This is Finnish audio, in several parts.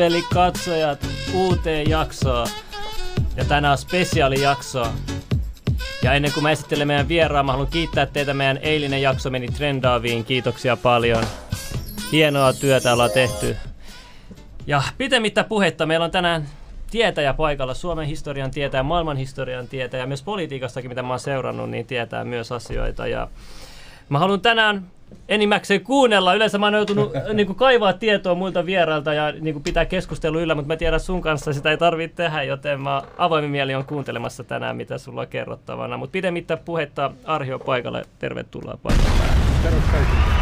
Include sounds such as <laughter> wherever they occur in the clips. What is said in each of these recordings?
Leveli katsojat uuteen jaksoon. Ja tänään on spesiaalijakso. Ja ennen kuin mä esittelen meidän vieraan, mä haluan kiittää teitä. Meidän eilinen jakso meni trendaaviin. Kiitoksia paljon. Hienoa työtä ollaan tehty. Ja pitemmittä puhetta, meillä on tänään tietäjä paikalla, Suomen historian tietäjä, maailman historian tietäjä, myös politiikastakin, mitä mä oon seurannut, niin tietää myös asioita. Ja mä haluan tänään enimmäkseen kuunnella. Yleensä mä oon joutunut <laughs> niin kuin, kaivaa tietoa muilta vierailta ja niin kuin, pitää keskustelua yllä, mutta mä tiedän sun kanssa sitä ei tarvitse tehdä, joten mä avoimin mieli on kuuntelemassa tänään, mitä sulla on kerrottavana. Mutta pidemmittä puhetta Arhi on paikalle. Tervetuloa paikalle. Tervetuloa.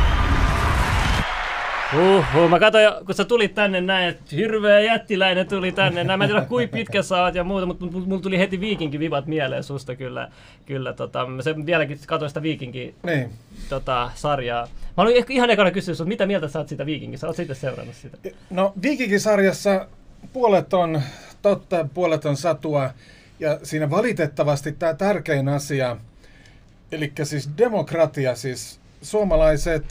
Uhuh, mä katsoin, kun sä tulit tänne näin, että hirveä jättiläinen tuli tänne. Näin, mä en tiedä kuinka pitkä sä oot ja muuta, mutta mulla tuli heti viikinkin vivat mieleen susta kyllä. kyllä tota, mä sen vieläkin katsoin sitä viikinkin niin. tota, sarjaa. Mä haluan ehkä ihan ekana kysyä mitä mieltä sä oot siitä viikinkistä? Oot itse seurannut sitä? No viikinkin sarjassa puolet on totta, puolet on satua. Ja siinä valitettavasti tämä tärkein asia, eli siis demokratia, siis suomalaiset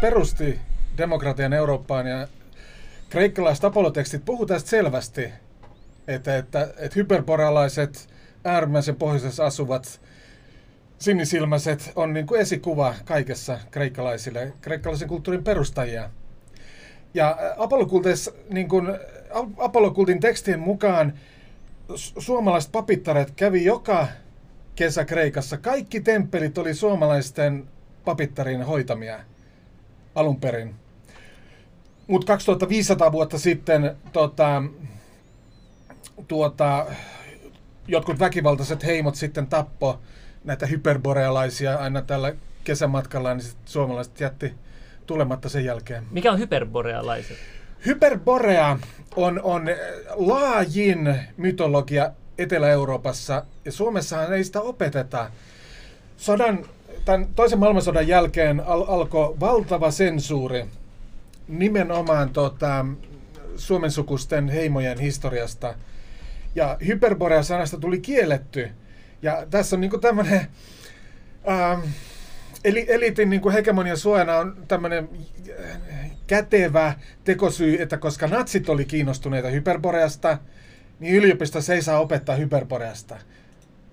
perusti demokratian Eurooppaan ja kreikkalaiset apolotekstit puhuu tästä selvästi, että, että, että hyperboralaiset, äärimmäisen pohjoisessa asuvat sinisilmäiset on niin kuin esikuva kaikessa kreikkalaisille, kreikkalaisen kulttuurin perustajia. Ja Apollokultis, niin kuin, Apollokultin tekstien mukaan suomalaiset papittaret kävi joka kesä Kreikassa. Kaikki temppelit oli suomalaisten papittarin hoitamia alun perin. Mutta 2500 vuotta sitten tota, tuota, jotkut väkivaltaiset heimot sitten tappo näitä hyperborealaisia aina tällä kesämatkalla, niin suomalaiset jätti tulematta sen jälkeen. Mikä on hyperborealaiset? Hyperborea on, on laajin mytologia Etelä-Euroopassa, ja Suomessahan ei sitä opeteta. Sodan, tämän toisen maailmansodan jälkeen al- alkoi valtava sensuuri nimenomaan tota, suomen sukusten heimojen historiasta. Ja hyperborea-sanasta tuli kielletty. Ja tässä on niinku tämmöinen... Ähm, eli elitin niin hegemonian suojana on tämmöinen äh, kätevä tekosyy, että koska natsit oli kiinnostuneita hyperboreasta, niin yliopistossa ei saa opettaa hyperboreasta.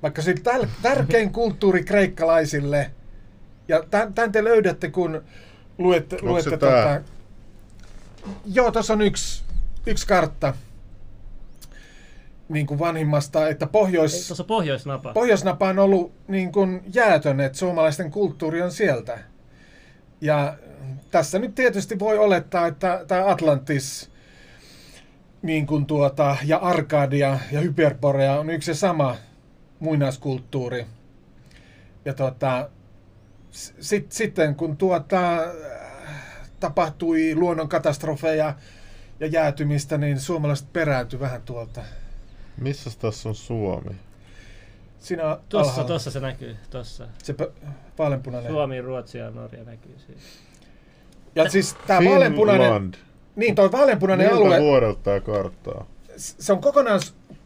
Vaikka se oli tärkein <laughs> kulttuuri kreikkalaisille. Ja tämän te löydätte, kun luette, luette tota, Joo, tuossa on yksi, yksi kartta niin kuin vanhimmasta, että pohjois... Tuossa pohjoisnapa. Pohjoisnapa on ollut niin kuin jäätön, että suomalaisten kulttuuri on sieltä. Ja tässä nyt tietysti voi olettaa, että tämä Atlantis niin kuin tuota, ja Arkadia ja Hyperborea on yksi ja sama muinaiskulttuuri. Ja tuota, sit, sitten kun tuota, tapahtui luonnonkatastrofeja ja jäätymistä, niin suomalaiset perääntyi vähän tuolta. Missä tässä on Suomi? Siinä tuossa, tuossa se näkyy, tuossa. Se vaaleanpunainen. Suomi, Ruotsi ja Norja näkyy siinä. Ja siis tämä vaaleanpunainen... Niin, tuo vaaleanpunainen Miltä alue... vuodelta tämä karttaa? Se on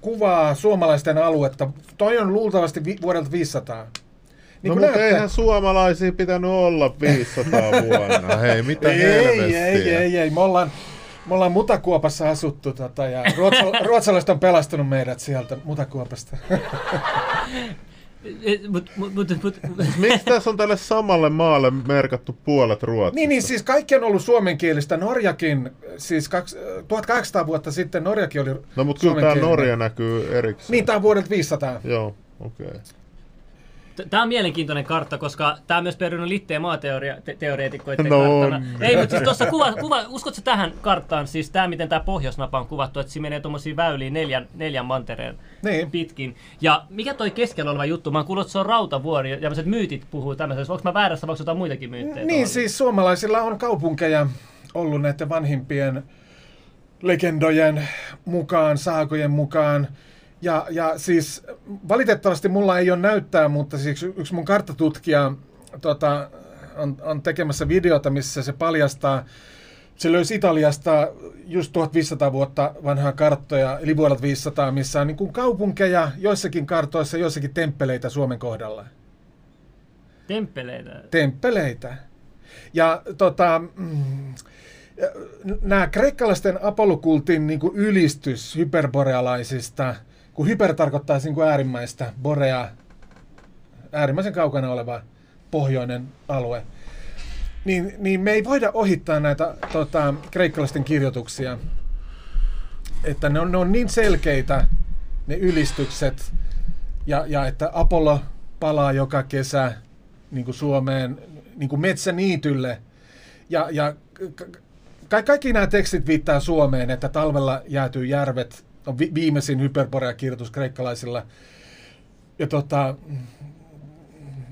kuvaa suomalaisten aluetta. Toi on luultavasti vi- vuodelta 500. Niin no mutta eihän suomalaisia pitänyt olla 500 <laughs> vuonna. Hei, mitä ei, helvettiä? Ei, ei, ei. Me ollaan, me ollaan Mutakuopassa asuttu tota, ja ruotsal- <laughs> ruotsalaiset on pelastanut meidät sieltä Mutakuopasta. <laughs> Mut, mut, mut, mut. Miksi tässä on tälle samalle maalle merkattu puolet Ruotsista? Niin, niin siis kaikki on ollut suomenkielistä. Norjakin, siis kaks, 1800 vuotta sitten Norjakin oli No mutta kyllä tämä Norja näkyy erikseen. Niin, tämä on vuodelta 500. Joo, okei. Okay. Tämä on mielenkiintoinen kartta, koska tämä on myös perunut litteen maateoreetikoiden no, karttana. Ei, mutta siis tuossa kuva, kuva, uskotko tähän karttaan, siis tämä miten tämä pohjoisnapa on kuvattu, että siinä menee tuommoisia väyliä neljän, neljän mantereen niin. pitkin. Ja mikä toi keskellä oleva juttu? Mä oon kuullut, että se on rautavuori ja tämmöiset myytit puhuu tämmöisessä. Onko mä väärässä, vai jotain muitakin myyttejä? Niin, tuolla? siis suomalaisilla on kaupunkeja ollut näiden vanhimpien legendojen mukaan, saakojen mukaan. Ja, ja siis valitettavasti mulla ei ole näyttää, mutta siis yksi mun karttatutkija tota, on, on tekemässä videota, missä se paljastaa, se löysi Italiasta just 1500 vuotta vanhaa karttoja, eli vuodelta 500, missä on niin kuin kaupunkeja, joissakin kartoissa, joissakin temppeleitä Suomen kohdalla. Temppeleitä? Temppeleitä. Ja tota, mm, nämä kreikkalaisten apollokultin niin kuin ylistys hyperborealaisista, kun hyper tarkoittaa niin kuin äärimmäistä, borea, äärimmäisen kaukana oleva pohjoinen alue, niin, niin me ei voida ohittaa näitä tota, kreikkalaisten kirjoituksia. Että ne on, ne on niin selkeitä, ne ylistykset, ja, ja että Apollo palaa joka kesä niin kuin Suomeen niin kuin metsäniitylle. Ja, ja ka- kaikki nämä tekstit viittaa Suomeen, että talvella jäätyy järvet on vi- viimeisin Hyperborea-kirjoitus kreikkalaisilla. Ja tota,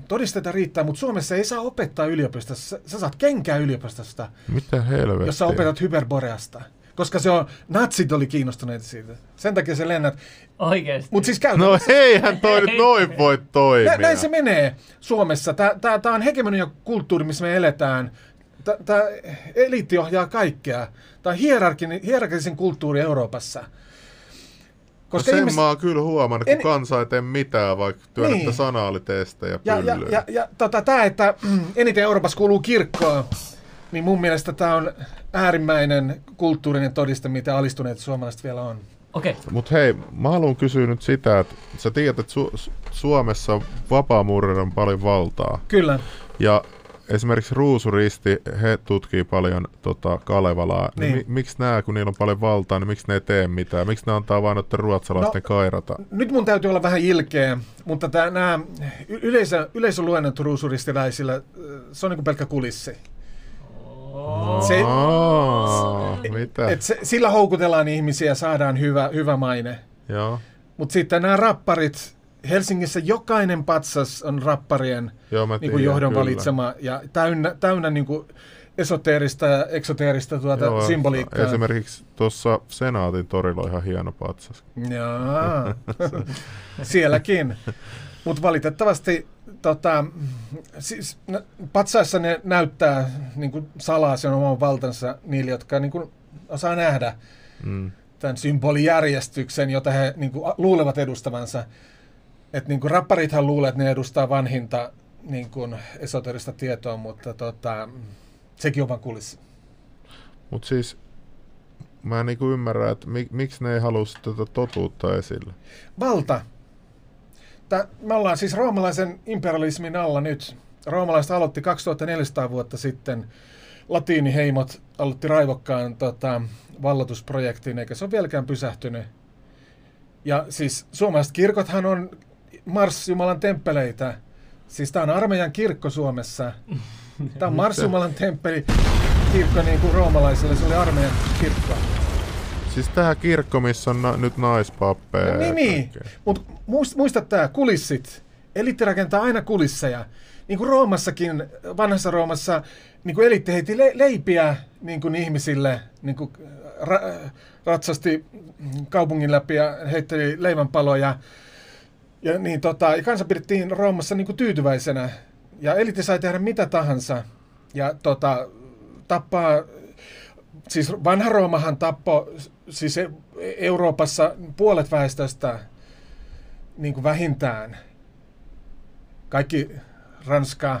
todisteita riittää, mutta Suomessa ei saa opettaa yliopistossa. Sä saat kenkää yliopistosta, Mitä helvettiä? jos sä opetat Hyperboreasta. Koska se on, natsit oli kiinnostuneita siitä. Sen takia se lennät. Oikeesti. Mutta siis No eihän toi nyt noin <laughs> voi toimia. Nä, näin se menee Suomessa. Tämä on hegemonia kulttuuri, missä me eletään. Tämä eliitti ohjaa kaikkea. Tämä on hierarkinen, hierarkisen kulttuuri Euroopassa. No sen ihmis- mä oon kyllä huomannut, kun En- kansa ei tee mitään, vaikka työnnettä Niin. sanaalitestejä ja, ja, ja, ja tota, tämä, että mm, <clears throat> eniten Euroopassa kuuluu kirkkoon, niin mun mielestä tämä on äärimmäinen kulttuurinen todiste, mitä alistuneet suomalaiset vielä on. Okei. Okay. Mut hei, mä haluan kysyä nyt sitä, että sä tiedät, että Su- Su- Suomessa vapaamuurilla on paljon valtaa. Kyllä. Ja esimerkiksi Ruusuristi, he tutkii paljon tota, Kalevalaa. Niin. Niin. Mi- miksi nämä, kun niillä on paljon valtaa, niin miksi ne ei tee mitään? Miksi ne antaa vain noiden ruotsalaisten no, kairata? Nyt mun täytyy olla vähän ilkeä, mutta nämä yleisö, yleisöluennot ruusuristiläisillä, äh, se on niin kuin pelkkä kulissi. Se, Aa, mitä? et se, sillä houkutellaan ihmisiä ja saadaan hyvä, hyvä maine. Joo, Mutta sitten nämä rapparit, Helsingissä jokainen patsas on rapparien joo mä niin kuin tiedän, johdon kyllä. valitsema ja täynnä, täynnä niin kuin esoteerista ja eksoteerista tuota Joo, symboliikkaa. Esimerkiksi tuossa Senaatin torilla on ihan hieno patsas. Jaa, <laughs> sielläkin. Mutta valitettavasti tota, siis, nä- patsaissa ne näyttää niin kuin salaa sen oman valtansa niille, jotka niin kuin, osaa nähdä Mm. tämän symbolijärjestyksen, jota he niin kuin, luulevat edustavansa. Et, niin kuin, rapparithan luulee, että ne edustaa vanhinta niin kuin, esoterista tietoa, mutta tota, sekin on vain kulissi. Mutta siis mä en niinku ymmärrä, että mik, miksi ne ei halua tätä totuutta esille. Valta. Tää, me ollaan siis roomalaisen imperialismin alla nyt. Roomalaiset aloitti 2400 vuotta sitten. Latiiniheimot aloitti raivokkaan tota, vallatusprojektin, eikä se ole vieläkään pysähtynyt. Ja siis suomalaiset kirkothan on Mars Jumalan temppeleitä. Siis tämä on armeijan kirkko Suomessa. Tämä on Mars Jumalan temppeli kirkko niin kuin roomalaisille, se oli armeijan kirkko. Siis tää kirkko, missä on na- nyt naispappeja. No ja niin, mutta muist, muista tämä, kulissit. Eliitti rakentaa aina kulisseja. Niin kuin Roomassakin, vanhassa Roomassa, niin kuin eliitti heiti le- leipiä niin kuin ihmisille, niin kuin ra- ratsasti kaupungin läpi ja heitteli leivänpaloja. Ja, niin, tota, kansa pidettiin Roomassa niin kuin tyytyväisenä. Ja eliitti sai tehdä mitä tahansa. Ja tota, tappaa siis vanha Roomahan tappoi siis E- Euroopassa puolet väestöstä niin kuin vähintään. Kaikki Ranska,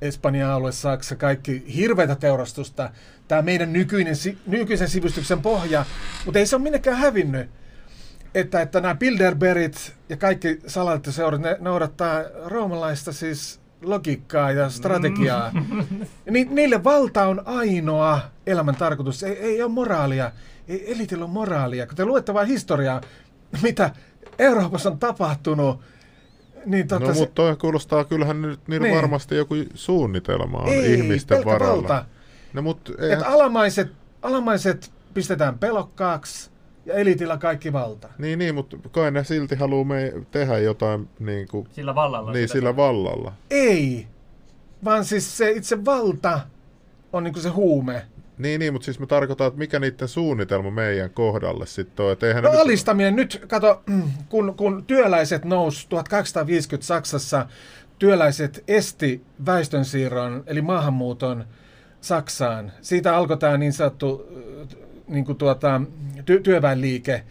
Espanja alue, Saksa, kaikki hirveätä teurastusta. Tämä meidän nykyinen, nykyisen sivistyksen pohja, mutta ei se ole minnekään hävinnyt. Että, että nämä Bilderbergit ja kaikki salaliittoseurat, ne noudattaa roomalaista siis logiikkaa ja strategiaa. Ja ni, niille valta on ainoa elämän tarkoitus. Ei, ei ole moraalia. Ei elitillä ole moraalia. Kun te luette vain historiaa, mitä Euroopassa on tapahtunut, niin totta No se, mutta toi kuulostaa, kyllähän nyt niillä Niin. varmasti joku suunnitelma on ei, ihmisten varalla. valta. No mut Että eihän, alamaiset, alamaiset pistetään pelokkaaksi ja elitillä kaikki valta. niin, niin, mutta kai ne silti haluaa me tehdä jotain niin, kuin, Sillä vallalla. niin sillä vallalla. Ei, vaan siis se itse valta on niinku se huume. Niin, niin, mutta siis me tarkoitan, että mikä niiden suunnitelma meidän kohdalle sitten on. Eihän No nyt, alistaminen nyt, kato, <clears throat> kun, kun työläiset nousi 1850 Saksassa, työläiset esti väestönsiirron, eli maahanmuuton Saksaan. Siitä alkoi tämä niin sanottu niin kuin tuota, ty- työväenliike,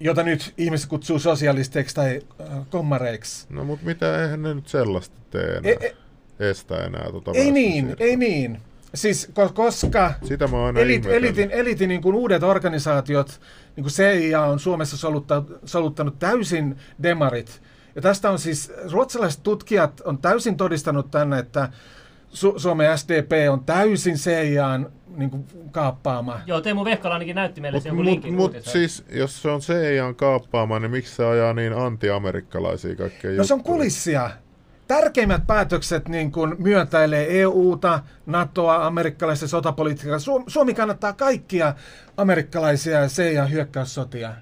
jota nyt ihmiset kutsuu sosialisteiksi tai äh, kommareiksi. No mutta mitä, eihän ne nyt sellaista tee enää. E- e- estä enää tota Ei niin, väestönsiirtoa. ei niin. Siis ko- koska Sitä mä aina elit, elitin, elitin niin kuin uudet organisaatiot, niin kuin CIA on Suomessa solutta, soluttanut täysin demarit. Ja tästä on siis, ruotsalaiset tutkijat on täysin todistanut tänne, että Su- Suomen SDP on täysin CIAn niin kuin kaappaama. Joo, Teemu Vehkala ainakin näytti meille Mutta sen mut, linkin mut uutiseen. siis, jos se on CIAn kaappaamaan, niin miksi se ajaa niin anti-amerikkalaisia kaikkea No se on juttuja? kulissia. Tärkeimmät päätökset niin kuin myötäilee EUta, NATOa, amerikkalaisen sotapolitiikkaa. Suom- Suomi kannattaa kaikkia amerikkalaisia CIA hyökkäyssotia.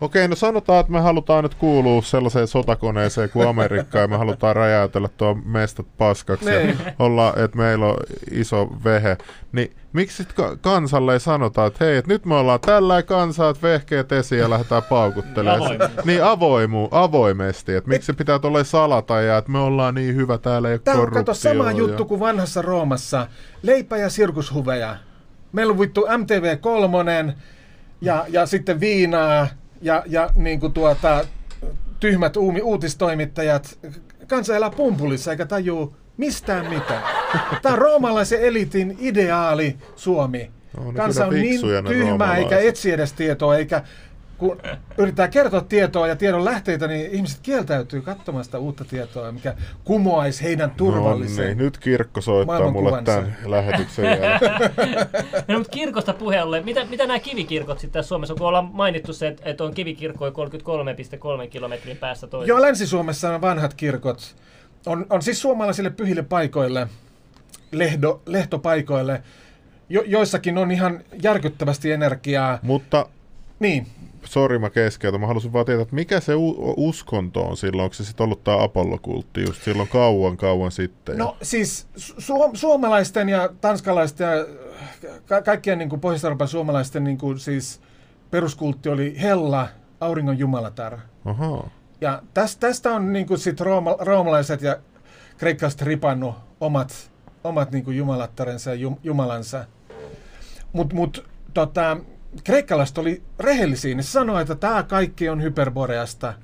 Okei, no sanotaan, että me halutaan nyt kuulua sellaiseen sotakoneeseen kuin Amerikka ja me halutaan räjäytellä tuo mestat paskaksi ja Niin. olla, että meillä on iso vehe. Niin miksi sit ka- kansalle ei sanota, että hei, että nyt me ollaan tällä kansaa, että vehkeet esiin ja lähdetään paukuttelemaan. Avoimesti. niin avoimu, avoimesti, että miksi se pitää tuolla salata ja että me ollaan niin hyvä, täällä ei ole Tämä on kato sama korruptiota juttu ja... kuin vanhassa Roomassa. Leipä ja sirkushuveja. Meillä on vittu MTV3 ja, ja sitten viinaa ja, ja niin kuin tuota, tyhmät uumi, uutistoimittajat. Kansa elää pumpulissa eikä tajuu mistään mitään. Tämä on roomalaisen elitin ideaali Suomi. Ne Kansa on niin tyhmää eikä etsi edes tietoa, eikä kun yrittää kertoa tietoa ja tiedon lähteitä, niin ihmiset kieltäytyy katsomaan sitä uutta tietoa, mikä kumoaisi heidän No turvallisen. niin, nyt kirkko soittaa mulle tämän lähetyksen <laughs> jälkeen. No, mutta kirkosta puheen ollen, mitä, mitä nämä kivikirkot sitten tässä Suomessa, kun ollaan mainittu se, että, että on kivikirkkoja 33,3 kilometrin päässä toisesta. Joo, Länsi-Suomessa on vanhat kirkot. On, on siis suomalaisille pyhille paikoille, lehdo, lehtopaikoille, jo, joissakin on ihan järkyttävästi energiaa. Mutta Niin, sori mä keskeytän, mä halusin vaan tietää, että mikä se u- uskonto on silloin, onko se sitten ollut tämä Apollo-kultti just silloin kauan kauan sitten? no siis su- suomalaisten ja tanskalaisten ja ka- kaikkien niin Pohjois-Euroopan suomalaisten niin kuin, siis peruskultti oli Hella, auringon jumalatar. Ahaa. Ja tästä, tästä on niin kuin sit rooma, roomalaiset ja kreikkalaiset ripannut omat, omat niin kuin jumalattarensa ja jum, jumalansa. Mutta mut, tota, kreikkalaiset oli rehellisiä. Ne sanoi, että tämä kaikki on hyperboreasta.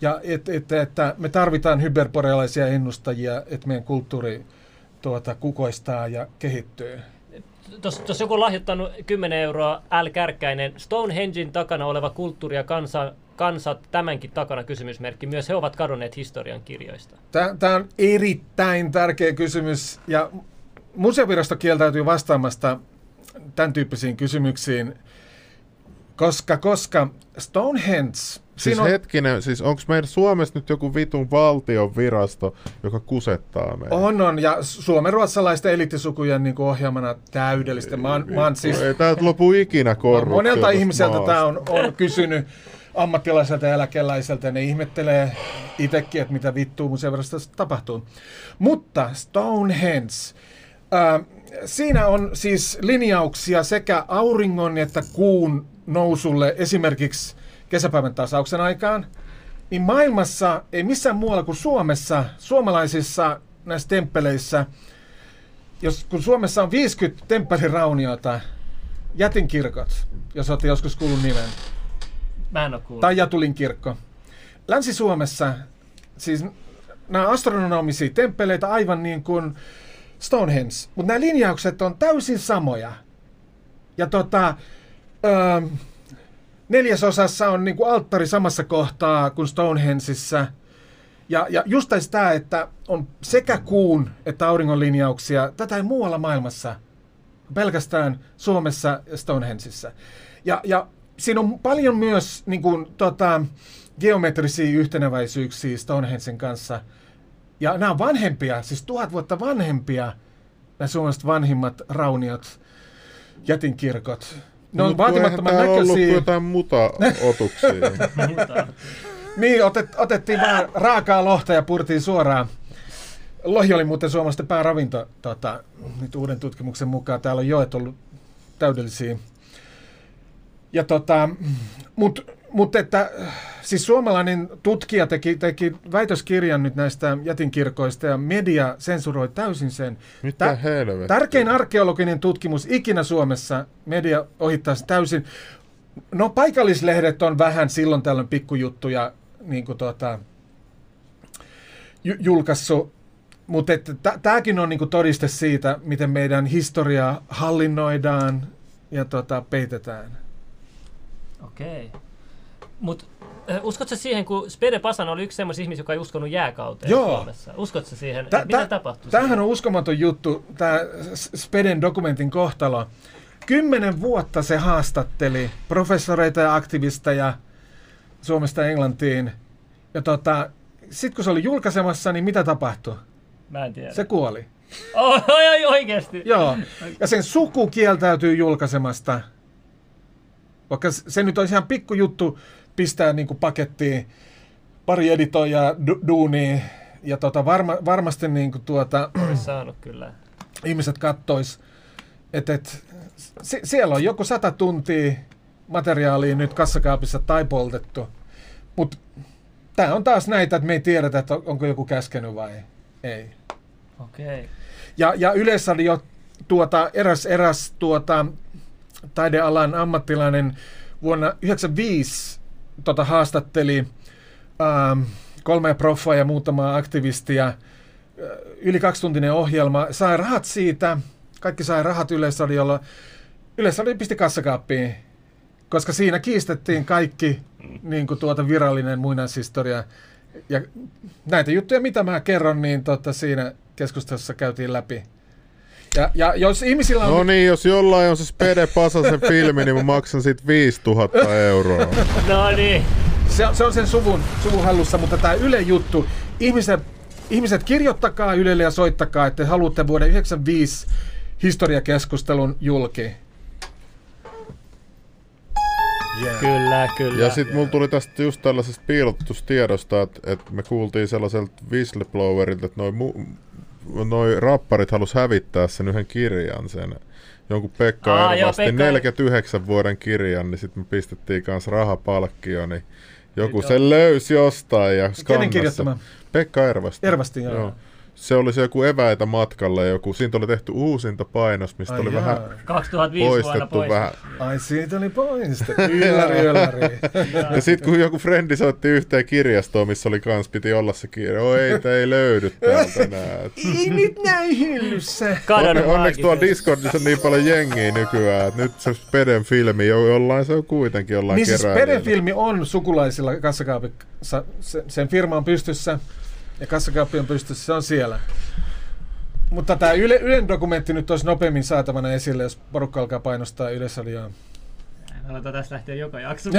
Ja että et, että me tarvitaan hyperborealaisia ennustajia, että meidän kulttuuri tuota, kukoistaa ja kehittyy. Tuossa joku on lahjoittanut 10 euroa L. Kärkkäinen. Stonehengen takana oleva kulttuuri ja kansa, kansat tämänkin takana kysymysmerkki. Myös he ovat kadonneet historian kirjoista. Tämä on erittäin tärkeä kysymys ja museovirasto kieltäytyy vastaamasta tämän tyyppisiin kysymyksiin, koska, koska Stonehenge, Siis on, hetkinen, siis onko meidän Suomessa nyt joku vitun valtion virasto, joka kusettaa meitä? on, on, ja suomenruotsalaisten eliittisukujen niin kuin ohjaamana täydellistä. Mä oon, mä oon siis Ei täältä lopu ikinä korruptio. monelta ihmiseltä tämä on, on kysynyt ammattilaiselta ja eläkeläiseltä, ja ne ihmettelee itsekin, että mitä vittua museovirastossa tapahtuu. Mutta Stonehenge, ää, siinä on siis linjauksia sekä auringon että kuun nousulle esimerkiksi kesäpäivän tasauksen aikaan, niin maailmassa, ei missään muualla kuin Suomessa, suomalaisissa näissä temppeleissä, jos, kun Suomessa on 50 temppelirauniota, jätinkirkot, jos olette joskus kuullut nimen, Mä en ole kuullut. tai Jatulin kirkko. Länsi-Suomessa, siis nämä astronomisia temppeleitä aivan niin kuin Stonehenge, mutta nämä linjaukset on täysin samoja. Ja tota, öö, neljäsosassa on niin kuin alttari samassa kohtaa kuin Stonehengeissa. Ja, ja just tämä, että on sekä kuun että auringon linjauksia, tätä ei muualla maailmassa, pelkästään Suomessa ja Stonehengeissa. Ja, ja siinä on paljon myös niin kuin, tota, geometrisia yhteneväisyyksiä Stonehengen kanssa. Ja nämä on vanhempia, siis tuhat vuotta vanhempia, nämä suomalaiset vanhimmat rauniot, jätinkirkot. Ne on Mut vaatimattoman täällä ollut kuin näköisiä. jotain muta-otuksia. <laughs> Mutta- Niin, otet, otettiin vaan raakaa lohta ja purtiin suoraan. Lohi oli muuten suomalaisten pääravinto tota, nyt uuden tutkimuksen mukaan. Täällä on joet ollut täydellisiä. Ja tota, mutta mut että, siis suomalainen tutkija teki, teki väitöskirjan nyt näistä jätinkirkoista ja media sensuroi täysin sen. Mitä Tä- helvettiä? Tärkein arkeologinen tutkimus ikinä Suomessa, media ohittaa sen täysin. No paikallislehdet on vähän silloin tällöin pikkujuttuja niin kuin tuota, ju- julkaissut, Mutta tämäkin on niinku todiste siitä, miten meidän historiaa hallinnoidaan ja tota, peitetään. Okei. Mutta uskotko siihen, kun Spede Pasan oli yksi semmoisia ihmisiä, joka ei uskonut jääkauteen Joo. Suomessa? Uskotko siihen? Tä- Mitä tä- tapahtui? Tämähän siihen? on uskomaton juttu, tämä Speden dokumentin kohtalo. Kymmenen vuotta se haastatteli professoreita ja aktivisteja Suomesta Englantiin. Ja tota, sitten kun se oli julkaisemassa, niin mitä tapahtui? Mä en tiedä. Se kuoli. Oh, oi, oi, oikeesti? Joo. Ja sen suku kieltäytyy julkaisemasta. Vaikka se nyt olisi ihan pikkujuttu pistää niin kuin pakettiin pari editoijaa du- duunia. Ja tota, varma, varmasti niin kuin tuota, saanut kyllä. ihmiset kattois, että et, si- siellä on joku sata tuntia materiaalia nyt kassakaapissa tai poltettu. Mutta tämä on taas näitä, että me ei tiedetä, että on- onko joku käskenyt vai ei. Okei. Okay. Ja, ja Yleisradio tuota, eräs, eräs tuota, taidealan ammattilainen vuonna 1995 tota, haastatteli ähm, kolmea proffaa ja muutamaa aktivistia. Äh, Yli kaksituntinen ohjelma. Sai rahat siitä. Kaikki sai rahat Yleisradiolla. Yleisradio pisti kassakaappiin, koska siinä kiistettiin kaikki niin kuin tuota virallinen muinaishistoria. Ja näitä juttuja, mitä mä kerron, niin tota, siinä keskustelussa käytiin läpi. Ja, ja jos ihmisillä on... No niin, jos jollain on se Spede Pasasen filmi, niin mä maksan siitä 5000 euroa. No niin. Se, on- se on sen suvun, suvun hallussa, mutta tämä Yle juttu, ihmiset, ihmiset kirjoittakaa Ylelle ja soittakaa, että haluatte vuoden 95 historiakeskustelun julki. Yeah. Kyllä, kyllä. Ja sitten mulla tuli tästä just tällaisesta piilotustiedosta, että, että me kuultiin sellaiselta whistleblowerilta, että noi, mu- noi rapparit halus hävittää sen yhden kirjan, sen jonkun Pekka Aa, Aa, joo, Ervasti Pekka- 49 vuoden kirjan, niin sitten me pistettiin kanssa rahapalkkio, niin joku Joo. sen löysi jostain ja Kenen kirjoittama? Pekka Ervasti. Ervasti, joo. Se oli se joku eväitä matkalle, joku, siitä oli tehty uusinta painos, mistä Ai oli jaa. vähän 2005 vuonna poistettu pois. vähän. Ai siitä oli poistettu. <laughs> Ylläri, ylläri. <laughs> Ja sitten kun joku frendi soitti yhteen kirjastoon, missä oli kans, piti olla se kirja. Oi, ei, tää ei löydy täältä enää. Et <laughs> Ei nyt näin hyllyssä. Onne, onneksi tuolla. Discordissa on niin paljon jengiä nykyään, että nyt se Speden filmi, jo, jollain se on kuitenkin jollain Niin siis keräilijällä. Peden-filmi on sukulaisilla kassakaapissa. Se, sen firma on pystyssä ja kassakaappi on pystyssä, se on siellä. Mutta tämä Yle, Ylen dokumentti nyt olisi nopeammin saatavana esille, jos porukka alkaa painostaa Yleisradioon. Aletaan tästä lähteä joka jakso. <laughs>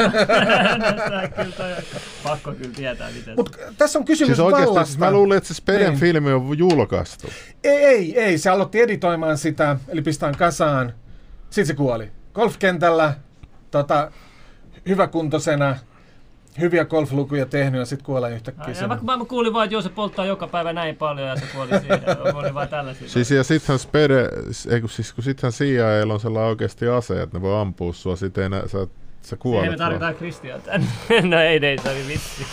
Kyllä pakko kyllä tietää, miten Mutta tässä on kysymys Siis oikeasti, vallasta. siis mä luulin, että se Speden Niin. filmi on julkaistu. Ei, ei, ei. Se aloitti editoimaan sitä, eli pistään kasaan. Sitten se kuoli. Golfkentällä, tota, hyväkuntoisena, hyviä golflukuja tehnyt ja sitten kuolee yhtäkkiä. Ai, ja sen. mä, mä kuulin vaan, että joo, se polttaa joka päivä näin paljon ja se kuoli siihen. <laughs> Mä olin vaan tällaisia. Siis ja sittenhän Spede, ei kun siis kun sittenhän CIA on sellainen oikeasti ase, että ne voi ampua sua, sit ei nä, sä, sä Siihen kuolet me vaan. tarvitaan Kristian tänne. <laughs> no ei, ei, se oli vitsi.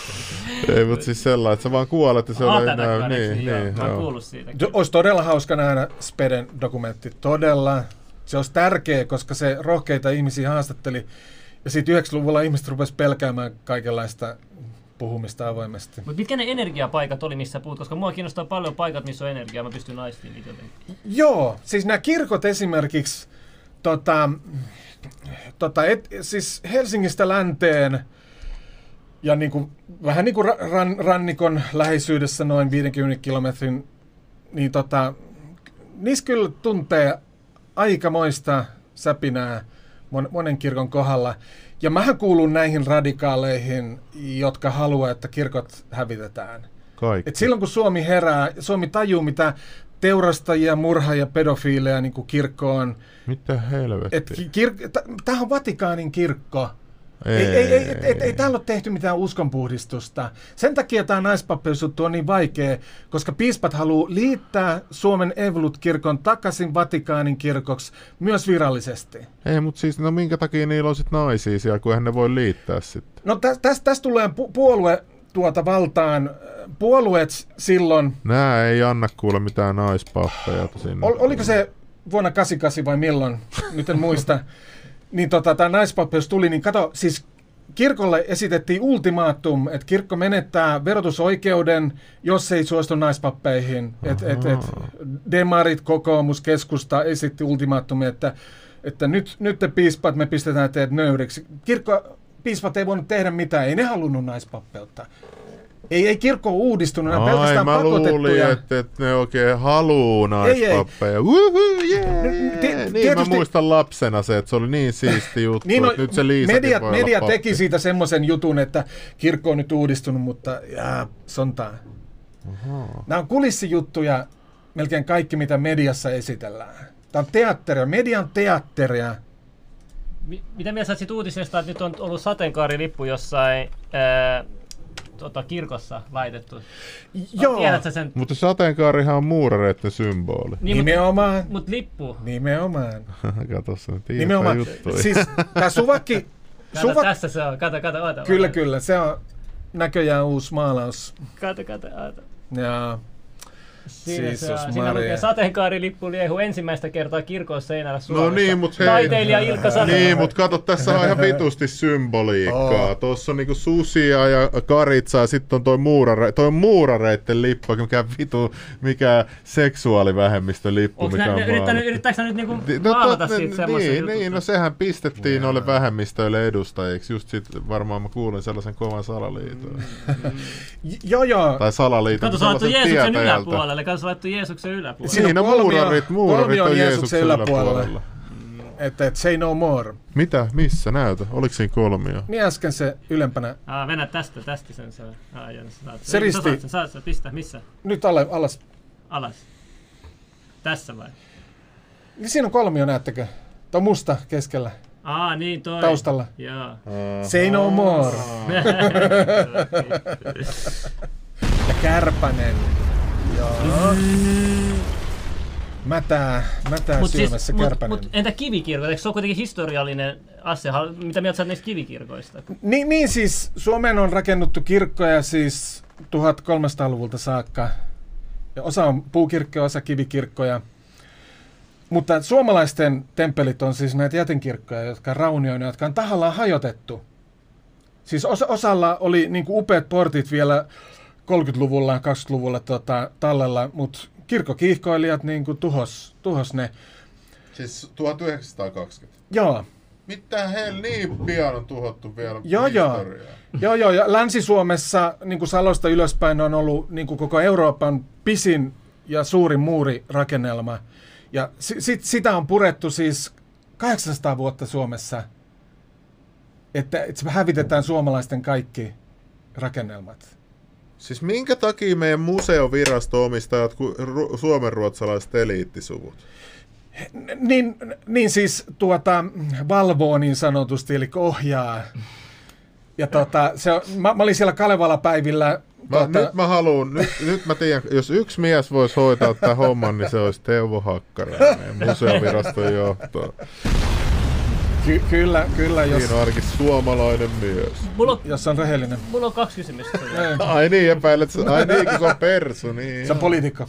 Ei, mutta siis sellainen, että sä vaan kuolet ja se oli tätä näin, niin, niin, Mä oon kuullut siitä. Olisi todella hauska nähdä Speden dokumentti. Todella. Se olisi tärkeä, koska se rohkeita ihmisiä haastatteli. Ja sitten 90-luvulla ihmiset rupes pelkäämään kaikenlaista puhumista avoimesti. Mutta mitkä ne energiapaikat oli, missä puhut? Koska mua kiinnostaa paljon paikat, missä on energiaa. Mä pystyn naistiin niitä jotenkin. Joo, siis nämä kirkot esimerkiksi, tota, tota, et, siis Helsingistä länteen ja niin kuin, vähän niin kuin ra- ran, rannikon läheisyydessä noin 50 kilometrin, niin tota, niissä kyllä tuntee aikamoista säpinää monen kirkon kohdalla. Ja mähän kuulun näihin radikaaleihin, jotka haluaa, että kirkot hävitetään. Kaikki. Et silloin kun Suomi herää, Suomi tajuu, mitä teurastajia, murhaajia, pedofiileja niin kuin kirkko on. Mitä helvettiä? Et kir- Tämähän on Vatikaanin kirkko. Ei, ei, ei, ei, ei, ei täällä ole tehty mitään uskonpuhdistusta. Sen takia tämä naispappeusjuttu on niin vaikea, koska piispat haluaa liittää Suomen Evolut-kirkon takaisin Vatikaanin kirkoksi myös virallisesti. Ei, mutta siis, no minkä takia niillä on sit naisia siellä, kun eihän ne voi liittää sitten. No tästä täs, täs tulee pu- puolue tuota valtaan. Puolueet silloin Nää ei anna kuule mitään naispappeja sinne. Ol, oliko se vuonna 88 vai milloin, nyt en muista, <laughs> niin tota, tämä naispappeus tuli, niin kato, siis kirkolle esitettiin ultimaatum, että kirkko menettää verotusoikeuden, jos ei suostu naispappeihin. Et, et, et, demarit, kokoomus, keskusta esitti ultimaatumia, että, että nyt, nyt te piispat, me pistetään teidät nöyriksi. Kirkko, piispat ei voinut tehdä mitään, ei ne halunnut naispappeutta. Ei, ei kirkko ole uudistunut, ne on Ai, pelkästään mä luulin, pakotettuja. että, että ne oikein haluu Ei, ei. naispappeja. Uhu, yeah. N- ti- niin tietysti- mä muistan lapsena se, että se oli niin siisti <laughs> juttu, Niin, no, että nyt se Liisakin media, voi media teki siitä semmoisen jutun, että kirkko on nyt uudistunut, mutta jää, sontaa. Nämä on kulissijuttuja, melkein kaikki, mitä mediassa esitellään. Tämä on teatteria, median teatteria. Mi- mitä mieltä sä siitä uutisesta, että nyt on ollut sateenkaarilippu jossain ää, tota, kirkossa laitettu? Joo, Tiedätkö sen? Mutta sateenkaarihan on muurareiden symboli. Niin, mut, nimenomaan. mut lippu. Nimenomaan. <laughs> Kato se nyt Nimenomaan. juttuja. Siis tämä suvakki, Kato, suva, tässä se on. Kato, kato, oota. kyllä oota. kyllä, se on näköjään uusi maalaus. Kato, kato, oota. Ja Siinä, se Jeesus on. Siinä lukee sateenkaarilippu liehu ensimmäistä kertaa kirkon seinällä No Suomessa. niin, mut hei. Taiteilija Ilkka Satonen. Niin, mutta kato, tässä on ihan vitusti symboliikkaa. Oo. Tuossa on niinku susia ja karitsaa, ja sitten on toi, muurare, toi on muurareitten lippu, mikä vitu, mikä seksuaalivähemmistön lippu, Onko mikä nä, on ne, yrittänyt, yrittääkö nyt niinku Ni- maalata siitä semmoisen niin, jutun? niin, no sehän pistettiin noille vähemmistöille edustajiksi. Just sit varmaan mä kuulin sellaisen kovan salaliiton. j- <laughs> joo joo, Tai salaliiton Kato, sä Jeesuksen tietäjältä. Yläpuolelle. Kato, sä laittu Jeesuksen yläpuolelle. Siinä on muurarit, muurarit on on Jeesuksen yläpuolella. yläpuolella. että et say no more. Mitä? Missä? Näytä. Oliko siinä kolmio? Niin äsken se ylempänä. Aa, mennä tästä, tästä sen saa. Aa, saat. Se risti- saat sen, Saat sen, pistä, missä? Nyt alle, alas. Alas. Tässä vai? Niin Siinä on kolmio, näettekö? Tuo musta keskellä, Aa, niin toi. taustalla. Joo. Say no more. <laughs> Ja kärpänen. Joo. Mätää, mätää Mut, syömässä siis, mut, kärpänen. mut, entä kivikirkot? Eikö se ole kuitenkin historiallinen asia? Mitä mieltä sä niistä kivikirkoista? Niin, niin siis Suomeen on rakennuttu kirkkoja siis 1300-luvulta saakka. Ja osa on puukirkkoja, osa kivikirkkoja. Mutta suomalaisten temppelit on siis näitä jätenkirkkoja, jotka on raunioina, jotka on tahallaan hajotettu. Siis osa, osalla oli niin upeat portit vielä 30-luvulla, 20-luvulla tota, tallella, mutta kirkkokiihkoilijat niin tuhos, tuhos ne. Siis 1920. Joo, Mitä hell niin pian on tuhottu vielä Joo, joo. Joo, joo, ja Länsi-Suomessa niin kuin Salosta ylöspäin on ollut niin kuin koko Euroopan pisin ja suurin muurirakennelma. Ja si- sit, sitä on purettu siis 800 vuotta Suomessa, että, että hävitetään suomalaisten kaikki rakennelmat. Siis minkä takia meidän museovirasto omistaa ru- suomenruotsalaiset eliittisuvut? Niin, niin siis tuota, valvoo niin sanotusti, eli ohjaa. Ja tota, se on, mä, mä olin siellä Kalevala-päivillä. Mä, Tuota, Nyt mä haluun, nyt, nyt mä tiedän, jos yksi mies voisi hoitaa tämän homman, niin se olisi Teuvo Hakkarainen, museoviraston johto. Ky- kyllä, kyllä, jos, Siinä on ainakin suomalainen mies. Mulla on, jos on rehellinen. mulla on kaksi kysymystä. <laughs> Ai niin, epäilet, sä- ai niin, kun se on persu, niin. Se on poliitikko.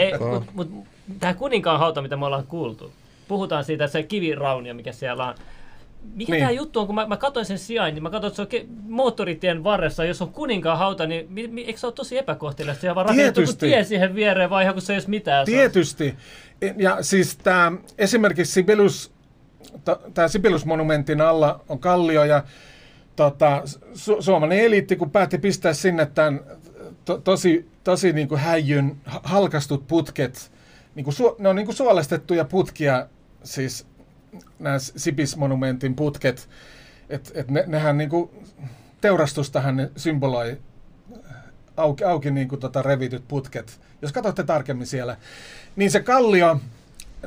Ei, Totta. mut, mut, tämä kuninkaan hauta, mitä me ollaan kuultu. Puhutaan siitä, että se kiviraunio, mikä siellä on. Mikä Niin. tämä juttu on, kun mä, mä katsoin sen sijainnin, niin mä katsoin, että se on ke- moottoritien varressa, jos on kuninkaan hauta, niin mi, mi, eikö se ole tosi epäkohteliasta? Siellä vaan rakennettu tie siihen viereen, vai ihan kun se ei olisi mitään. Se on- Tietysti. Ja siis tämä esimerkiksi Sibelius, tämä Sibelius-monumentin alla on kallio ja tota, su- suomalainen eliitti, kun päätti pistää sinne tämän to, tosi, tosi niin kuin häijyn ha- halkastut putket, niin kuin su, ne on niin kuin suolestettuja putkia, siis nämä Sibis-monumentin putket, että et ne, nehän niin kuin, teurastustahan ne symboloi auki, auki niin kuin tota revityt putket. Jos katsotte tarkemmin siellä, niin se kallio,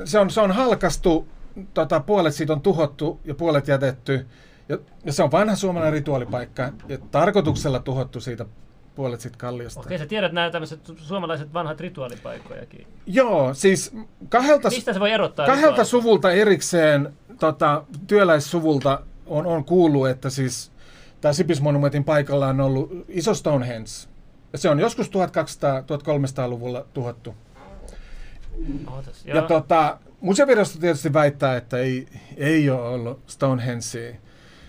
se on, se on halkastu, tota, puolet siitä on tuhottu ja puolet jätetty. Ja, ja se on vanha suomalainen rituaalipaikka ja tarkoituksella tuhottu siitä puolet siitä kalliosta. Okei, sä tiedät nämä tämmöiset suomalaiset vanhat rituaalipaikkojakin. Joo, siis kahdelta, Mistä se voi erottaa? kahdelta suvulta erikseen, tota, työläissuvulta on, on kuullut, että siis tämä Sibis-monumentin paikalla on ollut iso Stonehenge. Ja se on joskus 1200-1300-luvulla tuhottu. Ootas, Ja tota, museovirasto tietysti väittää, että ei, ei ole ollut Stonehengea.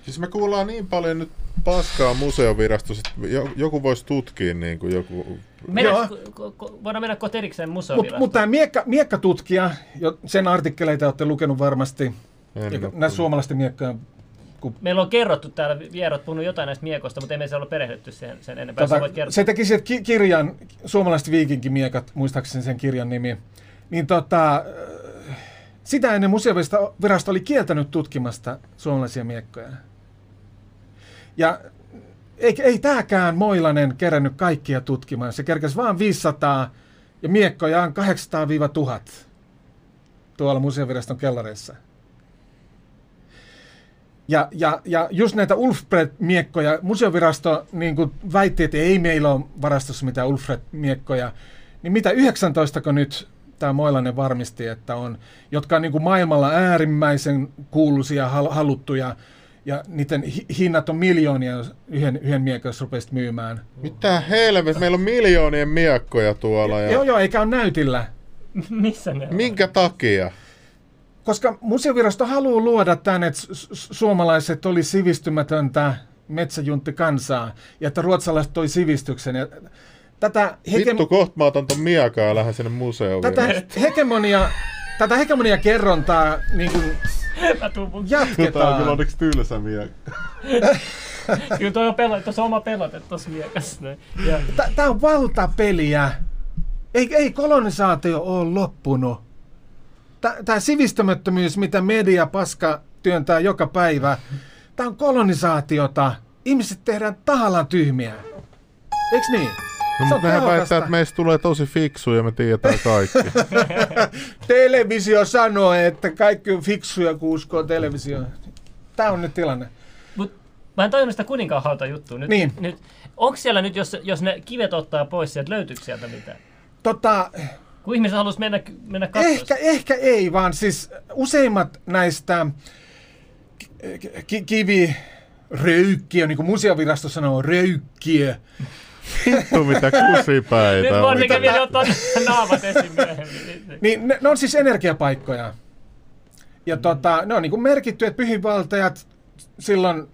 Siis me kuullaan niin paljon nyt paskaa museovirastossa, että jo- joku voisi tutkia niin kuin joku... Mennään, ko, ko, ko, voidaan mennä kohta erikseen Mutta museovirastoon. mut tämä miekka, miekkatutkija, jo, sen artikkeleita olette lukenut varmasti, näistä suomalaisten miekkojen Meillä on kerrottu täällä, vierat puhunut jotain näistä miekoista, mutta emme se ole perehdytty sen, sen enempää. Tota, voit kertoa. se teki ki- kirjan, suomalaiset viikinkimiekat, muistaakseni sen kirjan nimi. Niin tota, sitä ennen museovirasto oli kieltänyt tutkimasta suomalaisia miekkoja. Ja ei, ei tämäkään Moilanen kerännyt kaikkia tutkimaan. Se kerkäsi vaan 500 ja miekkoja on 800-1000 tuolla museoviraston kellareissa. Ja, ja, ja just näitä Ulfbred-miekkoja, museovirasto niin kuin väitti, että ei meillä ole varastossa mitään Ulfbred-miekkoja, niin mitä 19 nyt tämä Moilanen varmisti, että on, jotka on niin kuin maailmalla äärimmäisen kuuluisia, hal- haluttuja, ja niiden hi- hinnat on miljoonia, jos yhden, yhden miekon jos rupesit myymään. Mitä helvet, meillä on miljoonien miekkoja tuolla. Ja... Joo, joo, eikä ole näytillä. <laughs> Missä ne on? Minkä takia? Koska museovirasto haluaa luoda tänne, että su- su- suomalaiset oli sivistymätöntä metsäjunttikansaa ja että ruotsalaiset toi sivistyksen. Ja tätä, hege- Vittu, kohta mä otan ton miekaa ja lähden sinne museoon. tätä hegemonia, tätä hegemonia kerrontaa niin kuin <laughs> mun... Tämä on kyllä jatketaan. onneksi tylsä miekka. <laughs> Kyllä toi on pelote, tuossa on oma pelote tuossa miekassa. näin. Ja, Tämä on valtapeliä. Ei, ei kolonisaatio ole loppunut. Tämä sivistämättömyys, mitä media paska työntää joka päivä, tämä on kolonisaatiota. Ihmiset tehdään tahallaan tyhmiä. Eiks niin? No, mutta nehän väittää, että meistä tulee tosi fiksuja ja me tiedetään kaikki. <laughs> Televisio sanoo, että kaikki on fiksuja, kun uskoo televisioon. Tämä on nyt tilanne. mut, mä en tajunnut sitä kuninkaan hauta juttua. Nyt, Niin. nyt, onko siellä nyt, jos, jos ne kivet ottaa pois sieltä, löytyykö sieltä mitään? Tota, Kun ihmiset haluaisi mennä, mennä katsomaan. ehkä, ehkä ei, vaan siis useimmat näistä ki- kivi röykkiö, niin kuin museovirasto sanoo, röykkiö. Vittu mitä kusipäitä. Nyt vaan mikä Mitä- vielä ottaa naamat esiin myöhemmin. Niin ne, ne on siis energiapaikkoja. Ja tota, ne on niin kuin merkitty, että pyhinvaltajat silloin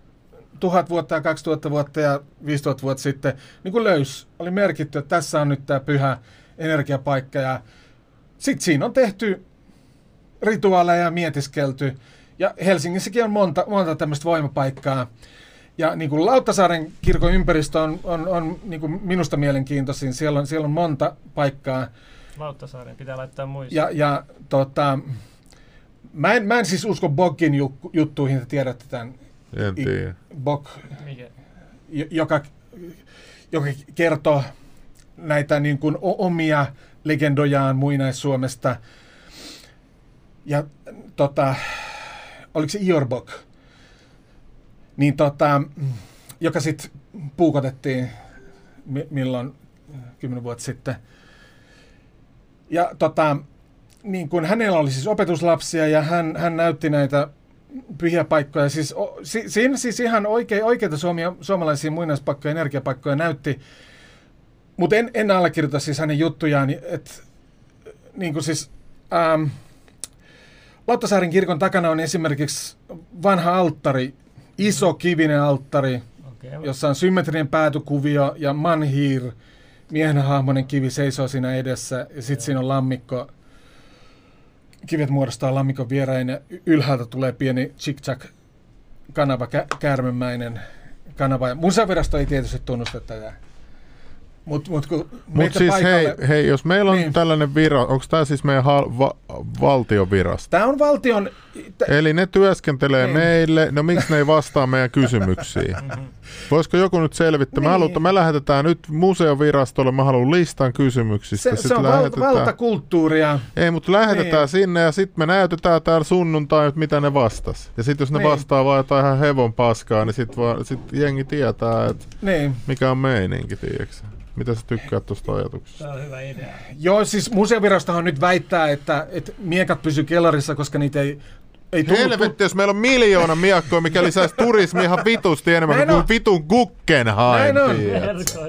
tuhat vuotta ja 2000 vuotta ja 5000 vuotta sitten niin kuin löys. Oli merkitty, että tässä on nyt tämä pyhä energiapaikka. Ja sitten siinä on tehty rituaaleja ja mietiskelty. Ja Helsingissäkin on monta, monta tämmöistä voimapaikkaa. Ja niin kuin Lauttasaaren kirkon ympäristö on, on, on niin kuin minusta mielenkiintoisin. Siellä on, siellä on monta paikkaa. Lauttasaaren pitää laittaa muistiin. Ja, ja tota, mä, en, mä en siis usko Bogin ju, juttuihin, te tiedätte tämän. En tiedä. Bog, joka, joka kertoo näitä niin kuin omia legendojaan muinais-Suomesta. Ja tota, oliko se Iorbok? Niin tota, joka sitten puukotettiin mi- milloin, kymmenen vuotta sitten. Ja tota, niin kun hänellä oli siis opetuslapsia ja hän, hän näytti näitä pyhiä paikkoja. Siis, o, si, siinä siis ihan oikein, oikeita suomia, suomalaisia muinaispaikkoja, energiapaikkoja näytti. Mutta en, en allekirjoita siis hänen juttujaan, että niin kuin siis, ähm, Lauttasaaren kirkon takana on esimerkiksi vanha alttari, iso kivinen alttari, Okei. jossa on symmetrinen päätykuvio ja manhir, miehenhahmoinen kivi seisoo siinä edessä ja sitten siinä on lammikko. Kivet muodostaa lammikon viereen ja ylhäältä tulee pieni chick kanava, kä- käärmemäinen kanava. Ja Museovirasto ei tietysti tunnusta tätä. Mutta mut, Mutta meitä siis hei, paikalle- hei, jos meillä on Niin. tällainen vira, onko tämä siis meidän hal- va- valtiovirasto? Tämä on valtion... tä- Eli ne työskentelee Niin. meille, no miksi ne ei vastaa meidän kysymyksiin? <laughs> Voisiko joku nyt selvittää? Niin. Me, Niin. halutaan, me lähetetään nyt museovirastolle, mä haluan listan kysymyksistä. Se, sit se on lähetetään- valtakulttuuria. Ei, mutta lähetetään Niin. sinne ja sitten me näytetään täällä sunnuntai, että mitä ne vastas. Ja sitten jos ne Niin. vastaa vaan jotain ihan hevon paskaa, niin sitten sit jengi tietää, että Niin. mikä on meininki, tiiäksä. Mitä sä tykkäät tuosta ajatuksesta? Tämä on hyvä idea. Joo, siis museovirastohan nyt väittää, että, että miekat pysyy kellarissa, koska niitä ei, ei tullut... Helvetti, jos meillä on miljoona miakkoa, mikä lisäisi turismi ihan vitusti enemmän Näin kuin on. vitun Guggenheim. Näin on.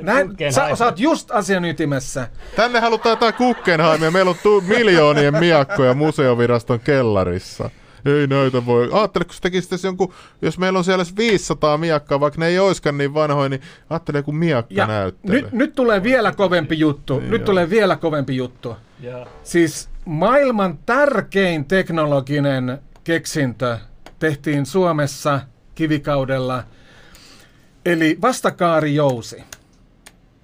Näin, sä, sä oot just asian ytimessä. Tänne halutaan jotain Guggenheimia. Meillä on tu- miljoonien miakkoja museoviraston kellarissa. Ei näitä voi. Ajattele, kun se tekisi tässä jonkun, jos meillä on siellä 500 miakkaa, vaikka ne ei oiskaan niin vanhoja, niin ajattele joku miakka Ja näyttelee. nyt, nyt tulee vielä kovempi juttu. Niin nyt joo. tulee vielä kovempi juttu. Joo. Siis maailman tärkein teknologinen keksintö tehtiin Suomessa kivikaudella, eli vastakaarijousi.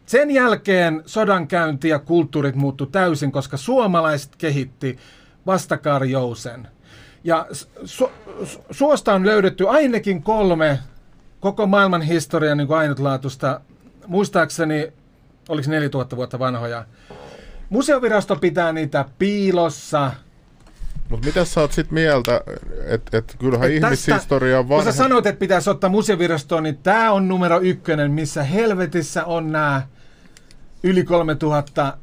Sen jälkeen sodankäynti ja kulttuurit muuttu täysin, koska suomalaiset kehitti vastakaarijousen. Ja su- su- suosta on löydetty ainakin kolme koko maailman historian niin ainutlaatuista, muistaakseni, oliko 4000 vuotta vanhoja. Museovirasto pitää niitä piilossa. Mutta mitä sä oot sit mieltä, että et kyllähän Et ihmishistoria on Kun sä vanha... sanoit, että pitäisi ottaa museovirastoon, niin tämä on numero ykkönen, missä helvetissä on nämä yli 3000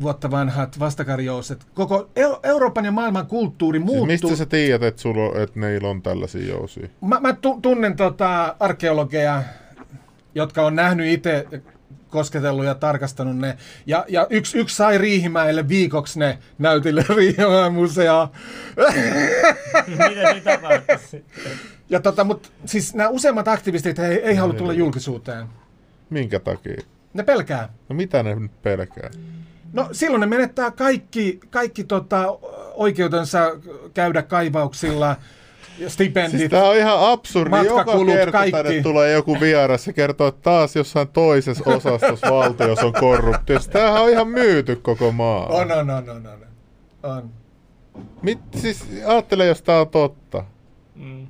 vuotta vanhat vastakarjouset. Koko Eu- Euroopan ja maailman kulttuuri Siis muuttuu. mistä sä tiedät, että et neillä on tällaisia jousia? Mä, mä tu- tunnen tota arkeologeja, jotka on nähnyt itse kosketellut ja tarkastanut ne. Ja, ja yksi, yksi sai Riihimäelle viikoksi ne näytille <laughs> Riihimäen museoon. Mitä? Ja tota, mut siis nämä useimmat aktivistit ei, ei halua tulla julkisuuteen. Minkä takia? Ne pelkää. No mitä ne nyt pelkää? No silloin ne menettää kaikki, kaikki tota, oikeutensa käydä kaivauksilla, stipendit. Siis tää on ihan absurdi. Joka kerta kaikki. tänne tulee joku vieras ja kertoo, että taas jossain toisessa osastossa <laughs> valtiossa on korruptio. Siis Tämähän on ihan myyty koko maa. On, on, on, on, on. on. Mit, siis ajattele, jos tää on totta. Mm.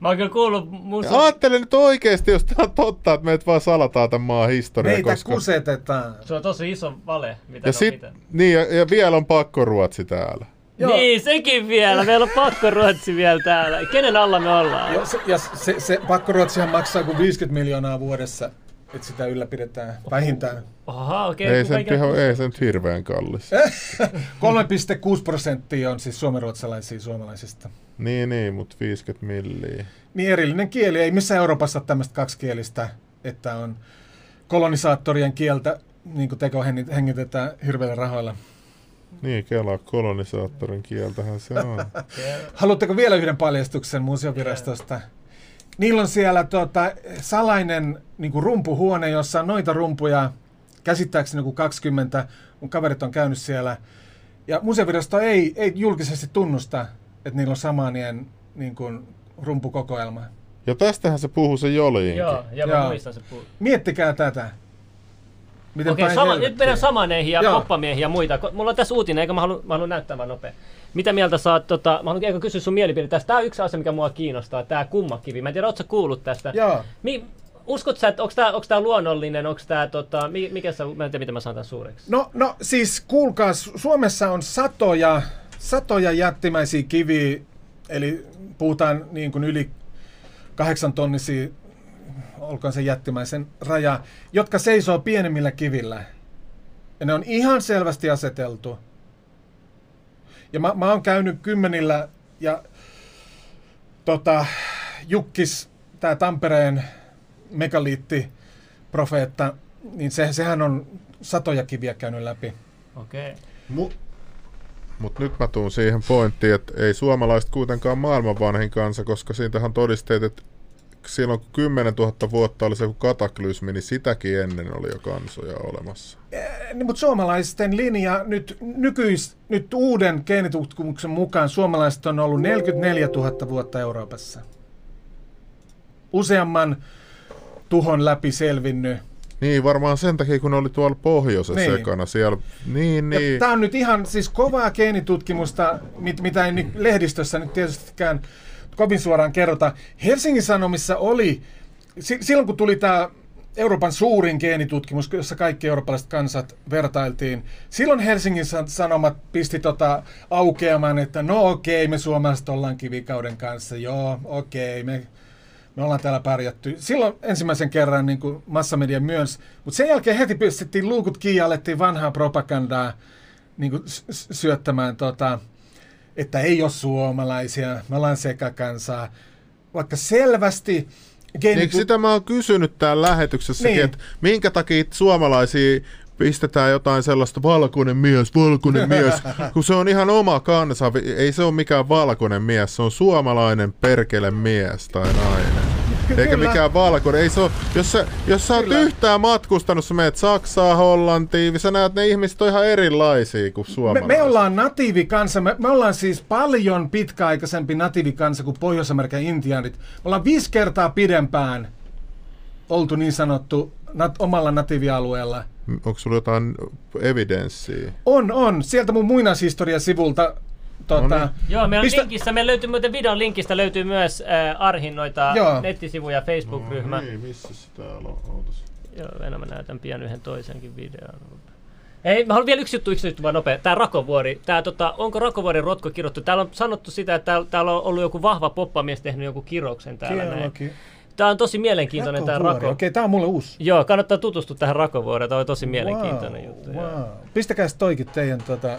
Mä oon kyllä kuullut mun... Ja ajattele nyt oikeesti, jos tää on totta, että meitä vaan salataan tämän maan historia. Meitä koska... kusetetaan. Se on tosi iso vale, mitä Ja, sit, niin, ja, ja vielä on pakko ruotsi täällä. Joo. Niin, sekin vielä. Meillä on pakko ruotsi vielä täällä. Kenen alla me ollaan? Ja, se, ja se, se pakkoruotsihan maksaa kuin 50 miljoonaa vuodessa, että sitä ylläpidetään vähintään. Aha, okei. Ei kun se, nyt kaikilla- ihan, ei se nyt hirveän kallis. <laughs> 3,6 prosenttia on siis suomenruotsalaisia suomalaisista. Niin, niin, mutta 50 milliä. Niin erillinen kieli. Ei missään Euroopassa ole tämmöistä kaksikielistä, että on kolonisaattorien kieltä, niin kuin teko hengitetään hirveillä rahoilla. Niin, Kela kolonisaattorin kieltähän se on. <laughs> Haluatteko vielä yhden paljastuksen museovirastosta? Niillä on siellä tota, salainen niin kuin rumpuhuone, jossa on noita rumpuja, käsittääkseni joku 20. Mun kaverit on käynyt siellä. Ja museovirasto ei, ei julkisesti tunnusta, että niillä on samanien niin kuin, rumpukokoelma. Ja tästähän se puhuu se Joliinkin. Joo, ja mä Joo. muistan se puu. Miettikää tätä. Miten Okei, sama, nyt mennään samaneihin ja Joo. poppamiehiin ja muita. Mulla on tässä uutinen, mä haluan, mä haluan näyttää vaan nopea. Mitä mieltä oot, tota, mä haluan eikö kysyä sun mielipide tästä. Tää on yksi asia, mikä mua kiinnostaa, tää kummakivi. Mä en tiedä, ootko kuullut tästä? Joo. Mi, uskot sä, että onko tää, onks tää luonnollinen, onko tää, tota, mi- mikä sä, mä en tiedä, miten mä saan tän suureksi. No, no siis kuulkaa, Su- Suomessa on satoja, satoja jättimäisiä kiviä, eli puhutaan niin kuin yli kahdeksan tonnisia, olkoon se jättimäisen raja, jotka seisoo pienemmillä kivillä. Ja ne on ihan selvästi aseteltu. Ja mä, mä oon käynyt kymmenillä ja tota, Jukkis, tämä Tampereen megaliittiprofeetta, niin se, sehän on satoja kiviä käynyt läpi. Okei. Mu- Mutta nyt mä tuun siihen pointtiin, että ei suomalaiset kuitenkaan maailman vanhin kansa, koska siitähän todisteet, että silloin kun 10 000 vuotta oli se joku kataklysmi, niin sitäkin ennen oli jo kansoja olemassa. Niin, mutta suomalaisten linja nyt, nykyis, nyt uuden geenitutkimuksen mukaan suomalaiset on ollut 44 000 vuotta Euroopassa. Useamman tuhon läpi selvinnyt. Niin, varmaan sen takia, kun oli tuolla pohjoisessa Niin. niin. ekana siellä. Niin, Ja niin. Tämä on nyt ihan siis kovaa geenitutkimusta, mit, mitä ei nyt lehdistössä nyt tietystikään kovin suoraan kerrota. Helsingin Sanomissa oli, si, silloin kun tuli tämä Euroopan suurin geenitutkimus, jossa kaikki eurooppalaiset kansat vertailtiin. Silloin Helsingin Sa- Sanomat pisti tota aukeamaan, että no okei, me suomalaiset ollaan kivikauden kanssa, joo, okei, me, me ollaan täällä pärjätty. Silloin ensimmäisen kerran niin kuin massamedia myönsi, mutta sen jälkeen heti pistettiin luukut kiinni ja alettiin vanhaa propagandaa niin kuin syöttämään, tota, että ei ole suomalaisia, me ollaan sekakansaa. Vaikka selvästi Niin, geenitu- sitä mä oon kysynyt täällä lähetyksessäkin, Niin. niin. että minkä takia suomalaisia pistetään jotain sellaista valkoinen mies, valkoinen mies, <laughs> kun se on ihan oma kansa. Ei se ole mikään valkoinen mies, se on suomalainen perkele mies tai nainen. Eikä mikään valkoinen. Ei se ole, jos sä, jos sä oot yhtään matkustanut, sä meet Saksaa, Hollantiin, sä näet ne ihmiset on ihan erilaisia kuin suomalaiset. Me, me ollaan natiivikansa, me, me ollaan siis paljon pitkäaikaisempi natiivikansa kuin Pohjois-Amerikan intiaanit. Me ollaan viisi kertaa pidempään oltu niin sanottu nat, omalla natiivialueella. Onko sulla jotain evidenssiä? On, on. Sieltä mun muinaishistoria-sivulta Tota, no niin. Joo, meillä pistä... linkissä, meillä löytyy muuten videon linkistä löytyy myös äh, Arhin noita Joo. nettisivu ja Facebook-ryhmä. No niin, missä se täällä on? Ootas. Joo, enää mä näytän pian yhden toisenkin videon. Ei, mä haluan vielä yksi juttu, yksi juttu vaan nopea. Tää Rakovuori, tää, tota, onko Rakovuoren rotko kirjoittu? Täällä on sanottu sitä, että täällä, täällä on ollut joku vahva poppamies tehnyt joku kiroksen täällä Kielloki. näin. Tämä on tosi mielenkiintoinen tämä Rako. Okei, tämä on mulle uusi. Joo, kannattaa tutustua tähän Rakovuoreen. Tämä on tosi mielenkiintoinen wow, juttu. Wow. Pistäkää toikin teidän tota,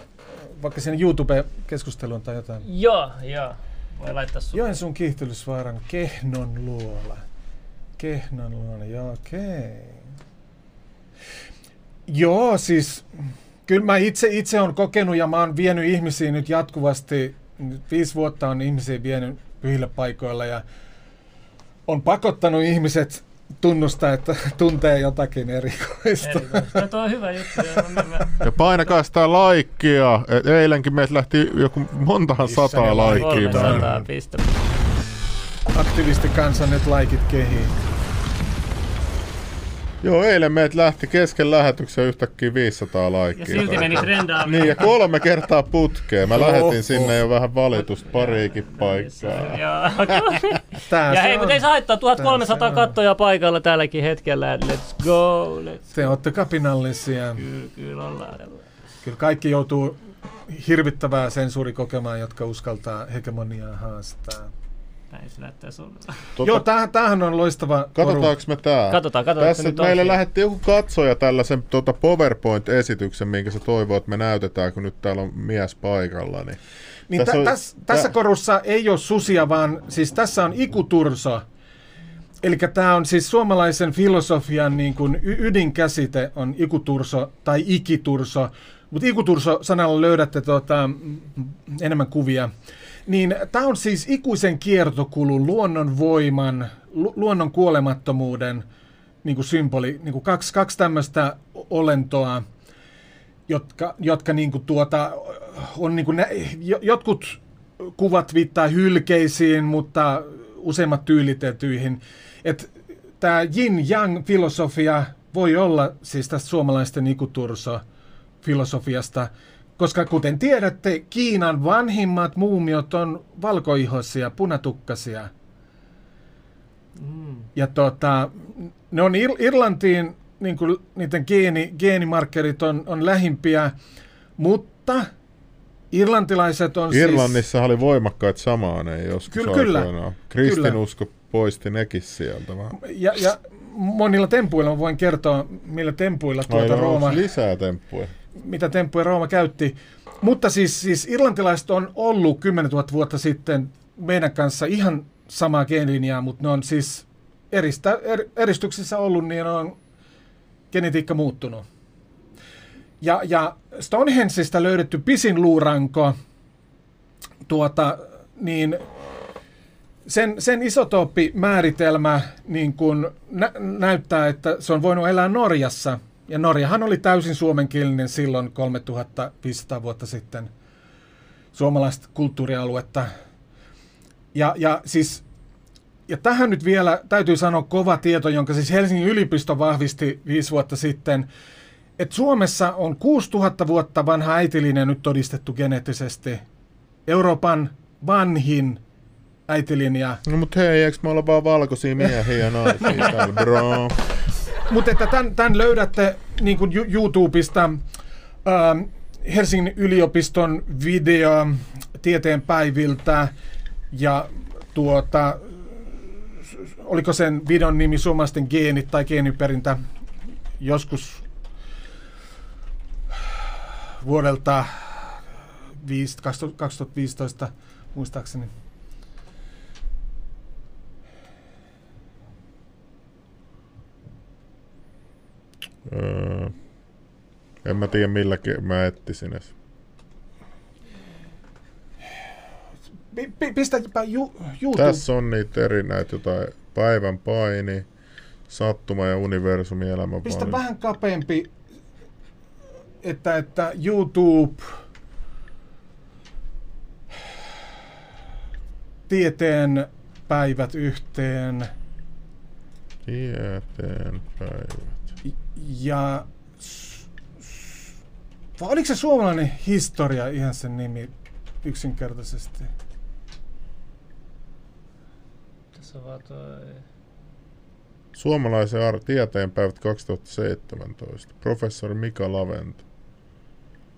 vaikka sen YouTube-keskusteluun tai jotain. Joo, joo. Voi laittaa sun. Joensuun kiihtelysvaaran Kehnon luola. Kehnon luola, joo, okei. Okay. Joo, siis kyllä mä itse, itse on kokenut ja mä oon vienyt ihmisiä nyt jatkuvasti. Nyt viisi vuotta on ihmisiä vienyt pyhillä paikoilla ja on pakottanut ihmiset tunnustaa, että tuntee jotakin erikoista. erikoista. Tuo on hyvä juttu. Ja painakaa sitä laikkia. Eilenkin meiltä lähti joku montahan sataa laikkia. Sataa pistä. Aktivisti kanssa nyt laikit kehiin. Joo, eilen meitä lähti kesken lähetyksen yhtäkkiä 500 laikkia. Ja silti meni trendaaminen. Niin, ja kolme kertaa putkeen. Mä lähetin sinne jo vähän valitusta pariikin paikkaa. Joo. <laughs> ja hei, mutta ei saa haittaa, 1300 kattoja paikalla tälläkin hetkellä. Let's go, let's Te olette kapinallisia. Kyllä, kyllä ollaan. Kyllä kaikki joutuu hirvittävää sensuurikokemaan, jotka uskaltaa hegemoniaa haastaa. Näin se näyttäisi Tuota, Joo, tämähän, tämähän on loistava Katsotaanko me tää? Katsotaan, katsotaan. Tässä meille lähetti joku katsoja tällaisen tuota PowerPoint-esityksen, minkä se toivoo, että me näytetään, kun nyt täällä on mies paikalla. Niin, niin tässä, tä, täs, tässä korussa ei ole susia, vaan siis tässä on ikuturso. Eli tämä on siis suomalaisen filosofian niin kuin ydinkäsite on ikuturso tai ikiturso. Mutta ikuturso-sanalla löydätte tuota, enemmän kuvia. Niin tämä on siis ikuisen kiertokulun, luonnon voiman, lu- luonnon kuolemattomuuden niin kuin symboli. Niin kuin kaksi, kaksi tämmöistä olentoa, jotka, jotka niin kuin tuota, on niin kuin nä- jotkut kuvat viittaa hylkeisiin, mutta useimmat tyylitettyihin. Että tämä yin-yang filosofia voi olla siis tästä suomalaisten ikuturso filosofiasta koska kuten tiedätte, Kiinan vanhimmat muumiot on valkoihoisia, punatukkasia. Mm. Ja tota, ne on Ir- Irlantiin, niin kuin niiden geeni, geenimarkkerit on, on lähimpiä, mutta irlantilaiset on siis- Irlannissa siis... oli voimakkaat samaaneen joskus kyllä, kyllä, Kristinusko kyllä. poisti nekin sieltä. Ja, ja monilla tempuilla voin kertoa, millä tempuilla tuota Ai, Rooma... lisää temppuja mitä temppuja Rooma käytti. Mutta siis, siis irlantilaiset on ollut 10 000 vuotta sitten meidän kanssa ihan samaa geenilinjaa, mutta ne on siis eristä, er, eristyksissä ollut, niin on genetiikka muuttunut. Ja, ja Stonehengeista löydetty pisin luuranko, tuota, niin sen, sen isotooppimääritelmä niin kun nä, näyttää, että se on voinut elää Norjassa – ja Norjahan oli täysin suomenkielinen silloin 3500 vuotta sitten suomalaista kulttuurialuetta. Ja, ja siis ja tähän nyt vielä täytyy sanoa kova tieto, jonka siis Helsingin yliopisto vahvisti viisi vuotta sitten, että Suomessa on 6000 vuotta vanha äitilinja nyt todistettu geneettisesti. Euroopan vanhin äitilinja. No mutta hei, eikö me olla vaan valkoisia miehiä ja naisia <laughs> täällä, bro? Mutta että tämän, tämän löydätte niin kuin YouTubesta äh, Helsingin yliopiston video tieteen päiviltä ja tuota, oliko sen videon nimi suomalaisten geenit tai geeniperintä joskus vuodelta 2015 muistaakseni. Öö, En mä tiedä millä ke- mä etsisin edes. Pi- pi- Pistäpä ju- YouTube. Tässä on niitä eri näitä jotain päivän paini, sattuma ja universumi elämän Pistä vähän kapeampi, että, että YouTube, tieteen päivät yhteen Tieteen päivät. Ja vai oliko se suomalainen historia ihan sen nimi yksinkertaisesti? Tässä vaan toi... Suomalaisen ar- tieteen päivät 2017. Professori Mika Lavento.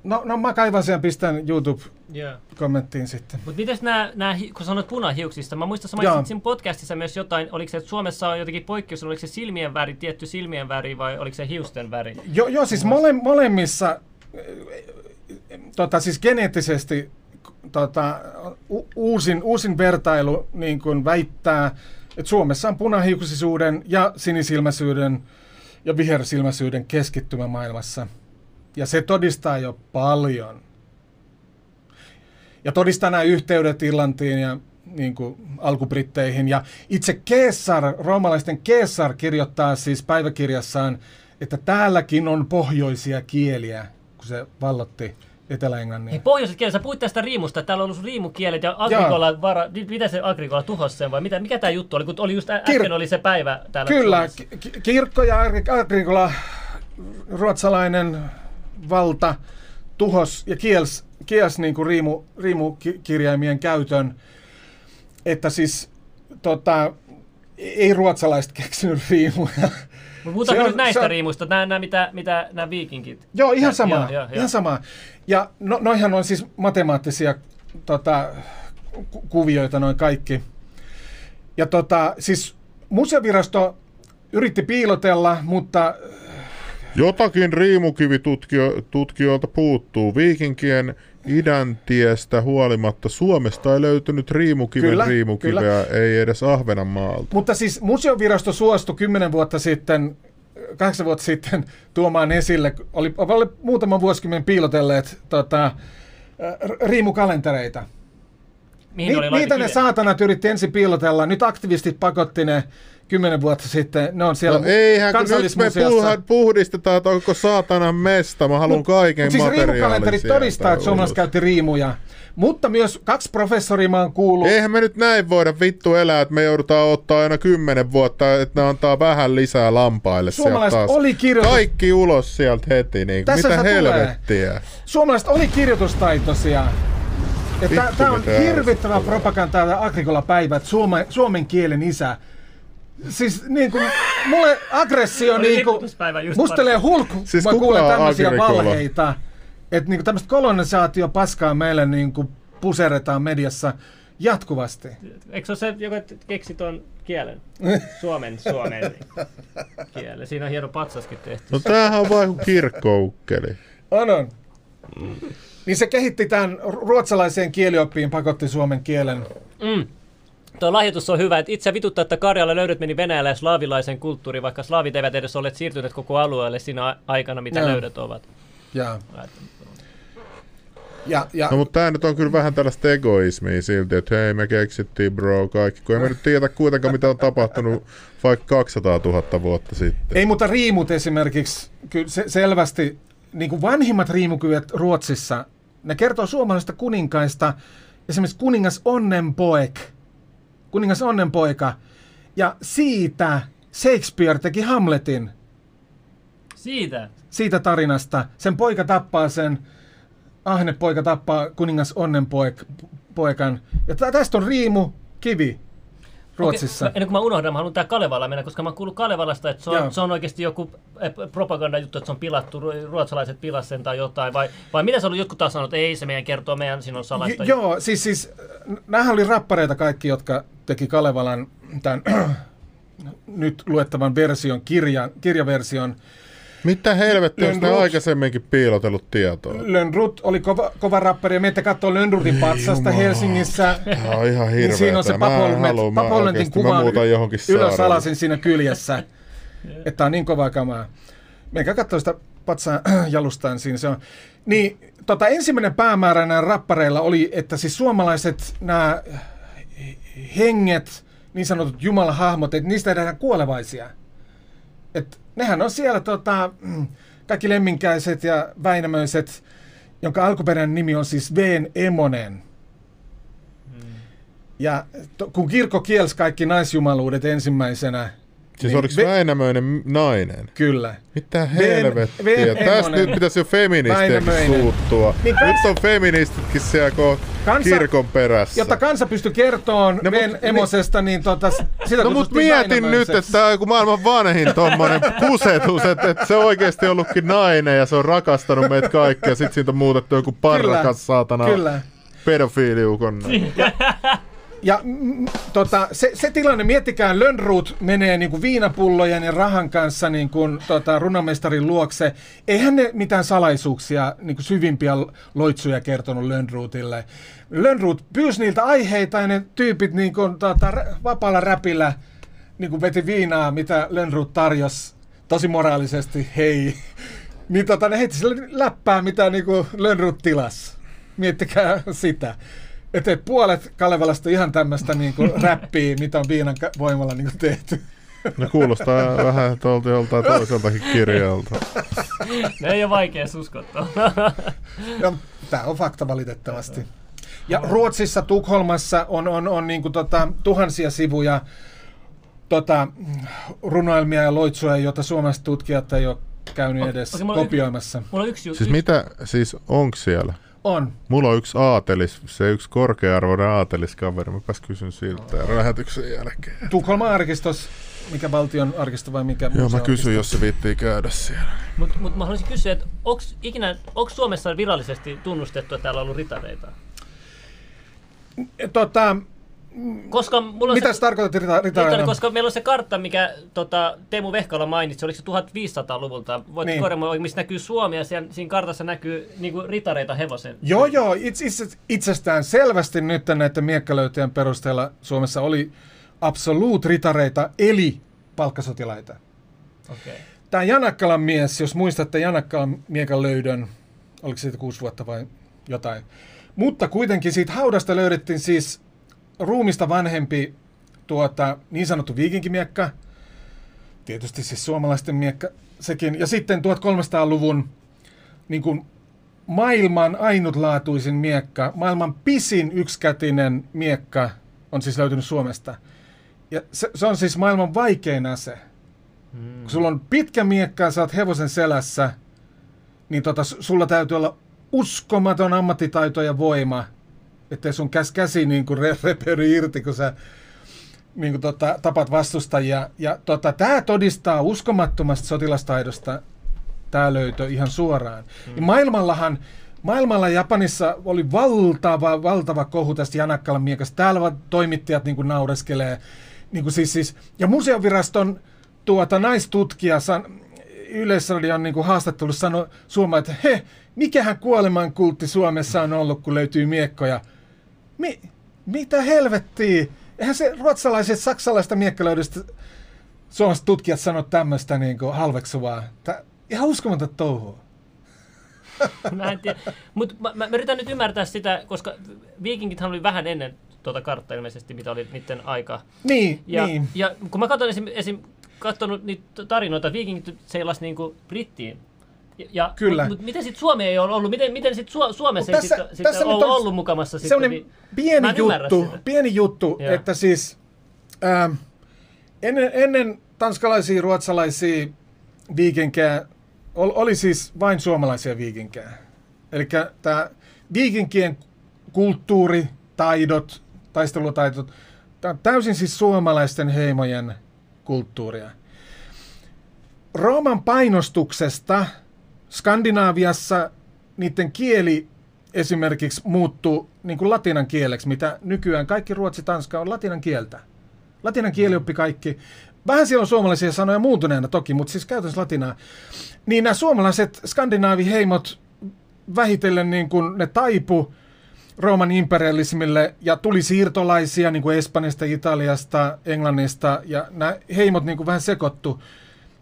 No, no mä kaivan sen pistän YouTube-kommenttiin Joo. sitten. Mutta mites nämä, kun sanoit punahiuksista, mä muistan, Joo. mainitsit siinä podcastissa myös jotain, oliko se, että Suomessa on jotenkin poikkeus, oliko se silmien väri, tietty silmien väri vai oliko se hiusten väri? Joo, joo siis mole, molemmissa, tota, siis geneettisesti tota, u, uusin, uusin vertailu niin kuin väittää, että Suomessa on punahiuksisuuden ja sinisilmäisyyden ja vihersilmäisyyden keskittymä maailmassa. Ja se todistaa jo paljon. Ja nämä yhteydet Irlantiin ja niin kuin alkubritteihin. Ja itse Caesar, roomalaisten Caesar kirjoittaa siis päiväkirjassaan, että täälläkin on pohjoisia kieliä, kun se vallotti Hei, Etelä-Englannin. pohjoiset kielet, sä puhuit tästä riimusta, täällä on ollut riimukielet ja Agrikola, vara, mitä se Agrikola tuhosi sen vai mitä, mikä tämä juttu oli, kun oli just äsken Kir- oli se päivä täällä Kyllä, Suomessa. ki- kirkko ja Agri- Agrikola, ruotsalainen valta, tuhos ja kiels, kiels niin kuin riimu, riimukirjaimien käytön, että siis tota, ei ruotsalaiset keksinyt riimuja. <laughs> Mut puhutaanko Se on- nyt näistä se on- riimuista, nämä, nämä mitä, mitä nämä viikinkit? Joo, ihan sama. joo, joo, joo. ihan sama. Ja no, noihan on siis matemaattisia tota, ku- kuvioita noin kaikki. Ja tota, siis museovirasto yritti piilotella, mutta Jotakin riimukivitutkijoilta puuttuu. Viikinkien idäntiestä huolimatta Suomesta ei löytynyt riimukiven Kyllä, riimukiveä, ei edes Ahvenanmaalta. Mutta siis museovirasto suostui kymmenen vuotta sitten, kahdeksan vuotta sitten tuomaan esille, oli, oli muutaman vuosikymmen piilotelleet tota, riimukalentereita. Mihin Ni, oli niitä ne saatanat yritti ensin piilotella, nyt aktivistit pakotti ne kymmenen vuotta sitten, ne on siellä No eihän, kun nyt me kansallismuseossa. puh- puhdistetaan, että onko saatanan mesta. Mä haluan kaiken Mut siis materiaalin riimukalenterit sieltä todistaa, että suomalaiset käytti riimuja. Mutta myös kaksi professoria mä oon kuullut. Eihän me nyt näin voida vittu elää, että me joudutaan ottaa aina kymmenen vuotta, että ne antaa vähän lisää lampaille Suomalaiset taas. oli kirjoitus- Kaikki ulos sieltä heti, niin Tässä mitä se tulee. helvettiä. Suomalaiset oli kirjoitustaitoisia. Tämä on hirvittävä propagandaa ja Agrikola-päivä, että suome, suomen kielen isä. Siis niin kuin, mulle aggressio Oli niin kuin, mustelee hulku, Siis mä kuulen tämmöisiä Agrikola? valheita. Että niin tämmöistä kolonisaatio paskaa meille niin kuin puseretaan mediassa jatkuvasti. Eikö se ole se, joka keksi tuon kielen? <laughs> Suomen, suomen kielen. Siinä on hieno patsaskin tehty. No tämähän on vain kuin kirkkoukkeli. On, on. Niin se kehitti tämän ruotsalaiseen kielioppiin, pakotti suomen kielen. Mm. Tuo lahjoitus on hyvä, että itse vituttaa, että Karjala löydöt meni Venäjällä ja slaavilaisen kulttuuriin, vaikka slaavit eivät edes olleet siirtyneet koko alueelle siinä aikana, mitä Joo. löydöt ovat. Ja, ja, ja No mutta tää nyt on kyllä vähän tällaista egoismia silti, että hei me keksittiin bro kaikki, kun ei me nyt tiedä kuitenkaan mitä on tapahtunut vaikka 200 000 vuotta sitten. Ei, mutta riimut esimerkiksi, kyllä se, selvästi, niin kuin vanhimmat riimukyvet Ruotsissa, ne kertoo suomalaisista kuninkaista, esimerkiksi kuningas Onnenpoek, kuningas Onnenpoika, ja siitä Shakespeare teki Hamletin, Siitä. siitä tarinasta. Sen poika tappaa sen, ahne poika tappaa kuningas Onnenpoikan, ja tä- tästä on riimu, kivi, Ruotsissa. Okei, ennen kuin mä unohdan, mä haluan tää Kalevala mennä, koska mä oon kuullut Kalevalasta, että se Joo. on, se on oikeasti joku eh, propagandajuttu, että se on pilattu, ru- ruotsalaiset pilas sen tai jotain, vai, vai mitä se oli, jotkut taas sanonut, että ei se meidän kertoo, meidän siinä on salaista. J- joo, siis, siis nämähän oli rappareita kaikki, jotka teki Kalevalan tämän <clears throat> nyt luettavan version, kirja, kirjaversion. Mitä helvettiä, onko ne aikaisemminkin piilotellut tietoa? Lönnrut oli kova, kova rappari ja meitä katsoo Lönnrutin patsasta Helsingissä. Tämä on ihan Niin siinä on se mä kuva ylös saarelle. alasin siinä kyljessä. että on niin kovaa kamaa. Menkää katsoa sitä patsaan <clears throat> jalustaan siinä se on. Niin, tota, ensimmäinen päämäärä näillä rappareilla oli, että siis suomalaiset nämä henget, niin sanotut jumalahahmot, että niistä tehdään kuolevaisia. Et nehän on siellä tota, kaikki lemminkäiset ja väinämöiset, jonka alkuperäinen nimi on siis Veen Emonen. Ja to, kun kirkko kielsi kaikki naisjumaluudet ensimmäisenä, Siis Niin, oliko ve- Väinämöinen nainen? kyllä. Mitä Ven- helvettiä? Ven Tästä Emonen. nyt pitäisi jo Väinämöinen. suuttua. Niin kans- Nyt on feministitkin siellä ko- Kansa- kirkon perässä. Jotta kansa pystyi kertomaan No, mut- Ven Emosesta, niin tota, s- sitä No mut mietin nyt, että tää on joku maailman vanhin tommonen <laughs> kusetus, että, että se on oikeesti ollutkin nainen ja se on rakastanut meitä kaikkia. Sit siitä on muutettu joku parrakas saatana Kyllä. pedofiiliukon. <laughs> Ja mm, tota, se, se tilanne, miettikää, Lönnruut menee niin kuin viinapullojen ja rahan kanssa niin kuin, tota, runamestarin luokse. Eihän ne mitään salaisuuksia, niin kuin syvimpiä loitsuja kertonut Lönnruutille. Lönnruut pyysi niiltä aiheita ja ne tyypit niin kuin, tota, vapaalla räpillä niin kuin veti viinaa, mitä Lönnruut tarjosi tosi moraalisesti, hei. Niin tota, ne heitti sille läppää, mitä niin Lönnruut tilas. Miettikää sitä. Että puolet Kalevalasta ihan tämmöistä niin kuin <laughs> räppiä, mitä on viinan voimalla niin kuin tehty. No kuulostaa vähän tuolta joltain toiseltakin kirjalta. Ne ei ole vaikea uskottaa. Ja tämä on fakta valitettavasti. Ja Ruotsissa, Tukholmassa on, on, on niin kuin tota, tuhansia sivuja tota, runoilmia ja loitsuja, joita suomalaiset tutkijat ei ole käynyt edes okei, mulla kopioimassa. Mulla on yksi. Siis mitä, siis onks siellä? On. Mulla on yksi aatelis, se yksi korkea-arvoinen aateliskaveri. Mäpäs kysyn siltä ja lähetyksen jälkeen. Tukholman arkistos, mikä valtion arkisto vai mikä Joo, mä kysyn, jos se viittii käydä siellä. Mutta mut mä haluaisin kysyä, että onko ikinä, onko Suomessa virallisesti tunnustettu, että täällä on ollut ritareita? Tota, Koska mulla mitä se, tarkoitat rita- Ritari, ritareilla? koska meillä on se kartta, mikä tota, Teemu Vehkala mainitsi, oliko se 1500-luvulta? Voit Niin. niin. korjaamaan, missä näkyy Suomi ja siellä, siinä kartassa näkyy niinku ritareita hevosen. Joo, joo. Itse, itse, itsestään selvästi nyt näiden miekkalöytöjen perusteella Suomessa oli absoluut ritareita, eli palkkasotilaita. Okay. Tämä Janakkalan mies, jos muistatte Janakkalan miekan löydön, oliko siitä kuusi vuotta vai jotain. Mutta kuitenkin siitä haudasta löydettiin siis ruumista vanhempi tuota, niin sanottu viikinkimiekka, tietysti siis suomalaisten miekka sekin, ja sitten 1300-luvun niin kuin maailman ainutlaatuisin miekka, maailman pisin yksikätinen miekka on siis löytynyt Suomesta. Ja se, se on siis maailman vaikein ase. Mm. Kun sulla on pitkä miekka ja sä oot hevosen selässä, niin tota, sulla täytyy olla uskomaton ammattitaito ja voima, ettei sun käs käsi niin kuin re- <laughs> repeydy irti, kun sä niin kuin tota, tapat vastustajia. Ja tota, tämä todistaa uskomattomasta sotilastaidosta tämä löytö ihan suoraan. Mm. Ja maailmallahan, maailmalla ja Japanissa oli valtava, valtava kohu tästä Janakkalan miekasta. Täällä toimittajat niin naureskelee. Niin kuin siis, siis, ja museoviraston tuota, naistutkija san, Yleisradion niin haastattelussa sanoi Suomeen, että he, mikähän kuoleman kultti Suomessa on ollut, kun löytyy miekkoja. Mi, mitä helvettiä? Eihän se ruotsalaiset, saksalaista miekkalöydöstä suomalaiset tutkijat sano tämmöistä niin halveksuvaa. Tää, ihan uskomaton touhua. <laughs> Mä en tiedä. Mutta mä, mä, mä, yritän nyt ymmärtää sitä, koska viikingithan oli vähän ennen tuota karttaa ilmeisesti, mitä oli niiden aika. Niin, Ja, niin. ja kun mä katson esim, esim katsonut niitä tarinoita, viikingit seilas niinku Brittiin. Ja, Kyllä. Mutta mut miten sitten Suomi ei ole ollut? Miten, miten sitten Su- Suomessa Mut ei tässä- sit, sit tässä ollut, on ollut mukamassa? Sitten, Sellainen vi- pieni juttu, pieni juttu, Joo. että siis ähm, ennen, ennen tanskalaisia, ruotsalaisia viikinkejä ol, oli siis vain suomalaisia viikinkejä. Eli tämä viikinkien kulttuuri, taidot, taistelutaidot, tämä on täysin siis suomalaisten heimojen kulttuuria. Rooman painostuksesta Skandinaaviassa niiden kieli esimerkiksi muuttuu niin kuin latinan kieleksi, mitä nykyään kaikki ruotsi, tanska on latinan kieltä. Latinan kieli oppi kaikki. Vähän siellä on suomalaisia sanoja muuntuneena toki, mutta siis käytännössä latinaa. Niin nämä suomalaiset skandinaaviheimot vähitellen niin kuin ne taipu Rooman imperialismille ja tuli siirtolaisia niin kuin Espanjasta, Italiasta, Englannista ja nämä heimot niin kuin vähän sekoittu.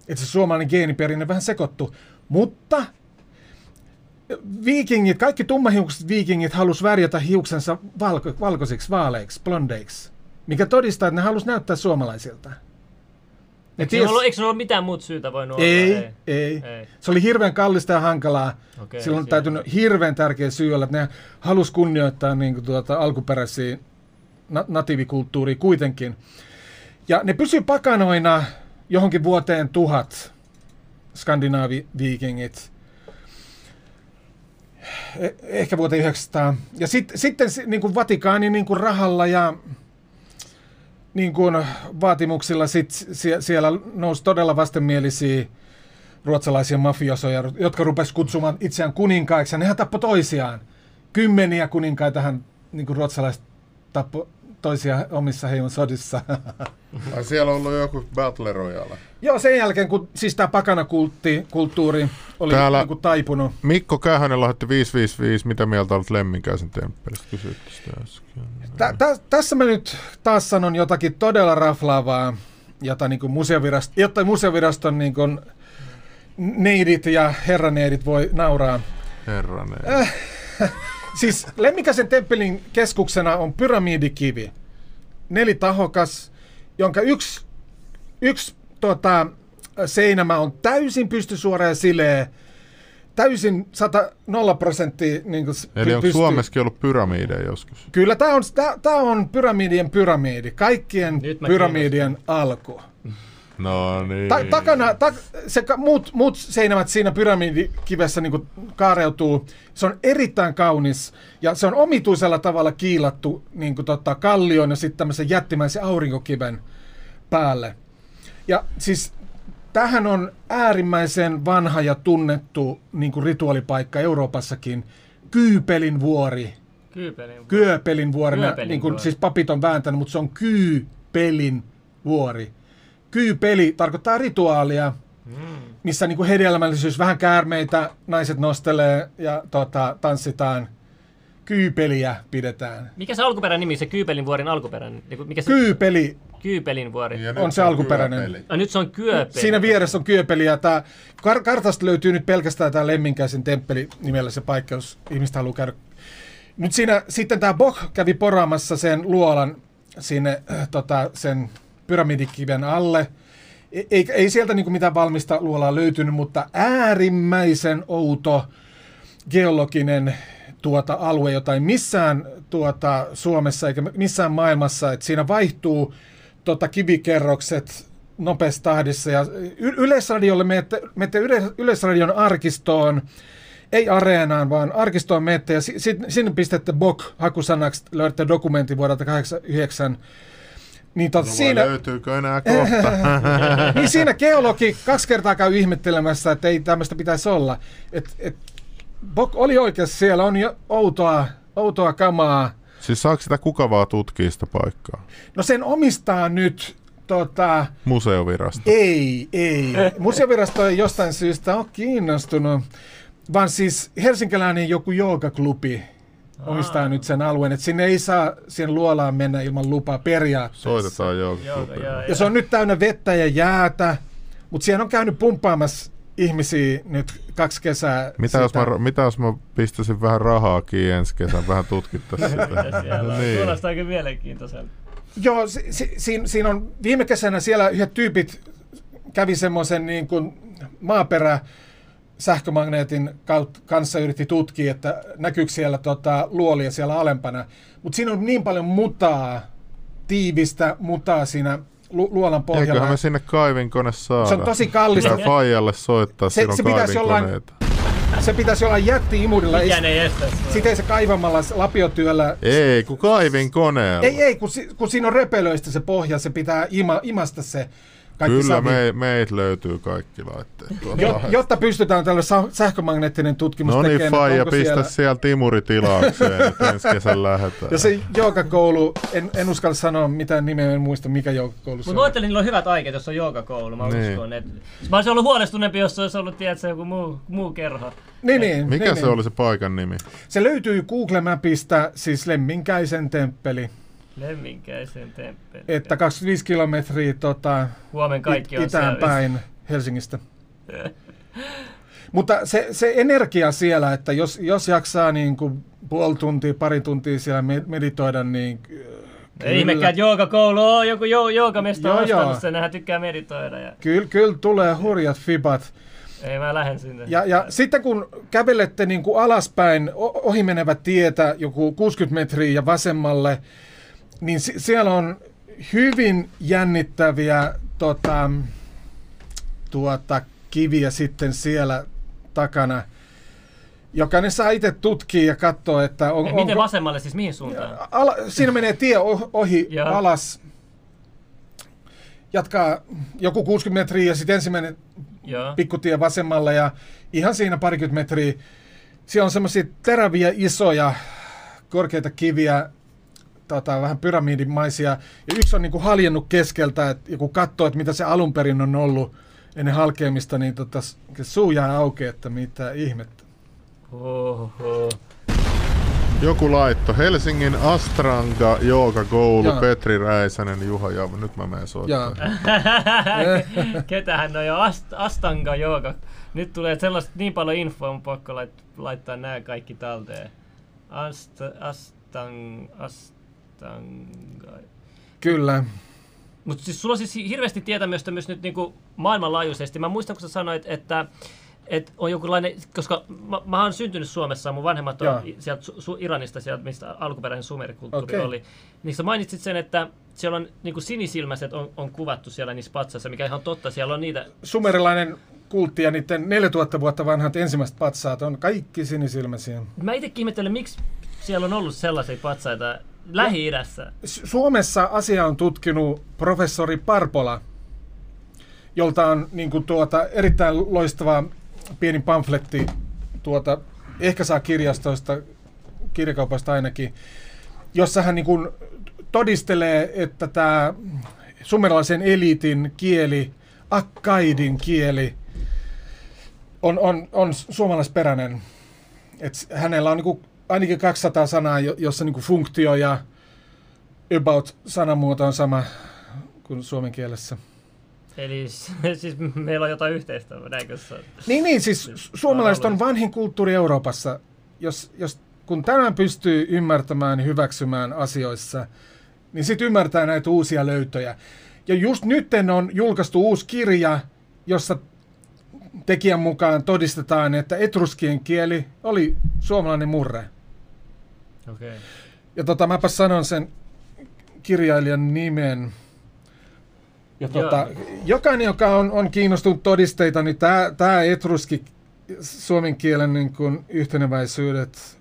Että se suomalainen geeniperinne vähän sekoittu. Mutta viikingit, kaikki tummahiukset viikingit halus värjätä hiuksensa valko, valkoisiksi, vaaleiksi, blondeiksi, mikä todistaa, että ne halus näyttää suomalaisilta. Ne Eikö ties- ollut, eikö ollut mitään muuta syytä voinut olla? ei, ei, ei. Ei. Se oli hirveän kallista ja hankalaa. Okei, Silloin on täytynyt hirveän tärkeä syy olla, että ne halus kunnioittaa niin kuin, tuota, alkuperäisiä na- natiivikulttuuria kuitenkin. Ja ne pysyi pakanoina johonkin vuoteen tuhat, skandinaavi-viikingit. Eh- ehkä vuoteen 900. Ja sit, sitten si- niin kuin Vatikaani niin kuin rahalla ja niin kuin vaatimuksilla sit sie- siellä nousi todella vastenmielisiä ruotsalaisia mafiosoja, jotka rupesivat kutsumaan itseään kuninkaiksi, nehän tappoi toisiaan. Kymmeniä kuninkaitahan niin kuin ruotsalaiset tappoi toisia omissa heimon sodissa. <laughs> Ai siellä on ollut joku Battle Royale. Joo, sen jälkeen, kun siis tämä pakanakultti, kulttuuri oli Täällä- niin kuin taipunut. Mikko Kähönen lahti 555. Mitä mieltä olet Lemminkäisen temppelistä? Kysyttiin sitä äsken. Tä, tä, tässä mä nyt taas sanon jotakin todella raflaavaa, jota, niin kuin museovirast, jotta museoviraston niin kuin neidit ja herraneidit voi nauraa. Herranen. Äh. Siis Lemmikäisen temppelin keskuksena on pyramidikivi. Nelitahokas, jonka yksi, yksi tota, seinämä on täysin pystysuora ja sileä. Täysin 100, 0 prosenttia niin kuin Eli onko Suomessakin ollut pyramideja joskus? Kyllä, tämä on, tää, tää on pyramidien pyramidi. Kaikkien pyramidien alku. No niin. Ta- takana, ta- se, ka- muut, muut seinämät siinä pyramidikivessä niin kaareutuu. Se on erittäin kaunis ja se on omituisella tavalla kiilattu niin kuin, tota, kallion ja sitten tämmöisen jättimäisen aurinkokiven päälle. Ja siis tähän on äärimmäisen vanha ja tunnettu niin kuin rituaalipaikka Euroopassakin. Kyypelin vuori. Kyypelin. Kyöpelin vuorena, Kyöpelin niin kuin vuori. siis papit on vääntänyt, mutta se on Kyypelin vuori. Kyypeli tarkoittaa rituaalia, Mm. missä niin kuin hedelmällisyys, vähän käärmeitä, naiset nostelee ja tota, tanssitaan. Kyypeliä pidetään. Mikä se alkuperäinen nimi, se Kyypelin vuorin alkuperäinen? Niinku, Mikä se Kyypeli, Kyypelin vuori? Ja on se alkuperäinen. pyöpeli. Ah, nyt se on Kyöpeli. siinä vieressä on Kyöpeli ja tää, kar- kartasta löytyy nyt pelkästään tämä Lemminkäisen temppeli nimellä se paikka, jos ihmiset haluaa käydä. Nyt siinä sitten tämä Bok kävi poraamassa sen luolan sinne äh, tota, sen pyramidikiven alle. E- Ei, ei sieltä niinku mitään valmista luolaa löytynyt, mutta äärimmäisen outo geologinen tuota alue, jota ei missään tuota, Suomessa eikä missään maailmassa, että siinä vaihtuu tota, kivikerrokset nopeassa tahdissa. Ja y- Yleisradiolle menette, menette yle, Yleisradion arkistoon, ei areenaan, vaan arkistoon menette ja si- si- sinne pistätte BOK hakusanaksi, löydätte dokumentin vuodelta 89. Niin, tota, No siinä, löytyykö enää kohta? <laughs> niin siinä geologi kaksi kertaa käy ihmettelemässä, että ei tämmöistä pitäisi olla. Et, et, Bok oli oikeassa, siellä on jo outoa, outoa kamaa. siis saako sitä kuka vaan tutkia sitä paikkaa? No sen omistaa nyt tota, Museovirasto. ei, ei. Museovirasto ei jostain syystä ole kiinnostunut, vaan siis helsinkiläinen joku joogaklubi omistaa nyt sen alueen, että sinne ei saa siihen luolaan mennä ilman lupaa periaatteessa. Soitetaan. Joo, joo, Ja se on nyt täynnä vettä ja jäätä, mutta siellä on käynyt pumppaamassa ihmisiä nyt kaksi kesää. Mitä jos, sitä. mä, mitä jos mä pistäisin vähän rahaa kiinni ensi kesän, vähän tutkittaisiin sitä? Siellä No on. niin. Kuulostaa aika mielenkiintoiselta. Joo, si, si, siinä, siinä on viime kesänä siellä yhdet tyypit kävi semmoisen niin kuin maaperä sähkömagneetin kanssa yritti tutkia, että näkyykö siellä tota, luolia siellä alempana. Mutta siinä on niin paljon mutaa, tiivistä mutaa siinä lu, luolan pohjalla. Eiköhän me sinne kaivinkone saada. Se on tosi kallista. Pitää Faijalle soittaa, Se- se pitäisi olla- kaivinkoneita. Se pitäisi olla jätti-imurilla. Mikään ei estä sitä. sitä ei se kaivamalla lapiotyöllä. Ei, kun kaivinkoneella. Ei, ei, kun, kun siinä on repelöistä se pohja, se pitää ima, imasta se kaikki Kyllä savi. me, meitä löytyy kaikki laitteet. tuolta Jo, lahdesta. jotta pystytään tällä sähkömagneettinen tutkimus No niin, tekemään, että Faija, onko pistä siellä... siellä Timuri tilaukseen, että ensi kesän lähdetään. Ja se joogakoulu, en, en uskalla sanoa mitään nimeä, en muista mikä joogakoulu se Mutta on. mä ajattelin, että niillä on hyvät aikeet, jos on joogakoulu. Mä Niin. uskon, että... Mä olisin ollut huolestuneempi, jos se olisi ollut, tiedätkö, joku muu, muu kerho. Niin, niin, Mikä niin, se niin. oli se paikan nimi? Se löytyy Google Mapista, siis Lemminkäisen temppeli, Lemminkäisen temppeli. että 25 kilometriä tota, Huomen kaikki on it- itään siellä. päin Helsingistä. Mutta se, se energia siellä, että jos, jos jaksaa niin kuin puoli tuntia, pari tuntia siellä me- meditoida, niin äh, Ei ihmekään, että joogakoulu on joku jo, joogamesta Joo, on joo. ostanut sen, nehän tykkää meditoida. Ja... kyllä, kyllä tulee hurjat fibat. Ei mä lähden sinne. Ja, ja sitten kun kävelette niin kuin alaspäin ohimenevä tietä, joku 60 metriä ja vasemmalle, niin si- siellä on hyvin jännittäviä tota, tuota, kiviä sitten siellä takana. Jokainen saa itse tutkia ja katsoa, että on, Ja miten onko... vasemmalle siis mihin suuntaan? Ala, siinä menee tie ohi Joo. alas. Jatkaa joku 60 metriä ja sitten ensimmäinen Joo. pikkutie vasemmalle ja ihan siinä parikymmentä metriä. Siellä on semmoisia teräviä, isoja, korkeita kiviä, tota, vähän pyramidimaisia. Ja yksi on niinku haljennut keskeltä, että kun katsoo, että mitä se alun perin on ollut ennen halkeamista, niin tota, suu jää auki, että mitä ihmettä. Oho. Joku laitto. Helsingin Astranga Jooga-koulu, Joo. Petri Räisänen, Juha ja nyt mä menen Ja, soittamaan. <laughs> Ketähän on jo Ast- Astanga jooga. Nyt tulee sellaista niin paljon infoa, on pakko lait- laittaa nämä kaikki talteen. Ast, astang, astanga. kyllä. Mutta siis sulla on siis hirveästi tietämystä myös nyt niinku maailmanlaajuisesti. Mä muistan, kun sä sanoit, että että on jokinlainen, koska mä, mä oon syntynyt Suomessa, mun vanhemmat on sieltä su, Iranista, sieltä mistä alkuperäinen sumerikulttuuri Okei. oli. Niin sä mainitsit sen, että siellä on niinku sinisilmäiset on, on kuvattu siellä niissä patsassa, mikä ihan totta. Siellä on niitä, Sumerilainen kultti ja niiden 4000 vuotta vanhat ensimmäiset patsaat on kaikki sinisilmäisiä. mä itsekin ihmettelen, miksi siellä on ollut sellaisia patsaita Su- Suomessa asia on tutkinut professori Parpola, jolta on niin kuin, tuota, erittäin loistava pieni pamfletti, tuota, ehkä saa kirjastoista, kirjakaupasta ainakin, jossa hän niin kuin, todistelee, että tämä sumerilaisen eliitin kieli, akkaidin kieli, on, on, on suomalaisperäinen. Et hänellä on niinku ainakin 200 sanaa, jo- jossa niinku funktio ja about sanamuoto on sama kuin suomen kielessä. Eli <laughs> siis meillä on jotain yhteistä, näinkö? Niin, niin siis su- suomalaiset on vanhin kulttuuri Euroopassa. Jos, jos, kun tämän pystyy ymmärtämään ja hyväksymään asioissa, niin sitten ymmärtää näitä uusia löytöjä. Ja just nyt on julkaistu uusi kirja, jossa tekijän mukaan todistetaan, että etruskien kieli oli suomalainen murre. Okay. Ja tota, mäpä sanon sen kirjailijan nimen. Ja tota, jokainen, joka on, on kiinnostunut todisteita, niin tämä tää etruski suomen kielen niin kuin yhteneväisyydet,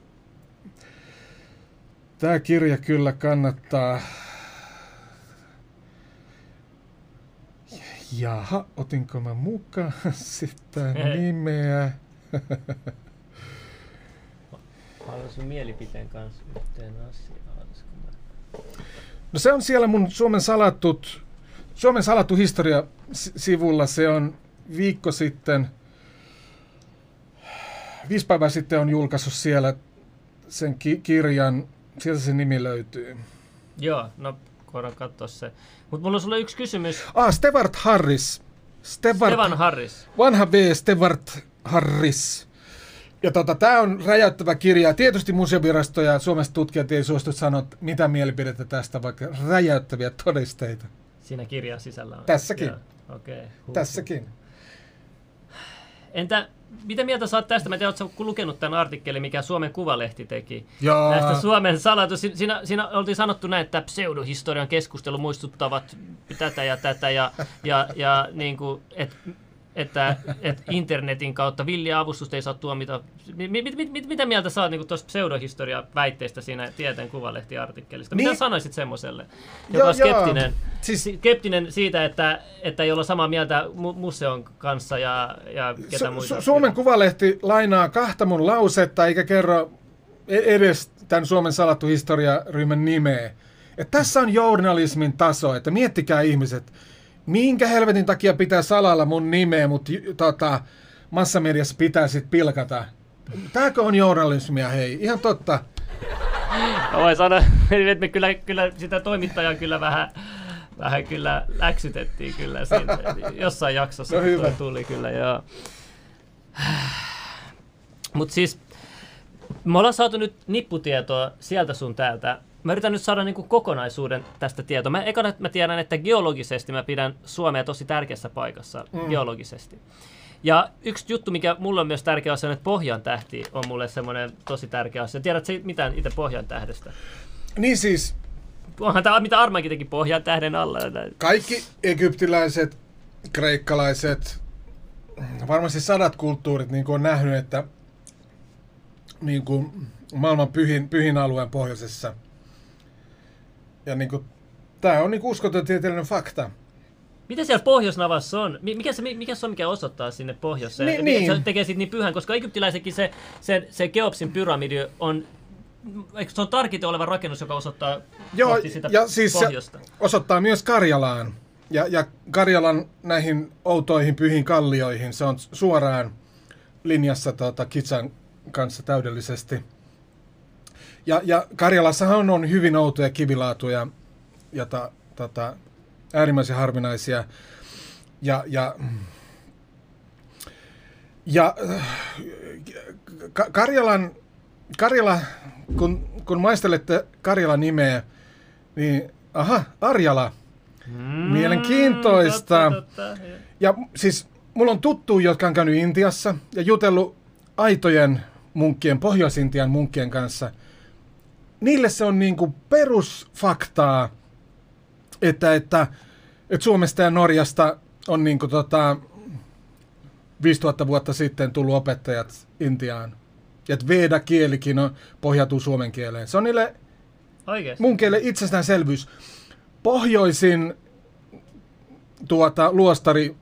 tämä kirja kyllä kannattaa. Jaha, otinko mä mukaan <laughs> sitä nimeä? <laughs> Haluan sun mielipiteen kanssa yhteen asiaan. No se on siellä mun Suomen salatut, Suomen salattu historia si- sivulla. Se on viikko sitten, viisi päivää sitten on julkaissut siellä sen ki- kirjan. Sieltä se nimi löytyy. Joo, no koitan katsoa se. Mutta mulla on sulle yksi kysymys. Ah, Stewart Harris. Stewart, Evan Harris. vanha V. Stewart Harris. Ja tota, tämä on räjäyttävä kirja. Tietysti museovirasto ja Suomesta tutkijat ei suostu sanoa mitä mielipidettä tästä, vaikka räjäyttäviä todisteita. Siinä kirjan sisällä on. Tässäkin. Okei. Okay. Tässäkin. Entä mitä mieltä oot tästä? Mä en tiedä, ootko lukenut tämän artikkelin, mikä Suomen Kuvalehti teki. Jaa. Näistä Suomen salatus. Siinä- Siinä, oltiin sanottu näin, että pseudohistorian keskustelu muistuttavat tätä ja tätä ja, ja, ja <laughs> niin kuin, et, että, että internetin kautta villiä avustusta ei saa tuomita. Mit, mit, mit, mit, mitä mieltä oot niin tuosta pseudohistoria väitteestä siinä Tieteen Kuvalehti-artikkelista? Mitä Niin. sanoisit semmoiselle, joka Joo, on skeptinen, joo. Siis- skeptinen siitä, että, että ei olla samaa mieltä mu- museon kanssa ja, ja ketä Su- muita? Su- Suomen Kuvalehti lainaa kahta mun lausetta eikä kerro e- edes tämän Suomen salattu historiaryhmän nimeä. Et tässä on journalismin taso, että miettikää ihmiset, minkä helvetin takia pitää salalla mun nimeä, mutta tota, massamediassa pitää sit pilkata. Tääkö on journalismia, hei? Ihan totta. Mä voin sanoa, <laughs> että me kyllä, kyllä sitä toimittajaa kyllä vähän, vähän kyllä läksytettiin kyllä siinä. <laughs> Jossain jaksossa No hyvä. tuli kyllä, joo. Mutta siis me ollaan saatu nyt nipputietoa sieltä sun täältä. Mä yritän nyt saada niinku kokonaisuuden tästä tietoa. Mä, ekana mä tiedän, että geologisesti mä pidän Suomea tosi tärkeässä paikassa mm. geologisesti. Ja yksi juttu, mikä mulle on myös tärkeä asia, on, että Pohjan tähti on mulle semmoinen tosi tärkeä asia. Tiedätkö mitään itse Pohjan tähdestä? Niin siis, Onhan tämä, mitä Armankin teki Pohjan tähden alla. kaikki egyptiläiset, kreikkalaiset, varmasti sadat kulttuurit niin on nähnyt, että niin kuin maailman pyhin, pyhin alueen pohjoisessa. Ja niin kuin, tämä on niin uskoton tieteellinen fakta. Mitä siellä Pohjoisnavassa on? Mi- Mikä se, mikä se on, mikä osoittaa sinne pohjoiseen? Niin, Mikä niin. Se tekee siitä niin pyhän, koska egyptiläisetkin se, se, se Keopsin pyramidi on, eikö se on tarkiten oleva rakennus, joka osoittaa Joo, sitä ja siis se pohjoista? osoittaa myös Karjalaan. Ja, ja Karjalan näihin outoihin pyhiin kallioihin, se on suoraan linjassa tota, Kitsan kanssa täydellisesti. Ja, ja Karjalassahan on, hyvin outoja kivilaatuja, jota, tota, äärimmäisen harvinaisia. Ja, ja, ja Ka- Karjalan, Karjala, kun, kun maistelette Karjalan nimeä, niin aha, Arjala. Mm, Mielenkiintoista. Totta, totta. Ja siis mulla on tuttu, jotka on käynyt Intiassa ja jutellut aitojen munkkien, Pohjois-Intian munkkien kanssa. Niille se on niinku perusfaktaa, että, että, että Suomesta ja Norjasta on niinku tota, 5000 vuotta sitten tullut opettajat Intiaan. Ja että Veda-kielikin on, pohjautuu suomen kieleen. Se on niille Oikeesti? mun kielen itsestäänselvyys. Pohjoisin tuota, luostari,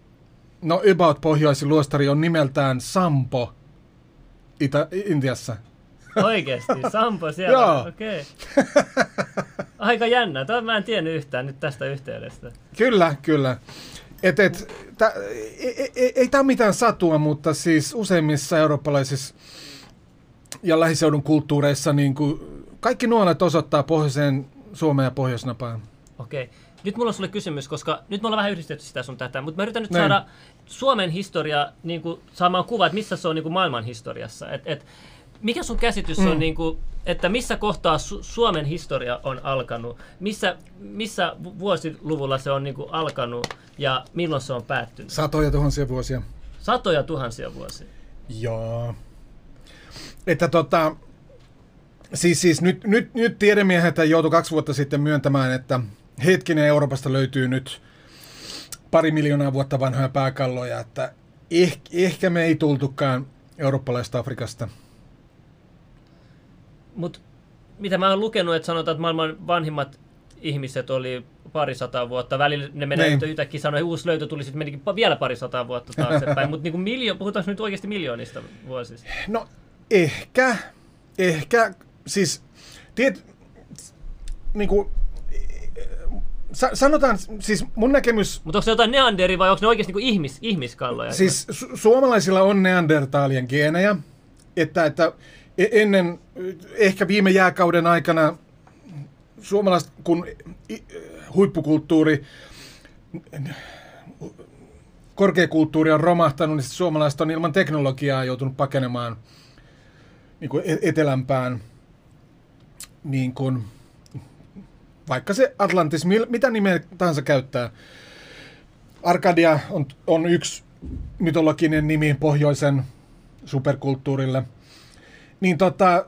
no about pohjoisin luostari on nimeltään Sampo Itä- Intiassa. Oikeesti? Sampo siellä? Joo. Okei. <laughs> Aika jännä. Tämä mä en tiennyt yhtään nyt tästä yhteydestä. Kyllä, kyllä. Et, et, tä, ei, ei, ei tämä mitään satua, mutta siis useimmissa eurooppalaisissa ja lähiseudun kulttuureissa niin kuin kaikki nuolet osoittaa pohjoiseen Suomeen ja Pohjoisnapaan. Okei. Nyt mulla on sulle kysymys, koska nyt me ollaan vähän yhdistetty sitä sun tätä, mutta mä yritän nyt Näin. saada Suomen historia niin kuin, saamaan kuva, että missä se on niin kuin maailman historiassa. Et, et, mikä sun käsitys mm. on, niin kuin, että missä kohtaa Su- Suomen historia on alkanut? Missä, missä vu- vuosiluvulla se on niin kuin, alkanut ja milloin se on päättynyt? Satoja tuhansia vuosia. Satoja tuhansia vuosia. Joo. Että tota, siis, siis nyt, nyt, nyt tiedemiehet joutui kaksi vuotta sitten myöntämään, että hetkinen Euroopasta löytyy nyt pari miljoonaa vuotta vanhoja pääkalloja, että eh, ehkä me ei tultukaan eurooppalaista Afrikasta. Mutta mitä mä oon lukenut, että sanotaan, että maailman vanhimmat ihmiset oli pari sataa vuotta. Välillä ne menee Niin. niin. yhtäkkiä sanoi, että uusi löytö tuli, sitten menikin vielä pari sataa vuotta taaksepäin. <laughs> Mutta niinku miljo- puhutaanko nyt oikeasti miljoonista vuosista? No ehkä, ehkä, siis tiet, niin kuin, sa, sanotaan, siis mun näkemys Mutta onko se jotain neanderi vai onko ne oikeasti niinku ihmis, ihmiskalloja? Siis su- suomalaisilla on neandertaalien geenejä, että, että ennen, ehkä viime jääkauden aikana suomalaiset, kun huippukulttuuri, korkeakulttuuri on romahtanut, niin suomalaiset on ilman teknologiaa joutunut pakenemaan niin kuin e- etelämpään, niin kuin, vaikka se Atlantis, mitä nimeä tahansa käyttää. Arkadia on, on yksi mytologinen nimi pohjoisen superkulttuurille. Niin tota,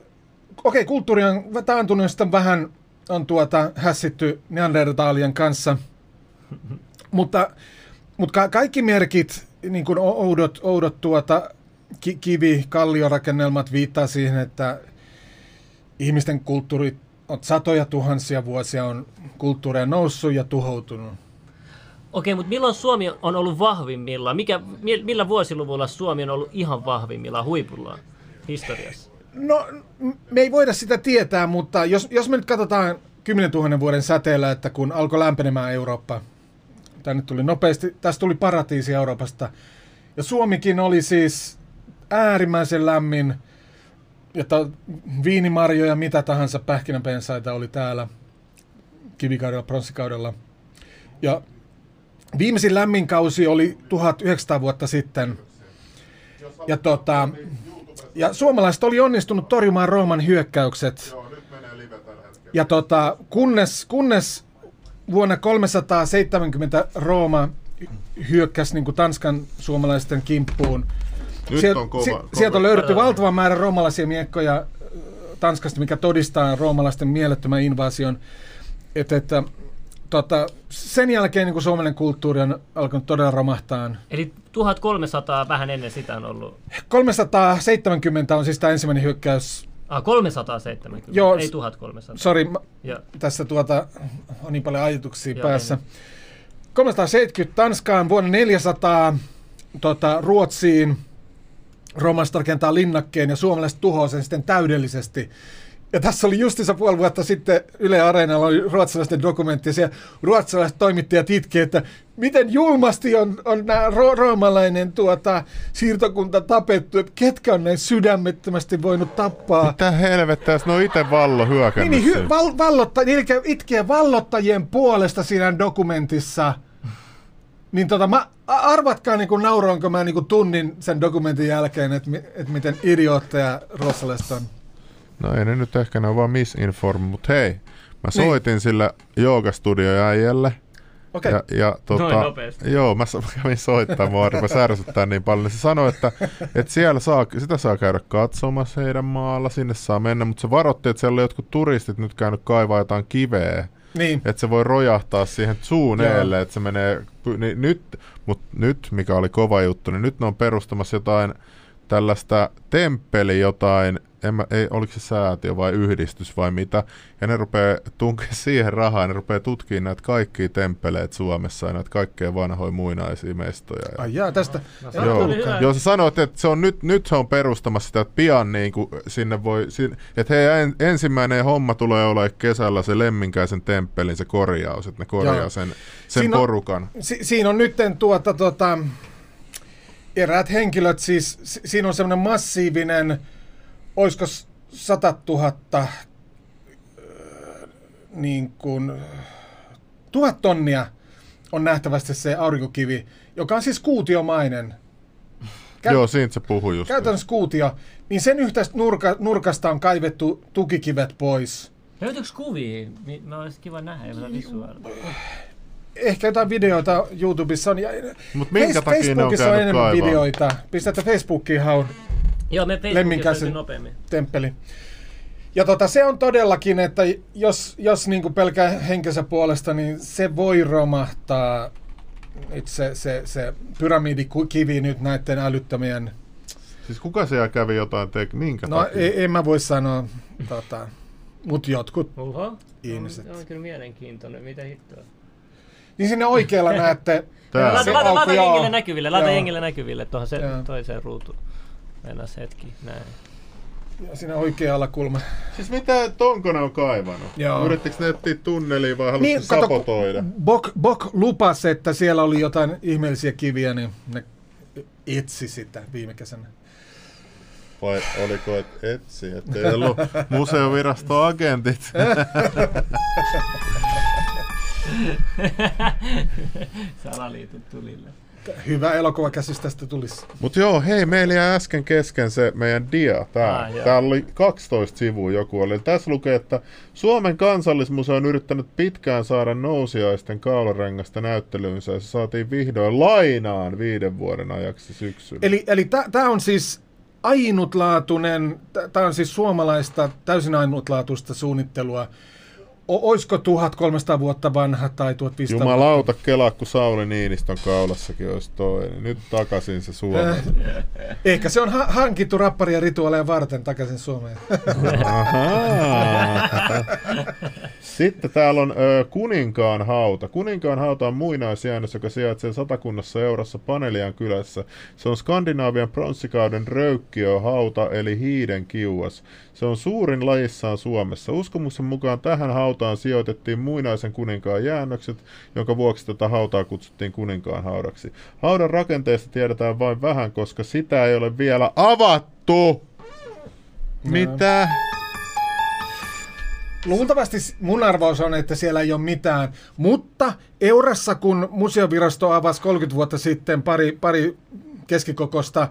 okei, kulttuuri on taantunut, vähän on tuota hässitty Neandertalien kanssa. mutta mutta ka- kaikki merkit, niin kuin oudot, oudot tuota, ki- kivi, kalliorakennelmat viittaa siihen, että ihmisten kulttuurit on satoja tuhansia vuosia on kulttuureja noussut ja tuhoutunut. Okei, mutta milloin Suomi on ollut vahvimmillaan? Mikä, mi- millä vuosiluvulla Suomi on ollut ihan vahvimmillaan, huipullaan historiassa? No, me ei voida sitä tietää, mutta jos, jos me nyt katsotaan 10 000 vuoden säteellä, että kun alkoi lämpenemään Eurooppa, tänne tuli nopeasti, tästä tuli paratiisi Euroopasta. Ja Suomikin oli siis äärimmäisen lämmin, että viinimarjoja, mitä tahansa pähkinänpensaita oli täällä kivikaudella, pronssikaudella. Ja viimeisin lämmin kausi oli 1900 vuotta sitten. Ja, tota, ja suomalaiset oli onnistunut torjumaan Rooman hyökkäykset. Joo, nyt menee live tällä hetkellä. Ja tota, kunnes, kunnes vuonna 370 Rooma hyökkäsi niin Tanskan suomalaisten kimppuun. Nyt Sielt- on kova. si- kova. sieltä on löydetty valtava määrä roomalaisia miekkoja äh, Tanskasta, mikä todistaa roomalaisten mielettömän invaasion. Et, että, tota, sen jälkeen niin suomalainen kulttuuri on alkanut todella romahtaa. Eli 1300 vähän ennen sitä on ollut. 370 on siis tämä ensimmäinen hyökkäys. Ah, 370, Joo, ei s- 1300. Sori, tässä tuota, on niin paljon ajatuksia Joo, päässä. niin. 370 Tanskaan, vuonna 400 tota, Ruotsiin, Roomasta rakentaa linnakkeen ja suomalaiset tuhoaa sen sitten täydellisesti. Ja tässä oli justiinsa puoli vuotta sitten Yle Areenalla oli ruotsalaisten dokumentti ja siellä ruotsalaiset toimittajat itki, että miten julmasti on, on nämä ro- roomalainen tuota, siirtokunta tapettu, että ketkä on näin sydämettömästi voinut tappaa. Mitä helvettä, jos ne on itse vallo Niin, hyökännyt niin hy- siinä? val- vallotta, eli itkee vallottajien puolesta siinä dokumentissa. Niin tota, mä, arvatkaa niin kuin nauroinko mä niin kuin tunnin sen dokumentin jälkeen, että mi- et miten idiootteja ruotsalaiset on. No ei ne nyt ehkä, ne on vaan misinform, mutta hei. Mä Niin. soitin sillä joogastudio äijälle. Okei, Ja, ja tota. Joo, mä <laughs> kävin soittamaan, mua rupesi ärsyttää niin paljon. niin Se sanoi, että, että siellä saa, sitä saa käydä katsomassa heidän maalla, sinne saa mennä, mutta se varoitti, että siellä oli jotkut turistit nyt käynyt kaivaa jotain kiveä, niin. että se voi rojahtaa siihen zoon Joo. eelle, että se menee, niin nyt, mutta nyt, mikä oli kova juttu, niin nyt ne on perustamassa jotain tällaista temppeli jotain, en mä, ei, oliko se säätiö vai yhdistys vai mitä, ja ne rupeaa tunkemaan <laughs> siihen rahaa, ja ne rupeaa tutkimaan näitä kaikkia temppeleitä Suomessa ja näitä kaikkea vanhoja muinaisia mestoja. Ja, Ai jaa, tästä. No, ole Joo, joo, se sanoi, että se on nyt, nyt se on perustamassa sitä, että pian niin kuin sinne voi, sin, että heidän en, ensimmäinen homma tulee olla kesällä se Lemminkäisen temppelin se korjaus, että ne korjaa Joo. sen, sen Siinä on- porukan. Si- siinä on nytten tuota, tota, eräät henkilöt, siis si- siinä on semmoinen massiivinen, olisiko s- 100 000, äh, niin kuin, tuhat tonnia on nähtävästi se aurinkokivi, joka on siis kuutiomainen. Kä- Joo, siitä se puhui just. Käytännössä kuutio, niin sen yhtästä nurka, nurkasta on kaivettu tukikivet pois. Löytyykö kuvia? Mä olisi kiva nähdä jotain visuaalia. Ehkä jotain videoita YouTubessa on. Ja Mut minkä Face- takia ne on Facebookissa on käynyt enemmän kaivaa? videoita. Pistätte Facebookiin haun Joo, me Facebookissa Lemminkäisen- nopeammin. temppeli. Ja tota, se on todellakin, että jos, jos niin pelkää henkensä puolesta, niin se voi romahtaa nyt se, se, se pyramidikivi nyt näiden älyttömien... Siis kuka siellä kävi jotain tek... Minkä No takia? ei, en mä voi sanoa, tota, mutta jotkut. Oho. Ihmiset. On, on kyllä mielenkiintoinen. Mitä hittoa? Niin sinne oikealla <laughs> näette... Tää. Laita, se laita, laita jengille näkyville, laita jengille näkyville tuohon se, toiseen ruutuun. Mennään hetki, näin. Ja siinä oikealla kulma. Siis mitä tonko ne on kaivannut? Joo. Yrittikö ne etsiä tunnelia vai halusitte Niin, kato, sabotoida? Bok, Bok lupasi, että siellä oli jotain ihmeellisiä kiviä, niin ne etsi sitä viime kesänä. Vai oliko et etsi, ettei ollut museoviraston-agentit? <laughs> Salaliitot tulille. Hyvä elokuvakäsitys tästä tulisi. Mut joo, hei, meillä jäi äsken kesken se meidän dia. Tää. Ah. Täällä oli 12 sivua joku oli. Tässä lukee, että Suomen kansallismuseo on yrittänyt pitkään saada nousiaisten kaularengasta näyttelyynsä ja se saatiin vihdoin lainaan viiden vuoden ajaksi syksyllä. Eli, eli tämä on siis ainutlaatuinen, tämä on siis suomalaista täysin ainutlaatuista suunnittelua. O, oisko 1300 vuotta vanha tai 1500 vuotta? Jumalauta, kelaa, kun Sauli Niinistön kaulassakin olisi toinen. Nyt takaisin se Suomeen. Ehkä se on ha- hankittu rapparia rituaaleja varten takaisin Suomeen. Ahaa. <laughs> Sitten täällä on ö, Kuninkaan hauta. Kuninkaan hauta on muinaisjäännös, joka sijaitsee satakunnassa Eurassa Panelian kylässä. Se on Skandinaavian pronssikauden röykkiöhauta, eli hiiden kiuas. Se on suurin lajissaan Suomessa. Uskomuksen mukaan tähän hautaan sijoitettiin muinaisen kuninkaan jäännökset, jonka vuoksi tätä hautaa kutsuttiin kuninkaan haudaksi. Haudan rakenteesta tiedetään vain vähän, koska sitä ei ole vielä avattu. Mitä? Luultavasti mun arvaus on, että siellä ei ole mitään. Mutta Eurassa, kun museovirasto avasi 30 vuotta sitten pari, pari keskikokosta,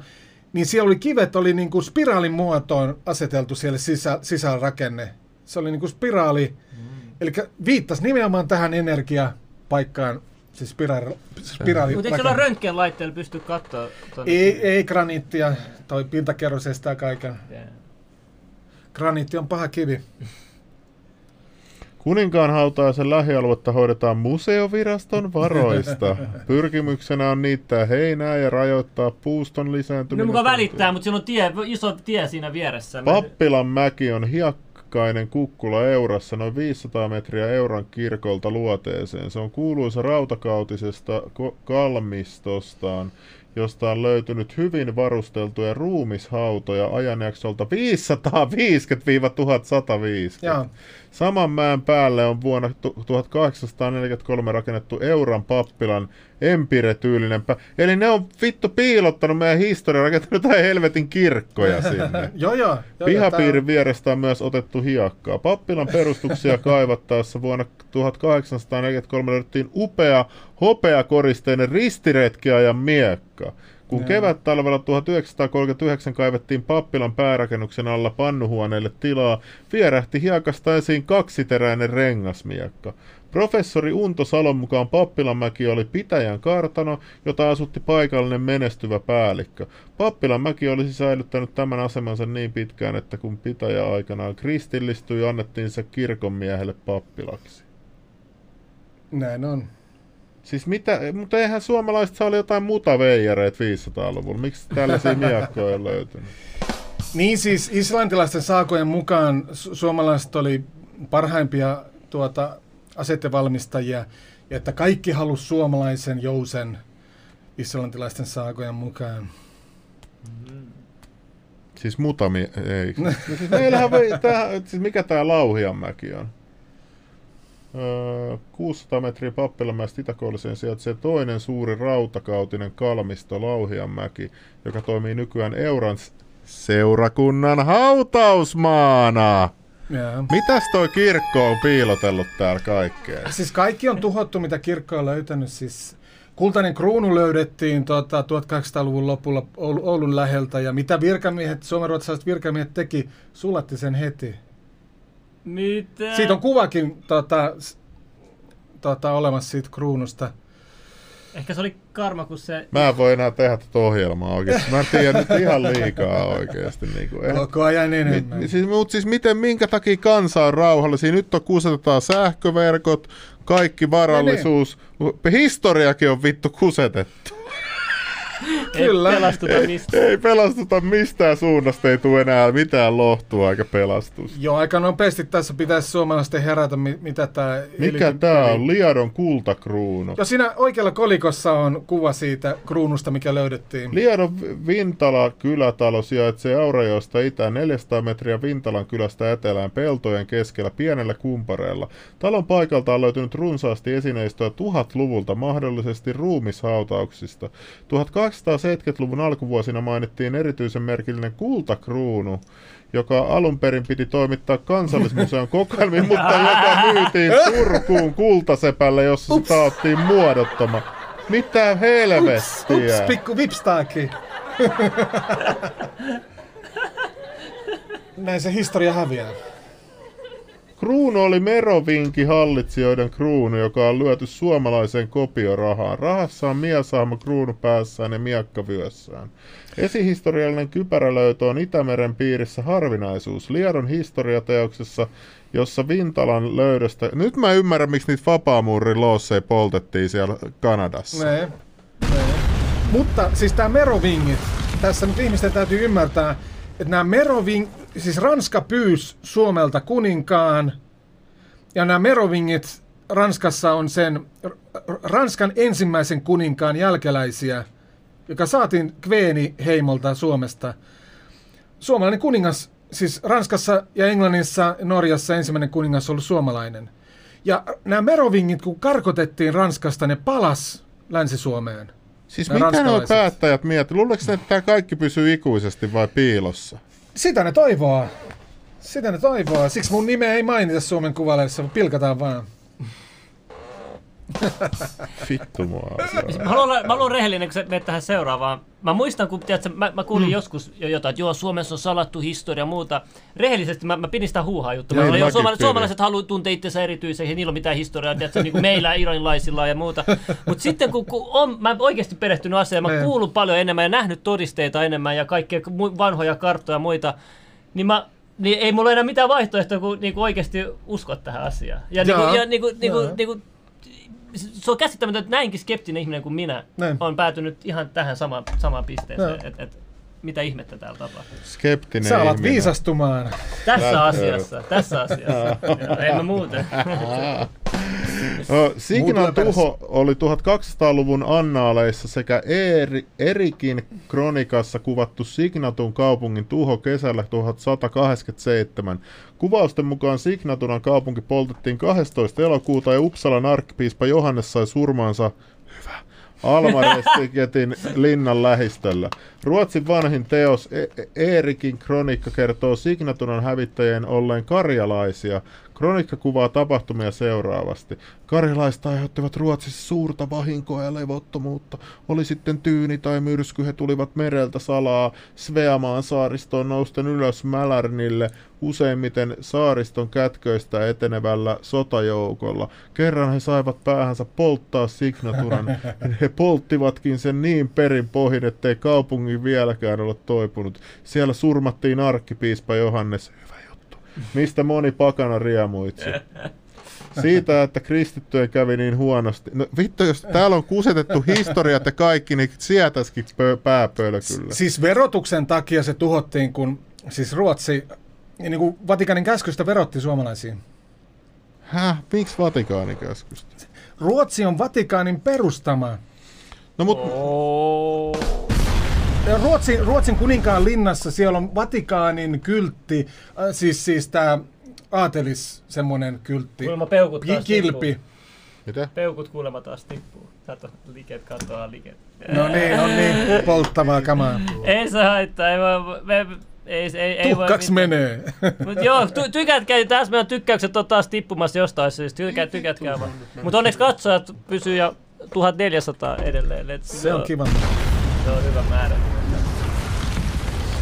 niin siellä oli kivet oli niin kuin spiraalin muotoon aseteltu siellä sisä, sisärakenne. Se oli niin kuin spiraali, mm. eli viittasi nimenomaan tähän energiapaikkaan, siis spiraali, spiraali Mutta eikö olla röntgen laitteella pysty katsoa? Ei, ei graniittia, toi pintakerros estää kaiken. Yeah. Graniitti on paha kivi. Kuninkaan hautaisen lähialuetta hoidetaan museoviraston varoista. Pyrkimyksenä on niittää heinää ja rajoittaa puuston lisääntymistä. No mukaan välittää, mutta siinä on tie, iso tie siinä vieressä. Pappilan mäki on hiekkainen kukkula Eurassa noin 500 metriä Euran kirkolta luoteeseen. Se on kuuluisa rautakautisesta kalmistostaan josta on löytynyt hyvin varusteltuja ruumishautoja ajanjaksolta 550-1150. Saman mäen päälle on vuonna 1843 rakennettu Euran pappilan Empire-tyylinen pä- Eli ne on vittu piilottanut meidän historiaa, rakentanut jotain helvetin kirkkoja <laughs> sinne. joo, joo. Pihapiirin tää... vierestä on myös otettu hiakkaa. Pappilan perustuksia <laughs> kaivattaessa vuonna 1843 löydettiin upea hopeakoristeinen ristiretkiajan miekka. Kun kevät-talvella 1939 kaivettiin pappilan päärakennuksen alla pannuhuoneelle tilaa, vierähti hiekasta esiin kaksiteräinen rengasmiekka. Professori Unto Salon mukaan Pappilanmäki oli pitäjän kartano, jota asutti paikallinen menestyvä päällikkö. Pappilanmäki olisi säilyttänyt tämän asemansa niin pitkään, että kun pitäjä aikanaan kristillistyi, annettiin se kirkonmiehelle pappilaksi. Näin on. Siis mitä, mutta eihän suomalaiset saa jotain muuta veijareet 500-luvulla. Miksi tällaisia <laughs> miakkoja on löytynyt? Niin siis islantilaisten saakojen mukaan su- suomalaiset oli parhaimpia tuota, asettevalmistajia, ja että kaikki halusi suomalaisen jousen islantilaisten saakojen mukaan. Mm. Siis mutami, ei. <laughs> No, siis meillähän tää, siis mikä tämä Lauhianmäki on? 600 metriä Pappilamäestä Itäkouliseen sijaitsee toinen suuri rautakautinen kalmisto Lauhianmäki, joka toimii nykyään Euran seurakunnan hautausmaana. Yeah. Mitäs toi kirkko on piilotellut täällä kaikkea? Siis kaikki on tuhottu, mitä kirkko on löytänyt. Siis kultainen kruunu löydettiin tota, 1800-luvun lopulla Oulun läheltä, ja mitä virkamiehet, suomenruotsalaiset virkamiehet teki, sulatti sen heti. Mitä? Siitä on kuvakin tota, tota, olemassa siitä kruunusta. Ehkä se oli karma, kun se... Mä en voi enää tehdä tätä ohjelmaa oikeasti. Mä en tiedä nyt ihan liikaa oikeasti. Niin kuin, Koko ajan enemmän. Mi, siis, mutta siis miten, minkä takia kansa on rauhallisia? Nyt on kusetetaan sähköverkot, kaikki varallisuus. No niin. Historiakin on vittu kusetettu. Kyllä. Ei pelastuta mistään. Ei, ei pelastuta mistään suunnasta, ei tule enää mitään lohtua eikä pelastus. Joo, aika nopeasti tässä pitäisi suomalaisten herätä, mitä tämä... Mikä tämä on? Liadon kultakruunu. Ja siinä oikealla kolikossa on kuva siitä kruunusta, mikä löydettiin. Liadon Vintala kylätalo sijaitsee Aurajoista itään 400 metriä Vintalan kylästä etelään peltojen keskellä pienellä kumpareella. Talon paikalta on löytynyt runsaasti esineistöä tuhatluvulta, mahdollisesti ruumishautauksista. 1870-luvun alkuvuosina mainittiin erityisen merkillinen kultakruunu, joka alun perin piti toimittaa kansallismuseon kokoelmiin, <laughs> mutta joka myytiin Turkuun kultasepälle, jossa se taattiin muodottama. Mitä helvettiä? Ups, ups pikku vipstaaki. <laughs> Näin se historia häviää. Kruunu oli Merovinki hallitsijoiden kruunu, joka on lyöty suomalaiseen kopiorahaan. Rahassa on miesahmo kruunu päässään ja miakka vyössään. Esihistoriallinen kypärälöytö on Itämeren piirissä harvinaisuus. Liedon historiateoksessa, jossa Vintalan löydöstä... Nyt mä ymmärrän, miksi niitä vapaamuurin loosseja poltettiin siellä Kanadassa. Ne, ne. Mutta siis tämä Merovingit, tässä nyt ihmisten täytyy ymmärtää, että nämä Meroving, siis Ranska pyys Suomelta kuninkaan, ja nämä Merovingit Ranskassa on sen Ranskan ensimmäisen kuninkaan jälkeläisiä, joka saatiin Kveeni heimolta Suomesta. Suomalainen kuningas, siis Ranskassa ja Englannissa Norjassa ensimmäinen kuningas on ollut suomalainen. Ja nämä Merovingit, kun karkotettiin Ranskasta, ne palas Länsi-Suomeen. Siis mitä nuo päättäjät miettivät? Luuleeko että tämä kaikki pysyy ikuisesti vai piilossa? Sitä ne toivoo. Sitä ne toivoo. Siksi mun nimeä ei mainita Suomen kuvalehdissä, pilkataan vaan. <laughs> Vittu mua. Mä haluan, olla- mä haluan rehellinen, kun sä menet tähän seuraavaan. Mä muistan, kun tiedätkö, mä, mä kuulin mm. joskus jo jotain, että joo, Suomessa on salattu historia ja muuta. Rehellisesti mä, mä pidin sitä huuhaa juttua. Niin, Mä olin, joo, suomalaiset, suomalaiset haluaa tuntea itsensä erityisen, ei niillä ole mitään historiaa, tiedätkö, niin kuin meillä iranilaisilla ja muuta. Mutta sitten kun, kun on, mä oikeasti perehtynyt asiaan, mä Niin. oon kuullut paljon enemmän ja nähnyt todisteita enemmän ja kaikkea vanhoja karttoja ja muita, niin mä niin ei mulla ole enää mitään vaihtoehtoa kuin, niin kuin oikeasti uskoa tähän asiaan. Ja, niin Jaa. kuin, ja niin kuin, niin kuin, niin kuin, se on käsittämätöntä, että näinkin skeptinen ihminen kuin minä Näin. on päätynyt ihan tähän samaan, samaan pisteeseen, että et, mitä ihmettä täällä tapahtuu. Skeptinen Sä alat ihminen. viisastumaan. Tässä asiassa, tässä asiassa. <laughs> En mä muuten. <laughs> No, Signan tuho oli 1200-luvun annaaleissa sekä Eri, Erikin kronikassa kuvattu Signatun kaupungin tuho kesällä 1187. Kuvausten mukaan Signatunan kaupunki poltettiin 12. elokuuta ja Uppsalan arkkipiispa Johannes sai surmansa hyvä, Almarestiketin linnan lähistöllä. Ruotsin vanhin teos E- Eerikin kronikka kertoo Signatunan hävittäjien olleen karjalaisia. Kronikka kuvaa tapahtumia seuraavasti. Karjalaiset aiheuttivat Ruotsissa suurta vahinkoa ja levottomuutta. Oli sitten tyyni tai myrsky, he tulivat mereltä salaa Sveamaan saaristoon nousten ylös Mälärnille, useimmiten saariston kätköistä etenevällä sotajoukolla. Kerran he saivat päähänsä polttaa Signatunan. <laughs> He polttivatkin sen niin perin pohjin, ettei kaupungin vieläkään ole toipunut. Siellä surmattiin arkkipiispa Johannes. Hyvä. Mistä moni pakana riemuitsi. Siitä, että kristittyjen kävi niin huonosti. No vittu, jos täällä on kusetettu historiat ja kaikki, niin sietäisikin pö- pääpöylä kyllä. Siis verotuksen takia se tuhottiin, kun siis Ruotsi niin kuin Vatikanin käskystä verotti suomalaisiin. Häh? Miksi Vatikaani käskystä? Ruotsi on Vatikaanin perustama. No mut Oh. Ja Ruotsin, Ruotsin kuninkaan linnassa siellä on Vatikaanin kyltti, äh, siis, siis tämä aatelis semmoinen kyltti, Kuulemma peukut taas kilpi. tippuu. mitä? Peukut kuulemma taas tippuu. Kato, liket katoaa liket. No niin, on niin polttavaa kamaa. Ei se haittaa, ei voi, me, ei, ei, ei mitään. menee. Mut joo, ty- tykätkää, tässä meidän tykkäykset on taas tippumassa jostain syystä, Tykkä, tykätkää vaan. Mutta onneksi katsojat pysyy jo 1400 edelleen. Let's Se on kiva. Se on hyvä määrä.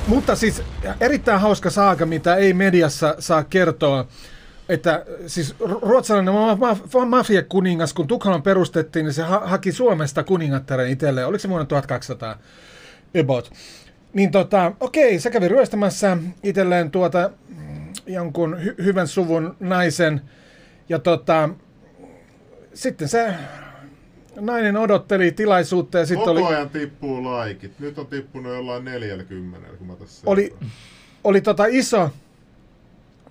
Mutta siis erittäin hauska saaga, mitä ei mediassa saa kertoa. Että siis ru- ruotsalainen ma- ma- mafiakuningas, kun Tukholman perustettiin, niin se ha- haki Suomesta kuningattaren itselleen. Oliko se vuonna 1200? About. Niin tota, okei, se kävi ryöstämässä itselleen tuota mm, jonkun hy- hyvän suvun naisen. Ja tota, sitten se nainen odotteli tilaisuutta ja sitten Koko oli, ajan tippuu laikit. Nyt on tippunut jollain 40, kun mä tässä oli, seuraan. oli tota iso,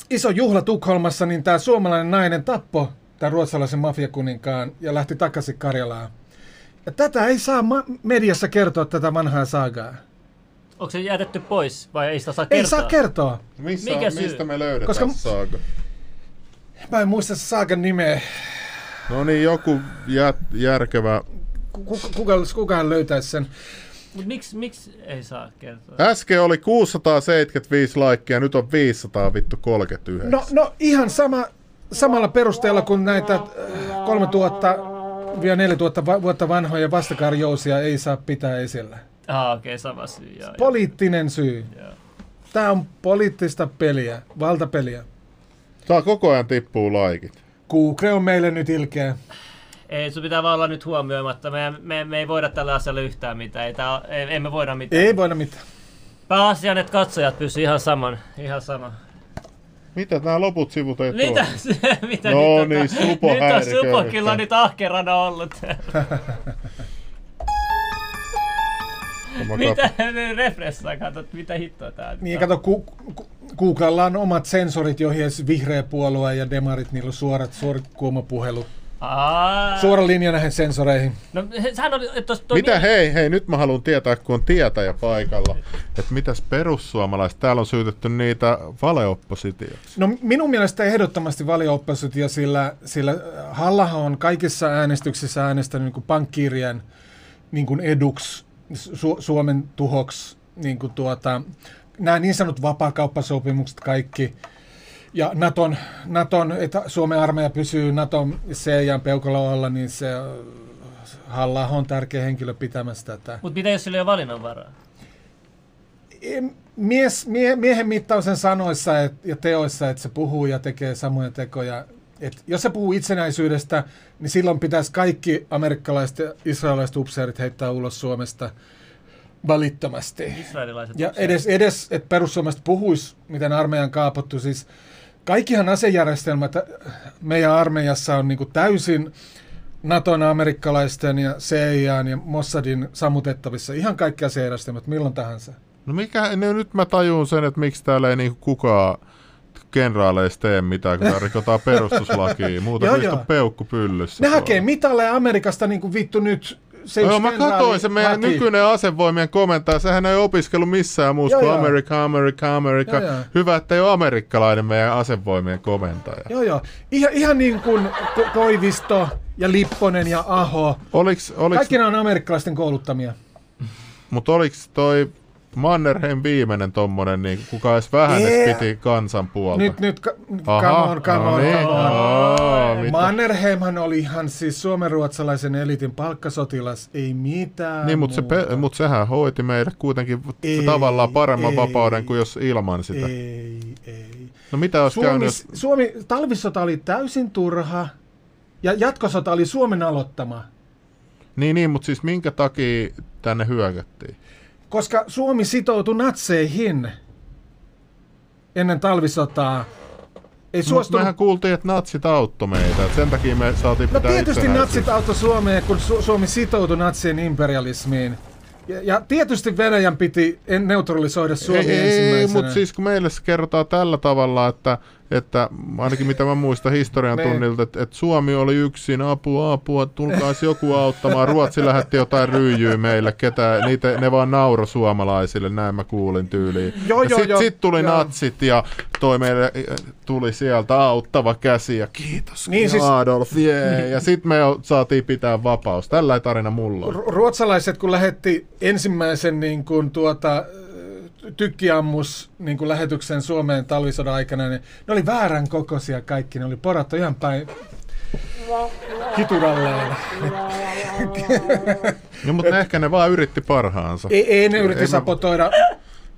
iso juhla Tukholmassa, niin tämä suomalainen nainen tappo tämän ruotsalaisen mafiakuninkaan ja lähti takaisin Karjalaan. Ja tätä ei saa ma- mediassa kertoa tätä vanhaa saagaa. Onko se jätetty pois vai ei sitä saa kertoa? Ei saa kertoa. Missä, Mikä syy? mistä me löydetään Koska- saaga? Mä en muista saagan nimeä. No niin, joku jä, järkevä. Kuka, kuka, kukahan löytäisi sen? Mut miksi, miksi ei saa kertoa? Äsken oli 675 laikkia, nyt on 500 vittu 39. No, no ihan sama, samalla perusteella kuin näitä äh, 3000 vielä 4000 va- vuotta vanhoja vastakarjousia ei saa pitää esillä. Ah, okei, okay, sama syy. Joo, Poliittinen syy. joo. Tämä on poliittista peliä, valtapeliä. Tää koko ajan tippuu laikit. Google on meille nyt ilkeä. Ei, sun pitää vaan olla nyt huomioimatta. Me, me, me ei voida tällä asialle yhtään mitään. Ei, tää, ei, emme voida mitään. Ei voida mitään. Pääasia on, että katsojat pysyy ihan saman. Ihan sama. Mitä nämä loput sivut ei Mitä? mitä No nyt on- niin, Supo Nyt on nyt. nyt ahkerana ollut. <laughs> Mä mitä refressaa, katsot, mitä hittoa tää Niin on. kato, ku, ku, Googlella on omat sensorit, joihin vihreä puolue ja demarit, niillä on suorat, suorat kuomapuhelut. Aa, Suora linja näihin sensoreihin. No, he- sehän oli, että tos- toi Mitä mie- hei, hei, nyt mä haluan tietää, kun on tietäjä paikalla, että mitäs perussuomalaiset, täällä on syytetty niitä valeoppositioksi. No minun mielestä ehdottomasti valio-oppositio, sillä, sillä Hallahan on kaikissa äänestyksissä äänestänyt niin pankkiirien niin eduksi, Su- Suomen tuhoksi, niin kuin tuota, nämä niin sanotut vapaakauppasopimukset kaikki. ja Naton, Naton, että Suomen armeija pysyy Naton CIAn peukalo alla, niin se halla on tärkeä henkilö pitämässä tätä. Mutta mitä jos sillä ei ole valinnanvaraa? Mies, mie, miehen mittausen sanoissa et, ja teoissa, että se puhuu ja tekee samoja tekoja. Et jos se puhuu itsenäisyydestä, niin silloin pitäisi kaikki amerikkalaiset ja israelilaiset upseerit heittää ulos Suomesta välittömästi. Israelilaiset Ja upseerit. edes, edes että perussuomalaiset puhuis, miten armeijan kaapottu. Siis kaikkihan asejärjestelmät meidän armeijassa on niinku täysin Naton, amerikkalaisten ja CIAn ja Mossadin sammutettavissa. Ihan kaikki asejärjestelmät, milloin tahansa. No mikä, no nyt mä tajun sen, että miksi täällä ei niinku kukaan kenraaleista tee mitään, kun rikotaan perustuslakia. <laughs> Muuta kuin joo. istua peukku pyllyssä. Ne tuolla. hakee mitaleja Amerikasta niin kuin vittu nyt. Se Joo, mä katsoin se meidän haki. nykyinen asevoimien komentaja. Sehän ei opiskellut missään muussa kuin. Amerika, Amerika, Amerika. Joo, joo. Hyvä, että ei ole amerikkalainen meidän asevoimien komentaja. Joo, joo. Ihan, ihan niin kuin Ko- Koivisto ja Lipponen ja Aho. Oliks, oliks, Kaikki ne on amerikkalaisten kouluttamia. Mutta oliks toi Mannerheim viimeinen tommonen, niin kuka edes vähän edes piti kansan puolta? Nyt, nyt, ka- Aha, come on, come no on, niin. come on. Mitä? Mannerheimhan oli ihan siis suomenruotsalaisen elitin palkkasotilas, ei mitään Niin, mutta se pe- mut sehän hoiti meille kuitenkin Ei, tavallaan paremman ei. vapauden kuin jos ilman sitä. Ei, ei. No mitä olisi Suomi, käynyt, jos... Suomi, talvissota oli täysin turha ja jatkosota oli Suomen aloittama. Niin, niin, mutta siis minkä takia tänne hyökättiin? Koska Suomi sitoutui natseihin ennen talvisotaa. Ei suostunut... mehän kuultiin, että natsit auttoi meitä, että sen takia me saatiin No pitää tietysti itsenäisyys. natsit auttoi Suomeen, kun Su- Suomi sitoutui natsien imperialismiin. Ja, ja tietysti Venäjän piti neutralisoida Suomi ei, ei, ensimmäisenä. mutta siis kun meille se kerrotaan tällä tavalla, että, että ainakin mitä mä muistan historian tunnilta, että, että Suomi oli yksin, apua, apua, tulkaas joku auttamaan. Ruotsi lähetti jotain ryijyä meille, ketä, niitä, ne vaan nauro suomalaisille, näin mä kuulin tyyliin. Joo, ja joo, sit, joo, sit tuli joo. natsit ja toi meille äh, tuli sieltä auttava käsi ja kiitos Niin siis- Adolf, jee. Ja sit me jo saatiin pitää vapaus. Tällä tarina mulla on. Ru- Ruotsalaiset, kun lähetti ensimmäisen niin kuin, tuota, tykkiammus niin kuin lähetyksen Suomeen talvisodan aikana, niin ne oli väärän kokoisia kaikki. Ne oli porattu ihan päin kituralleen. No, mutta ehkä ne vaan yritti parhaansa. Ei, ei ne yritti Ei.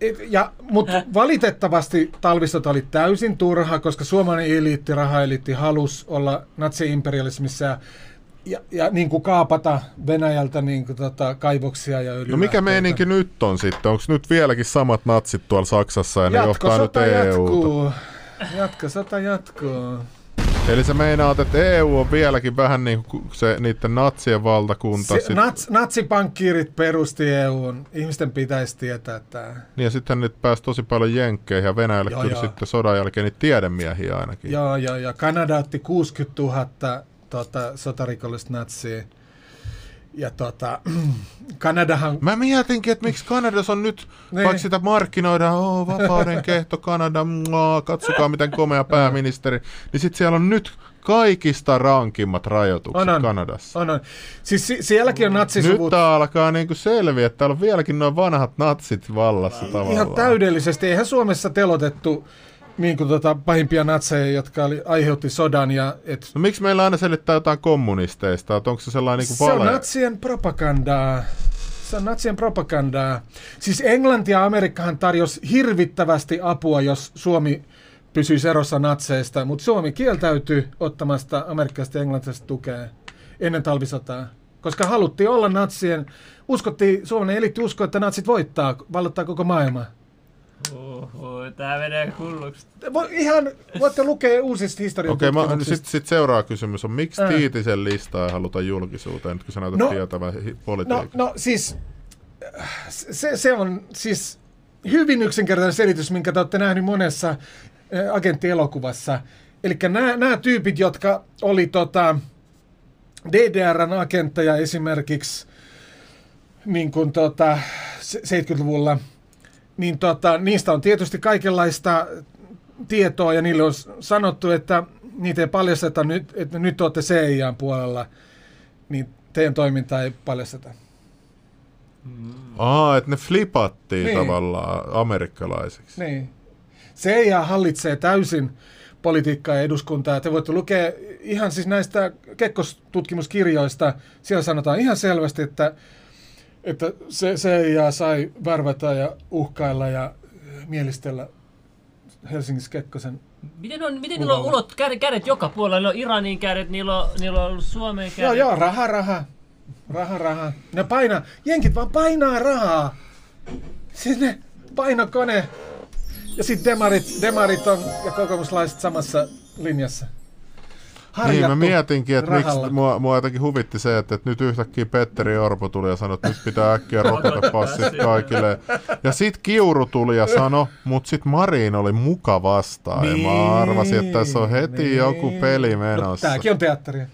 Et- Ja, mutta valitettavasti talvisota oli täysin turha, koska suomalainen eliitti, rahaeliitti halus olla natsi-imperialismissa ja, ja, ja niin kuin kaapata Venäjältä niin kuin, tota, kaivoksia ja öljyä. No mikä meininki nyt on sitten? Onko nyt vieläkin samat natsit tuolla Saksassa ja ne johtaa nyt EUta? jatkuu. Jatkosota jatkuu. Eli sä meinaat, että EU on vieläkin vähän niin kuin se niiden natsien valtakunta. Se, sit, nats, natsipankkiirit perusti EUn. Ihmisten pitäisi tietää tämä. niin ja sitten nyt pääsi tosi paljon jenkkeihin ja Venäjälle Joo, kyllä joo. sitten sodan jälkeen niitä tiedemiehiä ainakin. Joo, joo, joo. Kanada otti 60 000 tota, sotarikollista natsia. Ja tota, <clears throat> Kanadahan... Mä mietinkin, että miksi Kanadassa on nyt, Niin. vaikka sitä markkinoidaan, oh, vapauden kehto Kanada, mua, katsokaa miten komea pääministeri, niin sitten siellä on nyt kaikista rankimmat rajoitukset On, on. Kanadassa. On, on. Siis si- sielläkin on natsisuvut Nyt tää alkaa niinku selviä, että täällä on vieläkin noin vanhat natsit vallassa tavallaan. ihan täydellisesti. Eihän Suomessa telotettu niin kuin tota, pahimpia natseja, jotka oli, aiheutti sodan. Ja, et, No miksi meillä aina selittää jotain kommunisteista, onko se sellainen niinku se on vale? natsien propagandaa. Se on natsien propagandaa. Siis Englanti ja Amerikkahan tarjosi hirvittävästi apua, jos Suomi pysyisi erossa natseista, mutta Suomi kieltäytyi ottamasta amerikkalaisesta ja englantilaisesta tukea ennen talvisotaa. Koska haluttiin olla natsien, uskottiin, Suomen eliitti uskoi, että natsit voittaa, vallottaa koko maailma. Oho, tää menee hulluksi. Vo, ihan, voitte lukea uusista historian Okei, okay, sitten sit seuraava kysymys on, miksi Ää. Tiitisen listaa ei haluta julkisuuteen, nyt kun sä näytät No, tietävän No, politiikan? no siis, äh, se, se on siis hyvin yksinkertainen selitys, minkä te olette nähneet monessa äh, agenttielokuvassa. Eli nämä tyypit, jotka oli tota, DDRn agentteja esimerkiksi niin kuin tota, se- 70-luvulla, niin tota, niistä on tietysti kaikenlaista tietoa ja niille on sanottu, että niitä ei paljasteta nyt, että nyt olette CIAn puolella, niin teidän toimintaa ei paljasteta. Aa, että ne flipattiin Niin. tavallaan amerikkalaisiksi. Niin. CIA hallitsee täysin politiikkaa ja eduskuntaa. Te voitte lukea ihan siis näistä Kekkos-tutkimuskirjoista. Siellä sanotaan ihan selvästi, että, että se, se ja sai värvätä ja uhkailla ja mielistellä Helsingissä Kekkosen Miten, on, miten niillä on ulot kädet, kädet joka puolella? Niillä on Iranin kädet, niillä on, niillä on Suomen kädet. Joo, joo, raha, raha. Raha, raha. Ne painaa, jenkit vaan painaa rahaa. Siis ne painokone. Ja sitten demarit, demarit on ja kokoomuslaiset samassa linjassa. Niin, mä mietinkin, että miksi rahalla. mua, mua jotenkin huvitti se, että, että nyt yhtäkkiä Petteri Orpo tuli ja sanoi, että nyt pitää äkkiä rokotepassit kaikille. Ja sit Kiuru tuli ja sanoi, mutta sit Marin oli muka vastaan. Ja mä arvasin, että tässä on heti niin. joku peli No, menossa. tääkin on teatteria.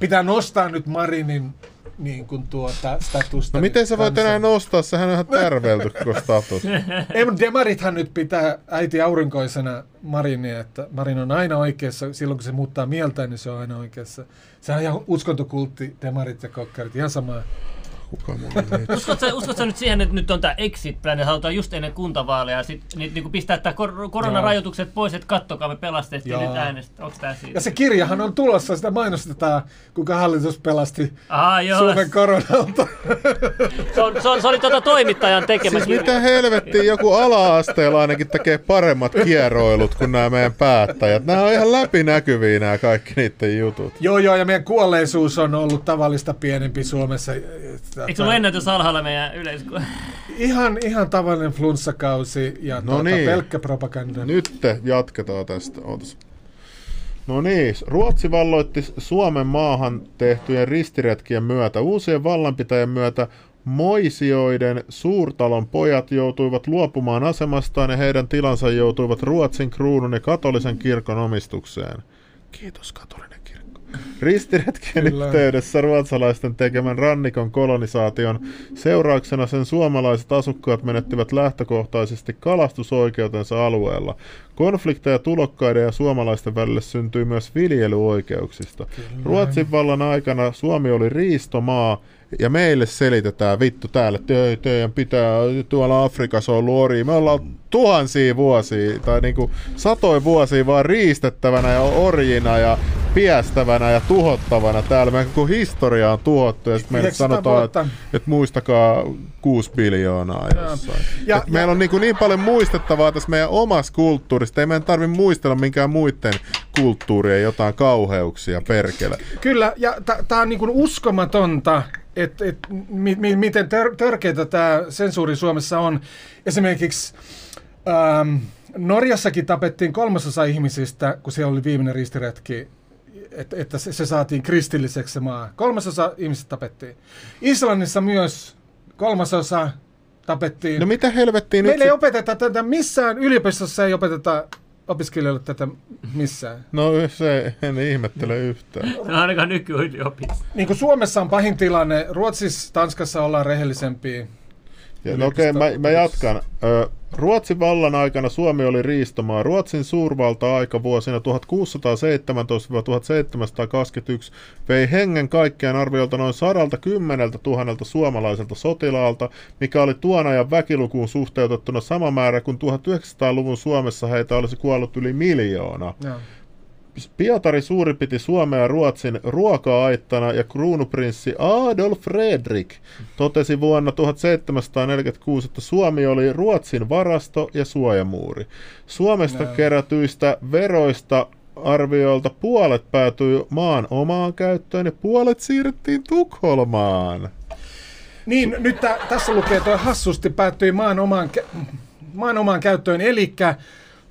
Pitää nostaa nyt Marinin niin kuin tuota statusta. No miten sä voit kansan- enää nostaa? Sehän on ihan tärveilty koko status. <laughs> Ei, mutta demarithan nyt pitää äiti aurinkoisena Marinia, että Marin on aina oikeassa. Silloin kun se muuttaa mieltä, niin se on aina oikeassa. Se on ihan uskontokultti, demarit ja kokkarit, ihan sama. Kuka mulle nyt? <laughs> Uskotko, sä- uskotko nyt siihen, että nyt on tämä exit plan, että halutaan just ennen kuntavaaleja sit, niin, niin pistää tämä kor- koronarajoitukset pois, että kattokaa me pelastettiin Joo. nyt äänestä. Onko tämä siitä? Ja se kirjahan on tulossa, sitä mainostetaan, kuinka hallitus pelasti Aha, joo. Suomen koronalta. Se, on, se, on, se oli tuota toimittajan tekemä Siis kirja. mitä helvettiä, joku ala-asteella ainakin tekee paremmat kieroilut kuin nämä meidän päättäjät. Nämä on ihan läpinäkyviä nämä kaikki niiden jutut. joo, joo, ja meidän kuolleisuus on ollut tavallista pienempi Suomessa. Eikö ollut ennätys alhaalla meidän yleisku? Ihan, ihan tavallinen flunssakausi ja No tuota, niin. pelkkä propaganda. Nyt te jatketaan tästä. Ootas. No niin, Ruotsi valloitti Suomen maahan tehtyjen ristiretkien myötä. Uusien vallanpitäjien myötä Moisioiden suurtalon pojat joutuivat luopumaan asemastaan ja heidän tilansa joutuivat Ruotsin kruunun ja katolisen kirkon omistukseen. Kiitos katolinen Ristiretkien Kyllä. yhteydessä ruotsalaisten tekemän rannikon kolonisaation seurauksena sen suomalaiset asukkaat menettivät lähtökohtaisesti kalastusoikeutensa alueella. Konflikteja tulokkaiden ja suomalaisten välille syntyi myös viljelyoikeuksista. Ruotsin vallan aikana Suomi oli riistomaa, ja meille selitetään vittu täällä, että ei, teidän pitää, tuolla Afrikassa on luori. Me ollaan tuhansia vuosia, tai niinku satoja vuosia vaan riistettävänä ja orjina ja piestävänä ja tuhottavana täällä. Meidän koko historia on tuhottu ja sitten meille 900 sanotaan, että, että muistakaa 6 biljoonaa jossain. Ja, ja, meillä on niin, kuin niin paljon muistettavaa tässä meidän omassa kulttuurista. Ei meidän tarvitse muistella minkään muiden kulttuurien jotain kauheuksia, perkele. Kyllä, ja tämä on niin kuin uskomatonta, että et, mi, mi, miten tör, törkeitä tämä sensuuri Suomessa on. Esimerkiksi ähm, Norjassakin tapettiin kolmasosa ihmisistä, kun siellä oli viimeinen ristiretki, että, että se, se saatiin kristilliseksi se maa. Kolmasosa ihmisistä tapettiin. Islannissa myös kolmasosa tapettiin. No mitä helvettiä nyt? Meillä ei sit- opeteta tätä missään, yliopistossa ei opeteta opiskelijoille tätä missään. No se en ihmettele yhtään. No ainakaan nykyyliopistossa. Niin kuin Suomessa on pahin tilanne, Ruotsissa, Tanskassa ollaan rehellisempiä. Ja, no okei, mä, mä jatkan. Ö, Ruotsin vallan aikana Suomi oli riistomaa. Ruotsin suurvalta-aika vuosina 1617-1721 vei hengen kaikkiaan arviolta noin 110 000 suomalaiselta sotilaalta, mikä oli tuon ajan väkilukuun suhteutettuna sama määrä kuin 1900-luvun Suomessa heitä olisi kuollut yli miljoona. Joo. Pietari Suuri piti Suomea ja Ruotsin ruoka-aittana ja kruunuprinssi Adolf Fredrik totesi vuonna 1746, että Suomi oli Ruotsin varasto ja suojamuuri. Suomesta Joo. kerätyistä veroista arvioilta puolet päätyi maan omaan käyttöön ja puolet siirrettiin Tukholmaan. Niin, nyt tä, tässä lukee, että hassusti päättyi maan omaan, kä- maan omaan käyttöön, eli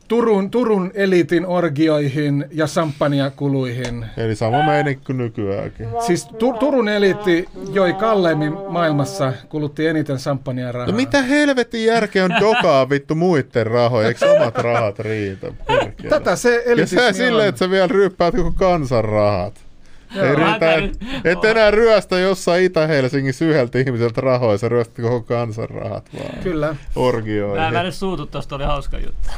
Turun, Turun eliitin orgioihin ja samppaniakuluihin. Eli sama meininki kuin nykyäänkin. Siis tu, Turun eliitti joi kalleimmin maailmassa, kulutti eniten samppania rahaa. No mitä helvetin järkeä on dokaa vittu muiden rahoja, eikö omat rahat riitä? Perkele. Tätä se Ja elitismi sä on. silleen, että sä vielä ryppäät koko kansan rahat. Ei Joo. riitä, Mä et, et enää ryöstä jossain Itä-Helsingissä yhdeltä ihmiseltä rahoja, sä ryöstät koko kansan rahat vaan. Kyllä. Orgioihin. Mä, nyt suutu tosta, oli hauska juttu.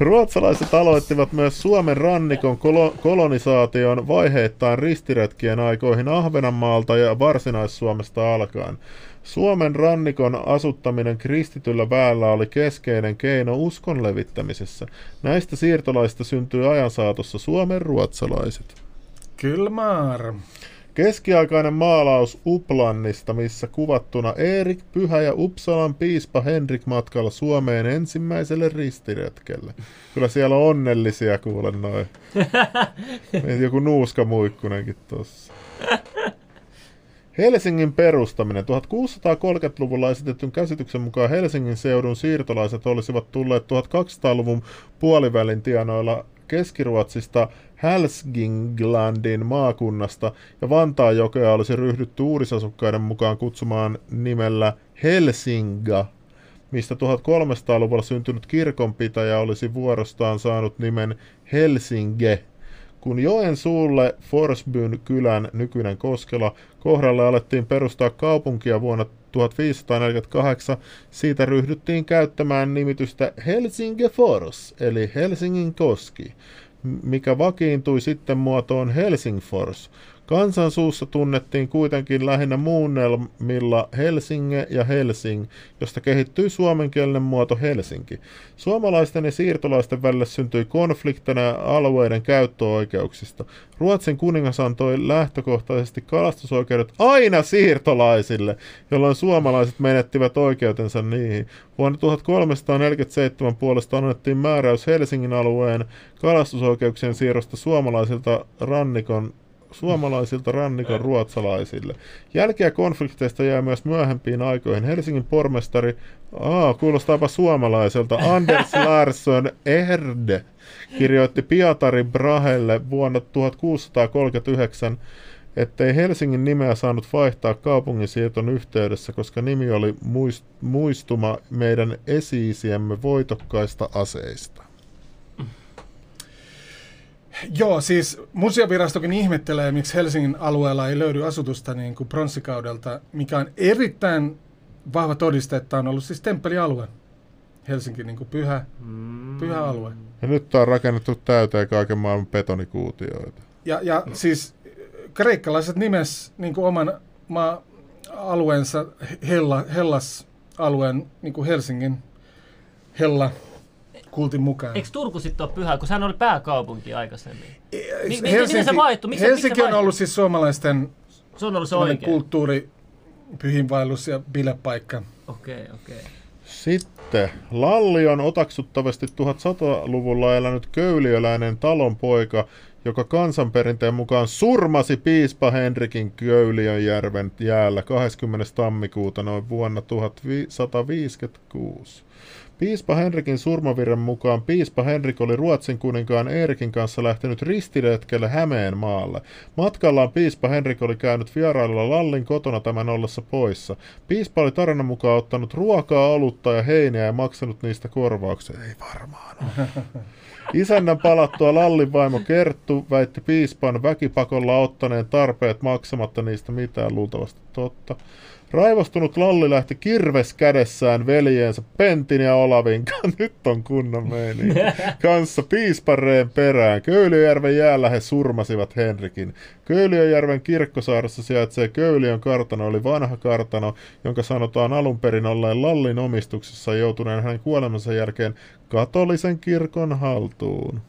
Ruotsalaiset aloittivat myös Suomen rannikon kolo- kolonisaation vaiheittain ristiretkien aikoihin Ahvenanmaalta ja Varsinais-Suomesta alkaen. Suomen rannikon asuttaminen kristityllä väellä oli keskeinen keino uskon levittämisessä. Näistä siirtolaista syntyi ajan saatossa Suomen ruotsalaiset. Kylmar. Keskiaikainen maalaus Uplannista, missä kuvattuna Erik Pyhä ja Uppsalan piispa Henrik matkalla Suomeen ensimmäiselle ristiretkelle. Kyllä siellä on onnellisia kuulen noin. <laughs> Joku nuuska muikkunenkin tossa. Helsingin perustaminen. 1630-luvulla esitetyn käsityksen mukaan Helsingin seudun siirtolaiset olisivat tulleet 1200-luvun puolivälin tienoilla Keskiruotsista Hälsinglandin maakunnasta ja Vantaanjokea olisi ryhdytty uudisasukkaiden mukaan kutsumaan nimellä Helsinga, mistä 1300-luvulla syntynyt kirkonpitäjä olisi vuorostaan saanut nimen Helsinge. Kun joen suulle Forsbyn kylän nykyinen Koskela kohdalle alettiin perustaa kaupunkia vuonna 1548, siitä ryhdyttiin käyttämään nimitystä Helsinge Fors, eli Helsingin koski mikä vakiintui sitten muotoon Helsingfors. Kansan suussa tunnettiin kuitenkin lähinnä muunnelmilla Helsinge ja Helsing, josta kehittyi suomenkielinen muoto Helsinki. Suomalaisten ja siirtolaisten välillä syntyi konflikteja alueiden käyttöoikeuksista. Ruotsin kuningas antoi lähtökohtaisesti kalastusoikeudet aina siirtolaisille, jolloin suomalaiset menettivät oikeutensa niihin. Vuonna 1347 puolesta annettiin määräys Helsingin alueen kalastusoikeuksien siirrosta suomalaisilta rannikon suomalaisilta rannikon ruotsalaisille. Jälkeä konflikteista jää myös myöhempiin aikoihin. Helsingin pormestari, aa, kuulostaapa suomalaiselta, <laughs> Anders Larsson Erde kirjoitti Pietari Brahelle vuonna 1639, ettei Helsingin nimeä saanut vaihtaa kaupungin siirton yhteydessä, koska nimi oli muistuma meidän esiisiemme voitokkaista aseista. Joo, siis museovirastokin ihmettelee, miksi Helsingin alueella ei löydy asutusta niin kuin pronssikaudelta, mikä on erittäin vahva todiste, että on ollut siis temppelialue. Helsinki niin kuin pyhä, mm. pyhä alue. Ja nyt on rakennettu täyteen kaiken maailman betonikuutioita. Ja, ja siis kreikkalaiset nimes niin kuin oman maa-alueensa Hella, Hellas-alueen niin kuin Helsingin Hella kultin mukaan. Eikö Turku sitten ole pyhä, kun sehän oli pääkaupunki aikaisemmin? E, Mi- Helsinki, miten se vaihtu? Miksi, Helsinki miksi se on ollut siis suomalaisten se on ollut se oikein. kulttuuri, pyhinvaellus ja bilepaikka. Okei, okay, okei. Okay. Sitten Lalli on otaksuttavasti 1100-luvulla elänyt köyliöläinen talonpoika, joka kansanperinteen mukaan surmasi piispa Henrikin Köyliönjärven jäällä 20. tammikuuta noin vuonna 1156. Piispa Henrikin surmavirran mukaan piispa Henrik oli Ruotsin kuninkaan Eerikin kanssa lähtenyt ristiretkelle Hämeen maalle. Matkallaan piispa Henrik oli käynyt vierailla Lallin kotona tämän ollessa poissa. Piispa oli tarinan mukaan ottanut ruokaa, olutta ja heiniä ja maksanut niistä korvauksia. Ei varmaan ole. <laughs> Isännän palattua Lallin vaimo Kerttu väitti piispan väkipakolla ottaneen tarpeet maksamatta niistä mitään luultavasti totta. Raivostunut Lalli lähti kirves kädessään veljeensä Pentin ja Olavin, <laughs> nyt on kunnon meini, <laughs> kanssa piispareen perään. Köyliöjärven jäällä he surmasivat Henrikin. Köyliöjärven kirkkosaaressa sijaitsee Köyliön kartano, oli vanha kartano, jonka sanotaan alun perin olleen Lallin omistuksessa joutuneen hänen kuolemansa jälkeen katolisen kirkon haltuun.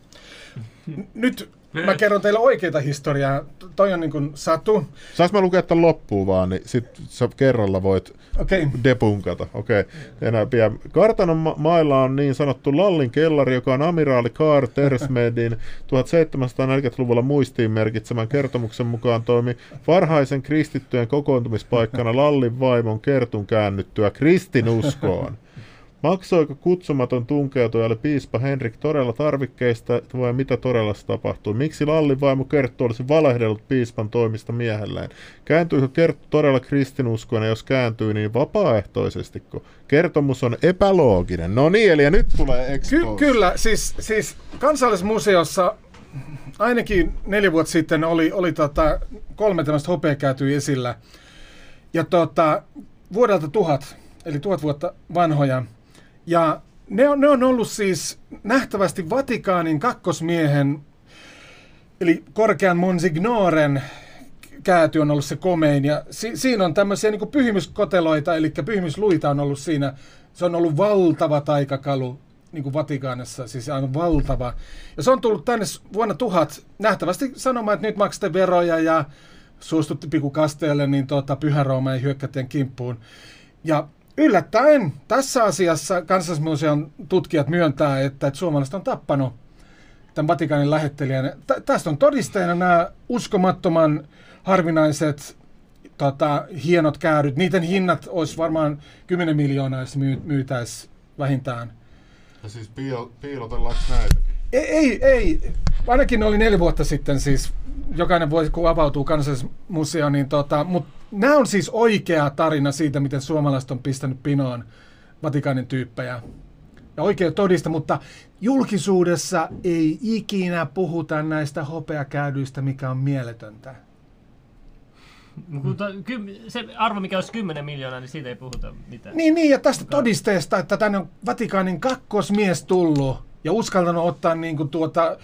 Nyt Mä kerron teille oikeita historiaa. Toi on niin kuin satu. Saas mä lukea tämän loppuun vaan, niin sit sä kerralla voit okay. depunkata. Okei. Okay. Enää pian. Kartanon ma- mailla on niin sanottu Lallin kellari, joka on amiraali Karl Tersmedin <laughs> 1740-luvulla muistiin merkitsemän kertomuksen mukaan toimi varhaisen kristittyjen kokoontumispaikkana Lallin vaimon kertun käännyttyä kristinuskoon. Maksoiko kutsumaton tunkeutujalle piispa Henrik todella tarvikkeista vai mitä todella tapahtui? Miksi Lallin vaimo Kerttu olisi valehdellut piispan toimista miehelleen? Kääntyykö Kerttu todella kristinuskoina, jos kääntyy niin vapaaehtoisesti? Kertomus on epälooginen. No niin, eli nyt tulee Ky- Kyllä, siis, siis kansallismuseossa ainakin neljä vuotta sitten oli, oli tota, kolme tämmöistä hopeakäytyä esillä. Ja tota, vuodelta tuhat, eli tuhat vuotta vanhoja, ja ne on, ne on ollut siis nähtävästi Vatikaanin kakkosmiehen, eli korkean Monsignoren kääty on ollut se komein. Ja si- siinä on tämmöisiä niin pyhimyskoteloita, eli pyhimysluita on ollut siinä. Se on ollut valtava taikakalu niin kuin Vatikaanissa, siis on valtava. Ja se on tullut tänne vuonna tuhat nähtävästi sanomaan, että nyt maksatte veroja ja suostutti pikukasteelle, niin tota, Pyhä Rooma ei hyökkää kimppuun. Ja yllättäen tässä asiassa kansallismuseon tutkijat myöntää, että, että suomalaiset on tappanut tämän Vatikaanin lähettelijän. Tä, tästä on todisteena nämä uskomattoman harvinaiset tota, hienot kääryt. Niiden hinnat olisi varmaan 10 miljoonaa, jos myy, myytäisi vähintään. Ja siis piil- piilotellaanko näitäkin? Ei, ei, ei. Ainakin oli neljä vuotta sitten siis. Jokainen voi, kun avautuu kansallismuseo, niin tota, mutta nämä on siis oikea tarina siitä, miten suomalaiset on pistänyt pinoon Vatikaanin tyyppejä. Ja oikea todista, mutta julkisuudessa ei ikinä puhuta näistä hopeakäädyistä, mikä on mieletöntä. Mutta se arvo, mikä olisi 10 miljoonaa, niin siitä ei puhuta mitään. Niin, niin ja tästä todisteesta, että tänne on Vatikaanin kakkosmies tullut ja uskaltanut ottaa niin kuin tuota,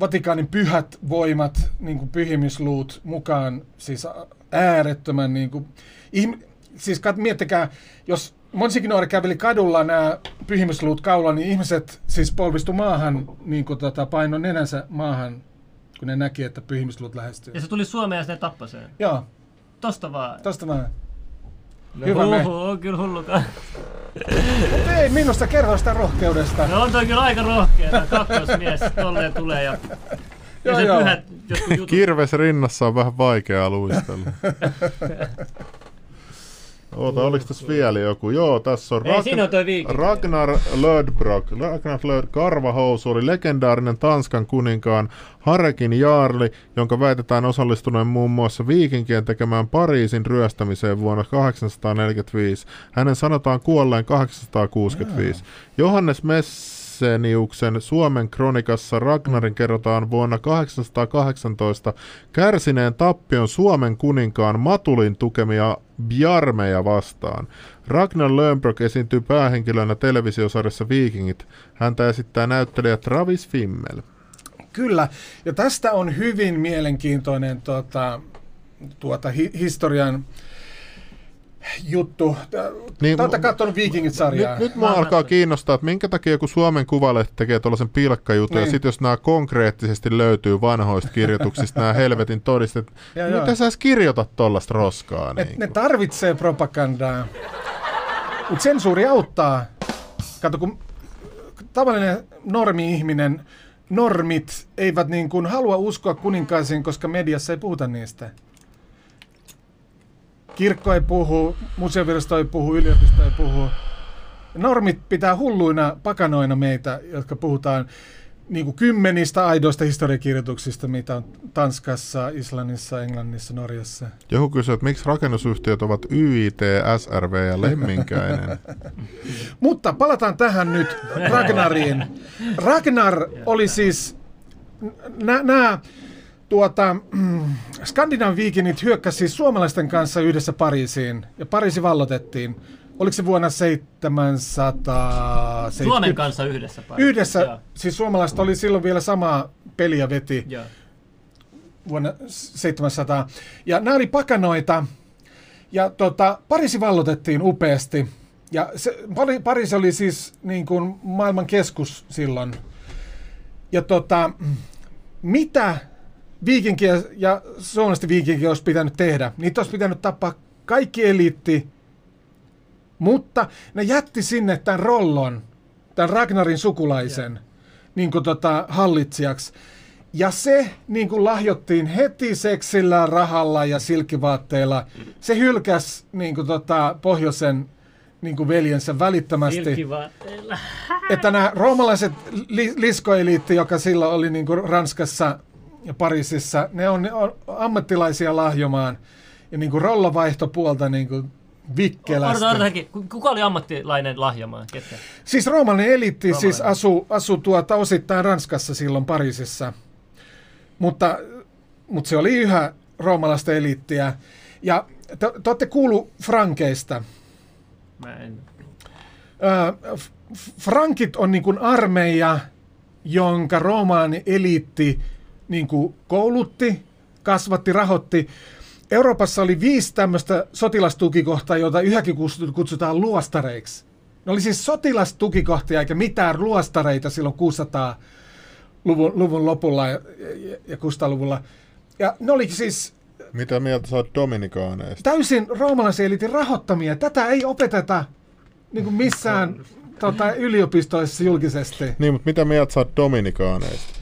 Vatikaanin pyhät voimat, niin kuin pyhimysluut mukaan, siis äärettömän niin kuin, ihm, siis kat, miettikää, jos Monsignore käveli kadulla nämä pyhimysluut kaula, niin ihmiset siis polvistu maahan, niin kuin tota, paino nenänsä maahan, kun ne näki, että pyhimysluut lähestyy. Ja se tuli Suomeen ja sitten tappaseen. Joo. Tosta vaan. Tosta vaan. No, Hyvä me. on kyllä hullukaan. Mutta ei minusta kerro sitä rohkeudesta. No on toi kyllä aika rohkea, kakkosmies tolleen tulee ja ja joo, se joo. pyhät jutut. Kirves rinnassa on vähän vaikeaa luistella. <laughs> Oota, oliko tässä vielä joku? Joo, tässä on, Ei, siinä on toi Ragnar Lödbrok. Ragnar Löd Karvahousu oli legendaarinen Tanskan kuninkaan Harekin Jaarli, jonka väitetään osallistuneen muun muassa viikinkien tekemään Pariisin ryöstämiseen vuonna 845. Hänen sanotaan kuolleen 865. Johannes Mess Jenseniuksen Suomen kronikassa Ragnarin kerrotaan vuonna 818 kärsineen tappion Suomen kuninkaan Matulin tukemia Bjarmeja vastaan. Ragnar Lönnbrok esiintyy päähenkilönä televisiosarjassa Vikingit. Häntä esittää näyttelijä Travis Fimmel. Kyllä, ja tästä on hyvin mielenkiintoinen tuota, tuota, hi- historian juttu. Niin, Olette katsonut Vikingit-sarjaa. Nyt, nyt mua alkaa kiinnostaa, että minkä takia joku Suomen Kuvalehti tekee tuollaisen pilkkajutun, niin. ja sitten jos nämä konkreettisesti löytyy vanhoista kirjoituksista, nämä helvetin todistet, <laughs> ja mitä sä edes kirjoitat tuollaista roskaa? Ne, niin ne tarvitsee propagandaa, mutta sensuuri auttaa. Kato, kun tavallinen normi-ihminen, normit eivät niin kuin halua uskoa kuninkaisiin, koska mediassa ei puhuta niistä. Kirkko ei puhu, museovirasto ei puhu, yliopisto ei puhu. Normit pitää hulluina pakanoina meitä, jotka puhutaan niin kuin kymmenistä aidoista historiakirjoituksista, mitä on Tanskassa, Islannissa, Englannissa, Norjassa. Joku kysyy, että miksi rakennusyhtiöt ovat YIT, SRV ja Lemminkäinen. <laughs> Mutta palataan tähän nyt Ragnariin. Ragnar oli siis, nämä Tuota, <clears throat> mm, Skandinavian viikinit hyökkäsi siis suomalaisten kanssa yhdessä Pariisiin, ja Pariisi vallotettiin. Oliko se vuonna 700... Suomen kanssa yhdessä Pariisi. Yhdessä, ja. siis suomalaiset oli silloin vielä samaa peliä veti ja. vuonna 700. Ja nämä oli pakanoita, ja tota, Pariisi vallotettiin upeasti. Ja se, Pariisi oli siis niin kuin maailman keskus silloin. Ja tota, mitä viikinkiä ja suomalaisesti viikinkiä olisi pitänyt tehdä. Niitä olisi pitänyt tappaa kaikki eliitti, mutta ne jätti sinne tämän Rollon, tämän Ragnarin sukulaisen, yeah. niin kuin tota, hallitsijaksi. Ja se niin kuin lahjottiin heti seksillä, rahalla ja silkivaatteilla. Se hylkäsi niin kuin tota, pohjoisen niin kuin veljensä välittömästi. Että nämä roomalaiset li- liskoeliitti, joka silloin oli niin kuin Ranskassa ja Pariisissa, ne on, ne on ammattilaisia lahjomaan. Ja niin kuin rollavaihtopuolta niin kuin vikkelästi. Odota, odota, Kuka oli ammattilainen lahjomaan? Ketkä? Siis roomalainen eliitti Roomalainen. siis asui asu tuota, osittain Ranskassa silloin Pariisissa. Mutta, mutta se oli yhä roomalaista eliittiä. Ja te, te olette kuullut frankeista. Mä en. Ö, Frankit on niin kuin armeija, jonka Roomaan eliitti niin kuin koulutti, kasvatti, rahoitti. Euroopassa oli viisi tämmöistä sotilastukikohtaa, joita yhäkin kutsutaan luostareiksi. Ne oli siis sotilastukikohtia eikä mitään luostareita silloin 600-luvun luvun lopulla ja, ja, ja 600-luvulla. Ja ne oli siis mitä mieltä sä oot Dominikaaneista? Täysin roomalaisen eliitin rahoittamia. Tätä ei opeteta niin kuin missään tota, yliopistoissa julkisesti. Niin, mutta mitä mieltä sä oot Dominikaaneista?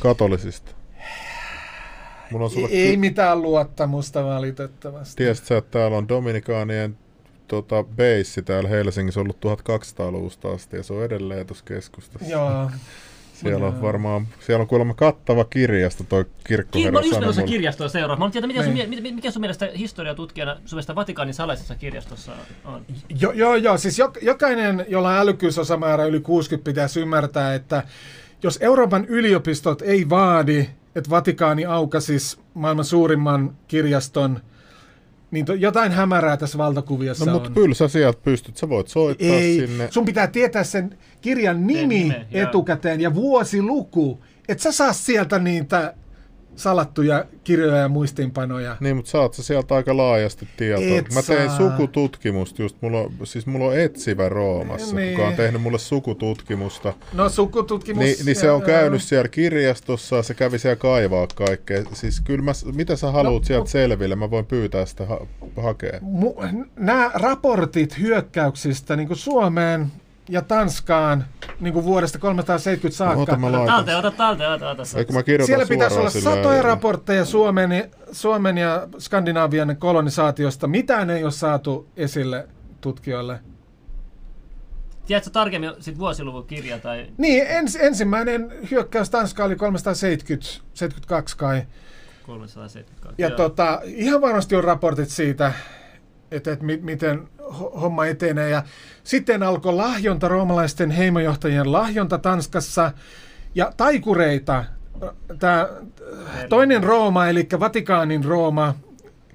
Katolisista? Mulla on sulle ei ky- mitään luottamusta valitettavasti. Tiesit sä, että täällä on Dominikaanien tota, base täällä Helsingissä ollut 1200-luvusta asti ja se on edelleen tuossa keskustassa. Joo. Siellä on varmaan, siellä on kuulemma kattava kirjasto toi kirkkoherra Ki- mä just kirjastoa seuraa. Mä tiedä, miten sun, niin. mikä sun mielestä historiatutkijana sun mielestä Vatikaanin salaisessa kirjastossa on? Joo, joo, jo, siis jokainen, jolla on älykkyysosamäärä yli 60 pitäisi ymmärtää, että jos Euroopan yliopistot ei vaadi, että Vatikaani aukasis maailman suurimman kirjaston – niin to, jotain hämärää tässä valtakuviossa no, on. mutta kyllä sä sieltä pystyt, sä voit soittaa Ei, sinne. sun pitää tietää sen kirjan nimi nime, etukäteen ja vuosiluku. Et sä saa sieltä niitä salattuja kirjoja ja muistiinpanoja. Niin, mutta saat sä sieltä aika laajasti tietoa. Et Mä tein saa. sukututkimusta just, mulla on, siis mulla on etsivä Roomassa, niin. kuka on tehnyt mulle sukututkimusta. No sukututkimus... Niin, niin se on käynyt siellä kirjastossa ja se kävi siellä kaivaa kaikkea. Siis kyllä mä, mitä sä haluat no, sieltä no, selville, mä voin pyytää sitä ha- hakea. Mu- nämä raportit hyökkäyksistä niin Suomeen, ja Tanskaan niin kuin vuodesta 370 saakka. No, ota. Talteen, ota talteen, ota, ota. Mä kirjoitan Siellä pitäisi olla satoja raportteja Suomen, Suomen ja Skandinavian kolonisaatiosta. Mitään ei ole saatu esille tutkijoille. Tiedätkö tarkemmin sit vuosiluvun kirja? Tai... Niin, ens, ensimmäinen hyökkäys Tanska oli 370, 72 kai. 372, Ja tota, ihan varmasti on raportit siitä, että, että mi, miten homma etenee. Ja sitten alkoi lahjonta, roomalaisten heimojohtajien lahjonta Tanskassa ja taikureita. Tämä toinen Rooma, eli Vatikaanin Rooma,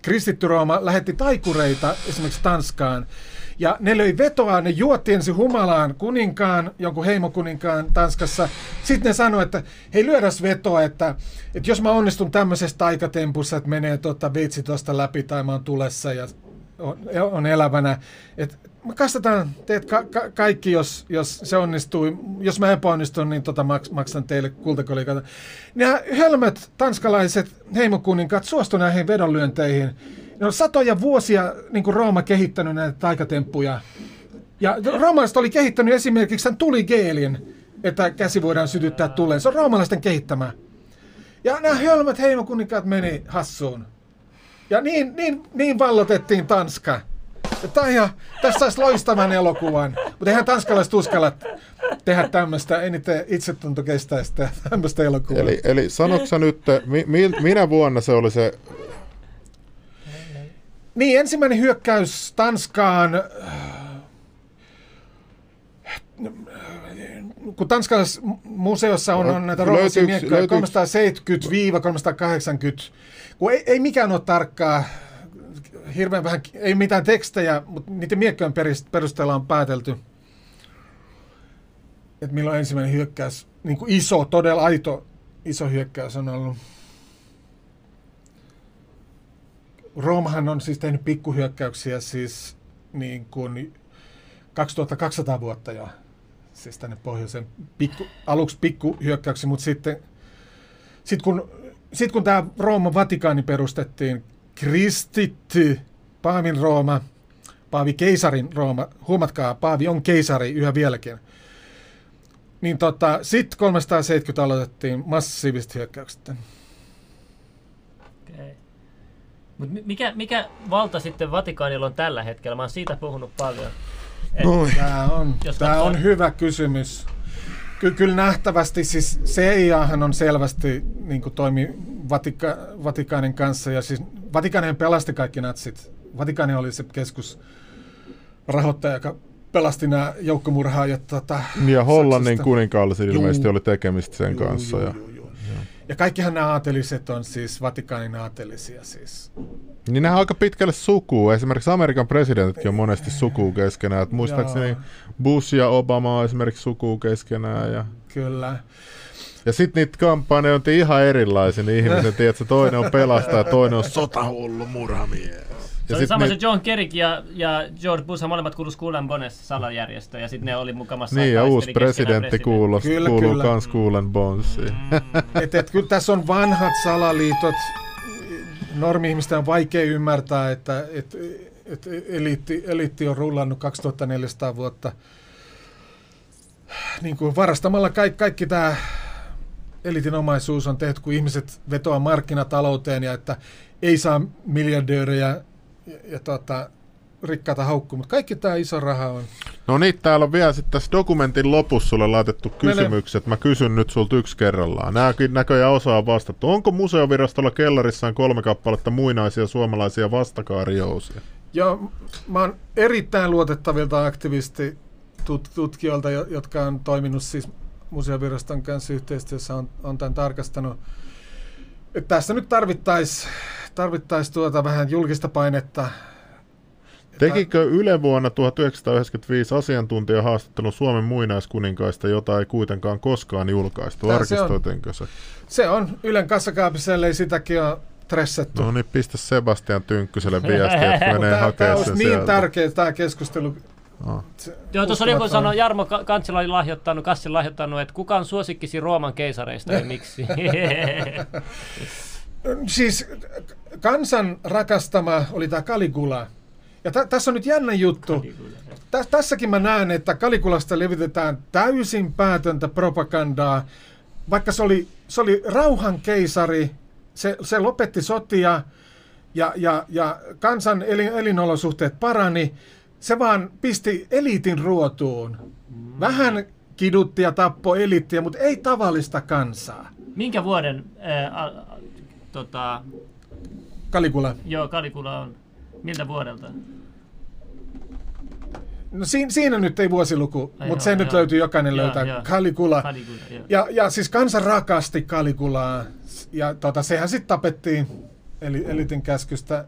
kristitty Rooma, lähetti taikureita esimerkiksi Tanskaan. Ja ne löi vetoa, ne juotti ensin humalaan kuninkaan, jonkun heimokuninkaan Tanskassa. Sitten ne sanoi, että hei lyödäs vetoa, että, että jos mä onnistun tämmöisessä taikatempussa, että menee tota veitsi tuosta läpi tai mä oon tulessa ja on, on elävänä. Et me kastetaan teet ka- ka- kaikki, jos, jos se onnistuu. Jos mä epäonnistun, niin tota maks- maksan teille kultakolikoita. Nämä hölmöt tanskalaiset heimokuninkaat suostu näihin vedonlyönteihin. Ne on satoja vuosia niin kuin Rooma kehittänyt näitä taikatemppuja. Ja roomalaiset oli kehittänyt esimerkiksi tämän tuligeelin, että käsi voidaan sytyttää tuleen. Se on roomalaisten kehittämä. Ja nämä hölmöt heimokuninkaat meni hassuun. Ja niin, niin, niin vallotettiin Tanska. Tämä ihan, tässä saisi loistavan elokuvan, mutta eihän tanskalaiset uskalla tehdä tämmöistä, ei niitä itsetunto kestää sitä tämmöistä elokuvaa. Eli, eli sanoksa nyt, mi, mi, minä vuonna se oli se... Niin, ensimmäinen hyökkäys Tanskaan, kun Tanskan museossa on, on näitä roomalaisia miekkoja 370-380, kun ei, ei mikään ole tarkkaa, hirveän vähän, ei mitään tekstejä, mutta niiden miekkojen perusteella on päätelty, että milloin ensimmäinen hyökkäys, niin kuin iso, todella aito iso hyökkäys on ollut. Roomahan on siis tehnyt pikkuhyökkäyksiä siis niin kuin 2200 vuotta jo, siis tänne pohjoiseen pikku, aluksi pikkuhyökkäyksiä, mutta sitten sit kun, sit kun tämä Rooman Vatikaani perustettiin, kristitty Paavin Rooma, Paavi keisarin Rooma, huomatkaa, Paavi on keisari yhä vieläkin. Niin tota, sitten 370 aloitettiin massiiviset hyökkäykset. Okay. Mut mikä, mikä valta sitten Vatikaanilla on tällä hetkellä? Mä oon siitä puhunut paljon. Tämä on, tämä on hyvä kysymys. Ky- kyllä nähtävästi, siis CIAhan on selvästi niin toimi Vatika- Vatikaanin kanssa, ja siis Vatikaani pelasti kaikki natsit. Vatikaani oli se keskus rahoittaja, joka pelasti nämä joukkomurhaajat. Tota, ja Hollannin kuninkaallisilla ilmeisesti oli tekemistä sen juu, kanssa. Juu, ja, juu. Ja kaikkihan nämä aateliset on siis Vatikaanin aatelisia siis. Niin nämä on aika pitkälle sukua. Esimerkiksi Amerikan presidentitkin on monesti sukuu keskenään. Et muistaakseni Joo. Bush ja Obama on esimerkiksi sukuu keskenään. Ja, Kyllä. ja sitten niitä kampanjoita on ihan erilaisia. Niin ihmiset, tiedätkö, toinen on pelastaja, toinen on sotahullu murhamies. Se oli sama se John Kerry ja, ja George Bush molemmat kuuluu Skull and Bones salajärjestö ja sitten ne oli mukamassa Niin, ja uusi presidentti kuuluu, Kyllä, kuuluu kyllä. kans Kuulen Bonesiin. Et, et, kyllä tässä on vanhat salaliitot. Normi-ihmisten on vaikea ymmärtää, että et, et eliitti, eliitti on rullannut 2400 vuotta niin kuin varastamalla kaikki, kaikki tämä eliitin omaisuus on tehty, kun ihmiset vetoaa markkinatalouteen ja että ei saa miljardöörejä ja, ja tota, rikkaita haukkumaan. Mutta kaikki tämä iso raha on. No niin, täällä on vielä sitten tässä dokumentin lopussa sulle laitettu kysymykset. Mä kysyn nyt sulta yksi kerrallaan. Nääkin näköjään osaa vastattu. Onko museovirastolla kellarissaan kolme kappaletta muinaisia suomalaisia vastakaariousia? Joo, mä oon erittäin luotettavilta aktivisti tut- tutkijoilta, jo- jotka on toiminut siis museoviraston kanssa yhteistyössä, on, on tämän tarkastanut. Et tässä nyt tarvittaisiin tarvittais tuota vähän julkista painetta. Tekikö Yle vuonna 1995 asiantuntijahaastattelun Suomen muinaiskuninkaista, jota ei kuitenkaan koskaan julkaistu? Tää se on. Se? On Ylen kassakaapissa, ellei sitäkin ole tressettu. No niin, pistä Sebastian Tynkkyselle viestiä, että <laughs> menee Tämä, tämä hakemaan sen niin sieltä. tärkeä tämä keskustelu. Joo, tuossa oli joku sanoi, Jarmo Ka- Kantsila oli lahjoittanut, Kassi lahjoittanut, että kuka on suosikkisi Rooman keisareista ja miksi? <laughs> Siis kansan rakastama oli tämä Caligula. Ja tä- tässä on nyt jännä juttu. Tä- tässäkin mä näen, että Kalikulasta levitetään täysin päätöntä propagandaa. Vaikka se oli, se oli rauhan keisari, se, se lopetti sotia ja, ja, ja kansan elin, elinolosuhteet parani, se vaan pisti eliitin ruotuun. Vähän kidutti ja tappoi eliittiä, mutta ei tavallista kansaa. Minkä vuoden ää, a, a, tota, Kaligula. joo, Kalikula on? Miltä vuodelta? No siinä, siinä nyt ei vuosiluku, Ai mutta joo, se nyt joo. löytyy, jokainen Joo, löytää. joo. Kalikula, joo. Ja, ja siis kansa rakasti Kalikulaa. Ja tota, sehän sitten tapettiin eli, elitin käskystä.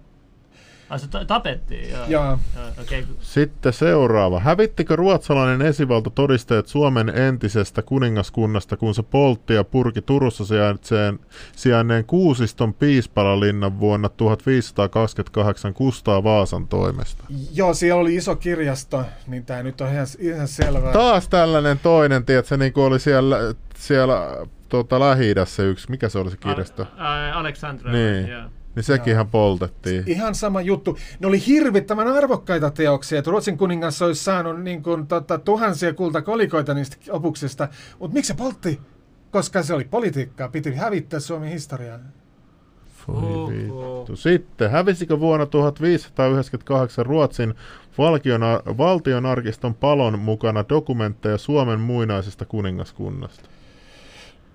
Ai se ta- tapettiin, joo. Joo. joo okei. Sitten seuraava. Hävittikö ruotsalainen esivalta todisteet Suomen entisestä kuningaskunnasta, kun se poltti ja purki Turussa sijaitseen, sijainneen Kuusiston piispalalinnan vuonna 1528 Kustaa Vaasan toimesta? Joo, siellä oli iso kirjasto, niin tämä nyt on ihan, ihan selvää. Taas tällainen toinen, tiedätkö, niin kuin oli siellä, siellä tota, lähi yksi, mikä se oli se kirjasto? Aleksandra, Niin. joo. Niin sekin ihan poltettiin. Ihan sama juttu. Ne oli hirvittävän arvokkaita teoksia, että Ruotsin kuningas olisi saanut niin kuin, tota, tuhansia kultakolikoita niistä opuksista. Mutta miksi se poltti? Koska se oli politiikkaa, piti hävittää Suomen historiaa. Voi Oho. vittu. Sitten, hävisikö vuonna 1598 Ruotsin valtiona, valtionarkiston palon mukana dokumentteja Suomen muinaisesta kuningaskunnasta?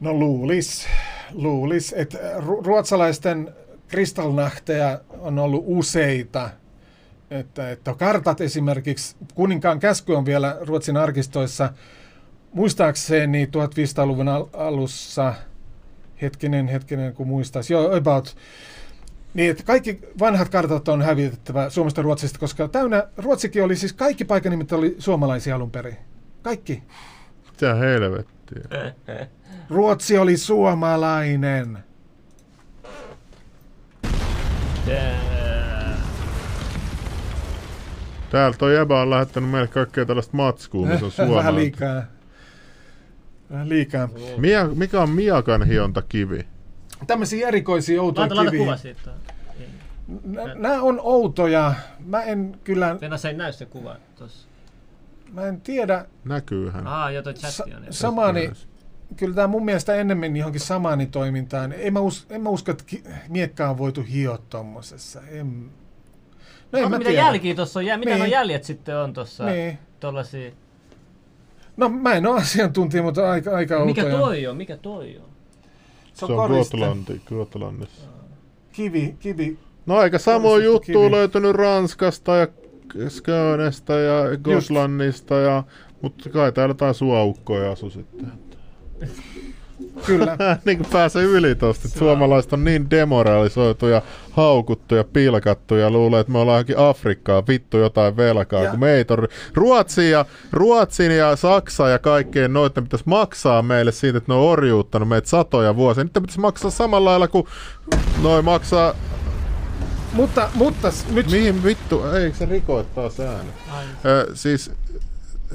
No luulis, luulis että ru- ruotsalaisten kristallnahteja on ollut useita. Että, että kartat esimerkiksi, kuninkaan käsky on vielä Ruotsin arkistoissa, muistaakseni 1500-luvun al- alussa, hetkinen, hetkinen, kun muistaisi, joo, about, niin, että kaikki vanhat kartat on hävitettävä Suomesta ja Ruotsista, koska täynnä, Ruotsikin oli siis, kaikki paikanimet oli suomalaisia alun perin. Kaikki. Mitä helvettiä. Ruotsi oli suomalainen. Tää- Täällä toi Eba on lähettänyt meille kaikkea tällaista matskua, missä on <laughs> Vähän suomalainen. liikaa. Vähän liikaa. Mia, mikä on miakan hiontakivi? Tämmöisiä erikoisia outoja Laita, laita kiviä. kuva siitä. Nämä on outoja. Mä en kyllä, Venä se ei näy se kuva tossa. mä en tiedä. Näkyyhän. Aa, joo, toi Sa- chatti on. joo. samaani, kyllä tämä mun mielestä ennemmin johonkin samaani toimintaan. En mä, us, en mä usko, että ki- miekkaa on voitu hioa tommosessa. En, no en mä mitä tiedä. jälkiä tossa on? jää? Mitä Niin. nuo jäljet sitten on tossa? Niin. Tollasia. No mä en ole asiantuntija, mutta aika, aika Mikä outoja. toi on? Mikä toi on? Se Se on, on koriste. Gotlanti, Gotlannissa. Kivi, kivi. No eikä samoin juttu kivi. löytynyt Ranskasta ja Skönesta ja Gotlannista, ja, mutta kai täällä taas suaukkoja asu sitten. Kyllä. <laughs> niin kuin pääse yli tosta, että suomalaiset on niin demoralisoituja, haukuttuja, pilkattuja, luulee, että me ollaan johonkin Afrikkaa, vittu jotain velkaa, Ja- kun meitä on Ruotsi ja, Ruotsin ja Saksa ja kaikkien noiden pitäisi maksaa meille siitä, että ne on orjuuttanut meitä satoja vuosia. Nyt pitäisi maksaa samalla lailla kuin noin maksaa, Mutta, mutta nyt mihin vittu, eikö se rikoit taas ääni? Ö, siis,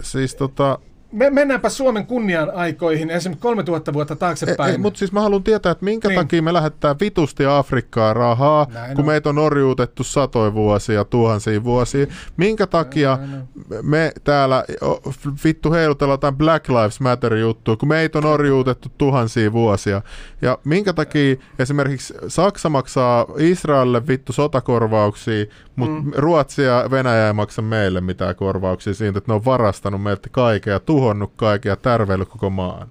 siis tota, me, mennäänpä Suomen kunnian aikoihin, esimerkiksi 3000 vuotta taaksepäin. Ei, mutta siis mä haluan tietää, että minkä Niin. takia me lähettää vitusti Afrikkaan rahaa, Näin Näin kun on. meitä on orjuutettu satoja vuosia, tuhansia vuosia. Minkä takia me täällä vittu heilutellaan jotain Black Lives Matter juttua, kun meitä on orjuutettu tuhansia vuosia. Ja minkä takia esimerkiksi Saksa maksaa Israelille vittu sotakorvauksia, mutta mm. Ruotsi ja Venäjä ei maksa meille mitään korvauksia siitä, että ne on varastanut meiltä kaiken ja tuhonnut kaiken ja tärveillyt koko maan.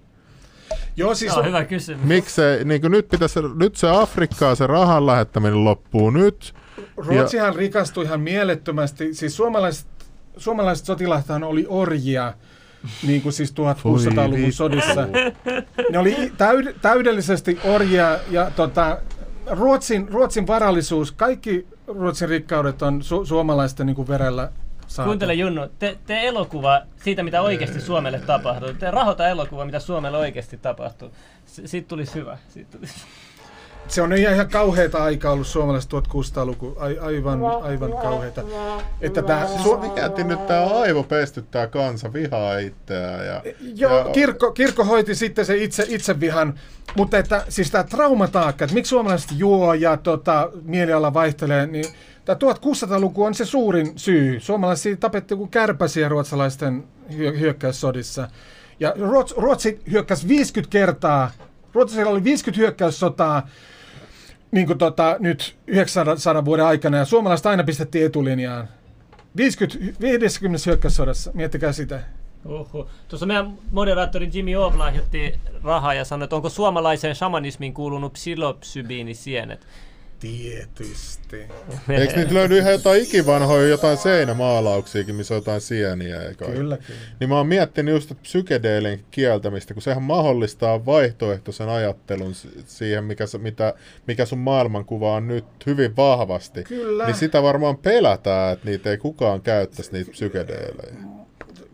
Joo, siis on hyvä kysymys. Miksei, niin kuin nyt, pitäisi, nyt se Afrikkaa, se rahan lähettäminen loppuu nyt. Ruotsihan rikastui ihan mielettömästi. Siis suomalaiset, suomalaiset sotilaathan oli orjia, niin kuin siis 1600-luvun vittu. sodissa. Ne oli täyd, täydellisesti orjia ja tota, Ruotsin, Ruotsin varallisuus, kaikki Ruotsin rikkaudet on su- suomalaisten niin kuin verellä saatu. Kuuntele Junnu, te, te elokuva siitä, mitä oikeasti Suomelle tapahtuu. Te rahoita elokuva, mitä Suomelle oikeasti tapahtuu. S- siitä tulisi hyvä. Siitä tulisi. Se on ihan, ihan kauheita aikaa ollut suomalaiset 1600-luku. Ai, aivan, aivan kauheita. Että tää, Su- mikä nyt tää aivo pestyttää kansa, vihaa itseään. Ja, Joo, ja, kirkko, kirkko hoiti sitten se itse, itsevihan, mutta että siis tämä traumataakka, että miksi suomalaiset juo ja tota, mieliala vaihtelee, niin tämä 1600-luku on se suurin syy. Suomalaisia tapettiin kuin kärpäsiä ruotsalaisten hyö- hyökkäyssodissa. Ja Ruots, Ruotsi hyökkäsi 50 kertaa, Ruotsilla oli 50 hyökkäyssotaa niin kuin tota, nyt 900 vuoden aikana, ja suomalaiset aina pistettiin etulinjaan. 50, 50 hyökkäyssodassa, miettikää sitä. Uhu. Tuossa meidän moderaattori Jimmy Oov lahjoitti rahaa ja sanoi, että onko suomalaiseen shamanismiin kuulunut psilopsybiinisienet. Tietysti. Eikö niitä löydy ihan jotain ikivanhoja jotain seinämaalauksiakin, missä on jotain sieniä? Eikä Kyllä, kyllä. Niin mä oon miettinyt just psykedeelin kieltämistä, kun sehän mahdollistaa vaihtoehtoisen ajattelun si- siihen, mikä, mitä, mikä sun maailmankuva on nyt hyvin vahvasti. Kyllä. Niin sitä varmaan pelätään, että niitä ei kukaan käyttäisi niitä psykedeelejä.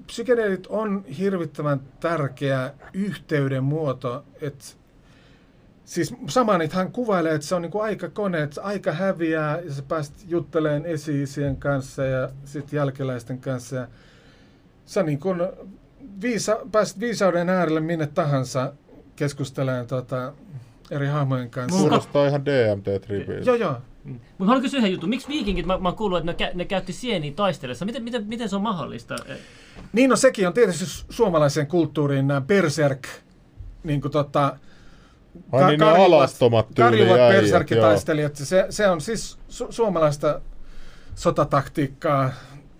Psykedeelit on hirvittävän tärkeä yhteyden muoto, että Siis Samanithan kuvailee, että se on niinku aikakone, että aika häviää ja sä pääst jutteleen esi kanssa ja sitten jälkeläisten kanssa. Ja sä niin kun viisa, pääst viisauden äärelle minne tahansa keskustelemaan tota, eri hahmojen kanssa. Kuulostaa ihan DMT-tripiltä. Joo, joo. Mm. Mutta haluan kysyä yhden jutun. Miksi viikingit, mä, mä oon kuullut, että ne, kä- ne käytti sieniä taistellessa. Miten, miten, miten se on mahdollista? Eh, Niin no sekin on tietysti su- suomalaiseen kulttuuriin nämä berserk, niin kuin tota, Ai niin ne alastomat karjuvat. Se, se on siis su- suomalaista sotataktiikkaa,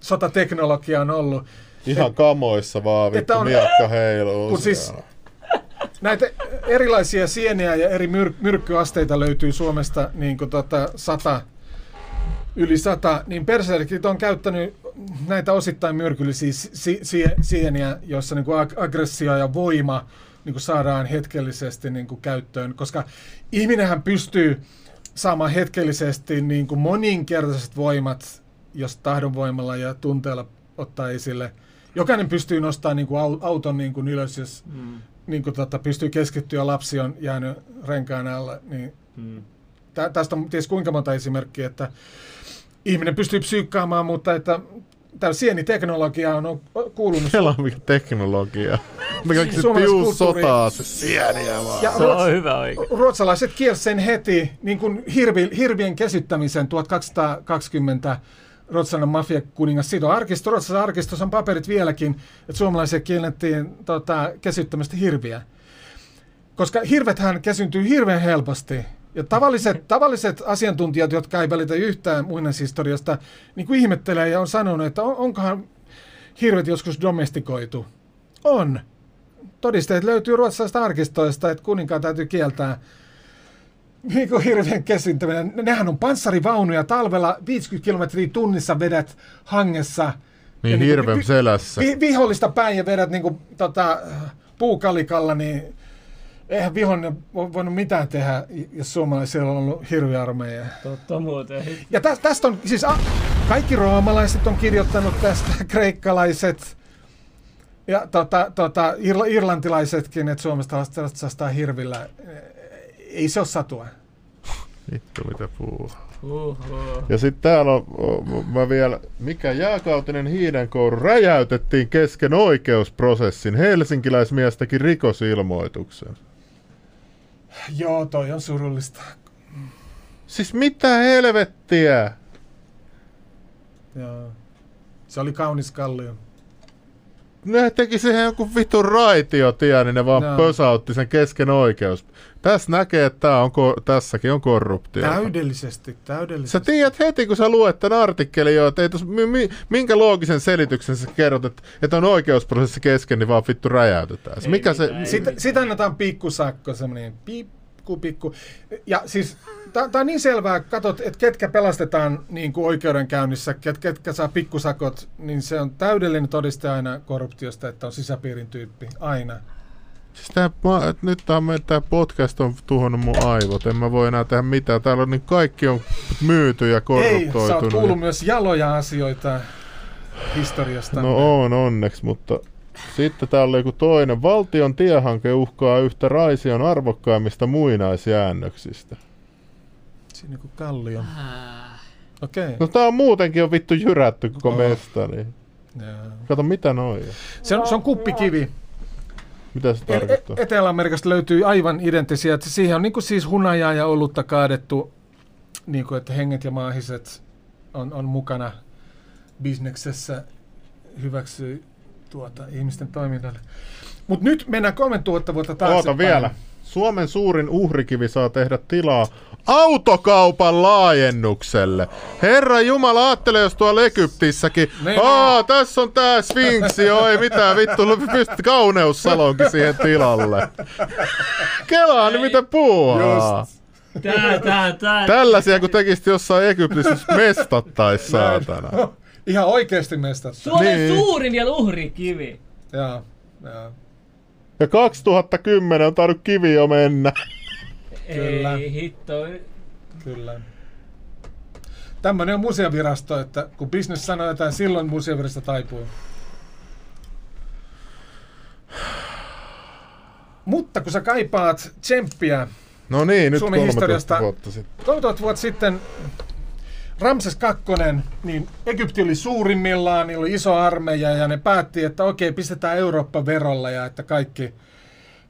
sotateknologiaa on ollut. Ihan kamoissa vaan, vittu, on- miakka heiluu. Kun siis-. Näitä erilaisia sieniä ja eri myr- myrkkyasteita löytyy Suomesta niin kuin tota, sata, yli sata, niin berserkit on käyttänyt näitä osittain myrkyllisiä si- si- sieniä, joissa niin kuin ag- aggressio ja voima niin kuin saadaan hetkellisesti niin kuin käyttöön, koska ihminenhän pystyy saamaan hetkellisesti niin kuin moninkertaiset voimat, jos tahdonvoimalla ja tunteella ottaa esille. Jokainen pystyy nostamaan niin kuin au- auton niin kuin ylös, jos mm, niin kuin tota, pystyy keskittyä ja lapsi on jäänyt renkaan alla. Niin mm. tä, tästä on ties kuinka monta esimerkkiä, että ihminen pystyy psyykkaamaan, mutta että tämä sieniteknologia on, on kuulunut. Kela mikä teknologia. Me keksittiin Suomalaisessa uusi kulttuuri- sotaa, se sieniä vaan. Ja Se on ruots, hyvä oikein. ruotsalaiset kielsi sen heti, niin kuin hirvi, hirvien kesyttämisen 1220 Ruotsalainen mafiakuningas Sido Arkisto, Ruotsalaisessa arkistossa on paperit vieläkin, että suomalaisia kiellettiin tota, kesyttämästä hirviä. Koska hirvethän kesyntyy hirveän helposti. Ja tavalliset, tavalliset asiantuntijat, jotka ei välitä yhtään muinaishistoriasta, niin kuin ihmettelee ja on sanonut, että on, onkohan hirvet joskus domestikoitu. On. Todisteet löytyy ruotsalaisista arkistoista, että kuninkaan täytyy kieltää niin kuin hirveän kesyntäminen. Nehän on panssarivaunuja talvella 50 kilometriä tunnissa vedät hangessa. Niin Ja hirveän vi- selässä. vi- vihollista päin ja vedät niin kuin, tota, puukalikalla, niin eihän vihollinen vo- voinut mitään tehdä, jos suomalaisilla on ollut hirviarmeija. Totta muuten. Ja tä, tästä on, siis a, kaikki roomalaiset on kirjoittanut tästä, <laughs> kreikkalaiset ja tota, tota, irla, irlantilaisetkin, että Suomesta ratsastaa hirvillä. Ei se ole satua. Vittu mitä puhuu. Uhu. Ja sitten täällä on, mä vielä, mikä jääkautinen hiidenkouru räjäytettiin kesken oikeusprosessin. Helsinkiläismies teki rikosilmoituksen. Joo, toi on surullista. Siis mitä helvettiä? Joo. Se oli kaunis kallio. Ne teki siihen joku vitun raitiotie, niin ne vaan Joo. pösautti sen kesken oikeus. Tässä näkee, että tää on, ko- tässäkin on korruptio. Täydellisesti, Sä täydellisesti. tiedät heti, kun sä luet tämän artikkelin jo, että ei tos, mi, mi, minkä loogisen selityksen sä kerrot, että, että on oikeusprosessi kesken, niin vaan vittu räjäytetään. Ei mikä se, ei Sitä, sitä annetaan pikkusakko, semmoinen pikku, pikku. Ja siis, tämä on niin selvää, katsot, että ketkä pelastetaan niin kuin oikeudenkäynnissä, ket, ketkä saa pikkusakot, niin se on täydellinen todiste aina korruptiosta, että on sisäpiirin tyyppi, aina. Siis tää, mä, nyt tää podcast on tuhonnut mun aivot, en mä voi enää tehdä mitään. Täällä on niin kaikki on myyty ja Ei, sä oot korruptoitunut. kuullut myös jaloja asioita historiasta. No on onneksi, mutta sitten täällä oli joku toinen. Valtion tiehanke uhkaa yhtä Raision arvokkaimmista muinaisjäännöksistä. Siinä kuin kallio. Ah. Okei. Okay. No tää on muutenkin jo vittu jyrätty koko Oh. mesta, niin kato mitä noi on. Se on, se on kuppikivi. Mitä se E- e- tarkoittaa? Etelä-Amerikasta löytyy aivan identtisiä. että Siihen on niin kuin siis hunajaa ja olutta kaadettu, niin kuin, että henget ja maahiset on, on mukana bisneksessä, hyväksyy tuota, ihmisten toiminnalle. Mutta nyt mennään 3000 vuotta taaksepäin. Oota vielä. Suomen suurin uhrikivi saa tehdä tilaa autokaupan laajennukselle. Herra Jumala, ajattele jos tuolla Egyptissäkin. Niin, Aa, tässä on tää Sfinksi, joo, ei mitään vittu, pystyt kauneussalonkin siihen tilalle. Kelaa, niin mitä puuhaa. Just. Tää, tää, tää. Tällaisia kun tekisit jossain Egyptissä mestattais saatana. Ihan oikeasti mestat. Suomen Niin. suurin vielä uhrikivi. Joo, joo. Ja 2010 on tainnut kivi jo mennä. Kyllä. Ei hitto. Kyllä. Tämmöinen on museovirasto, että kun business sanoo jotain, silloin museovirasto taipuu. Mutta kun sä kaipaat tsemppiä, No niin, nyt Suomen 13 historiasta- vuotta sitten. 3000 vuotta sitten Ramses II, niin Egypti oli suurimmillaan, niillä oli iso armeija ja ne päätti, että okei, pistetään Eurooppa verolla ja että kaikki,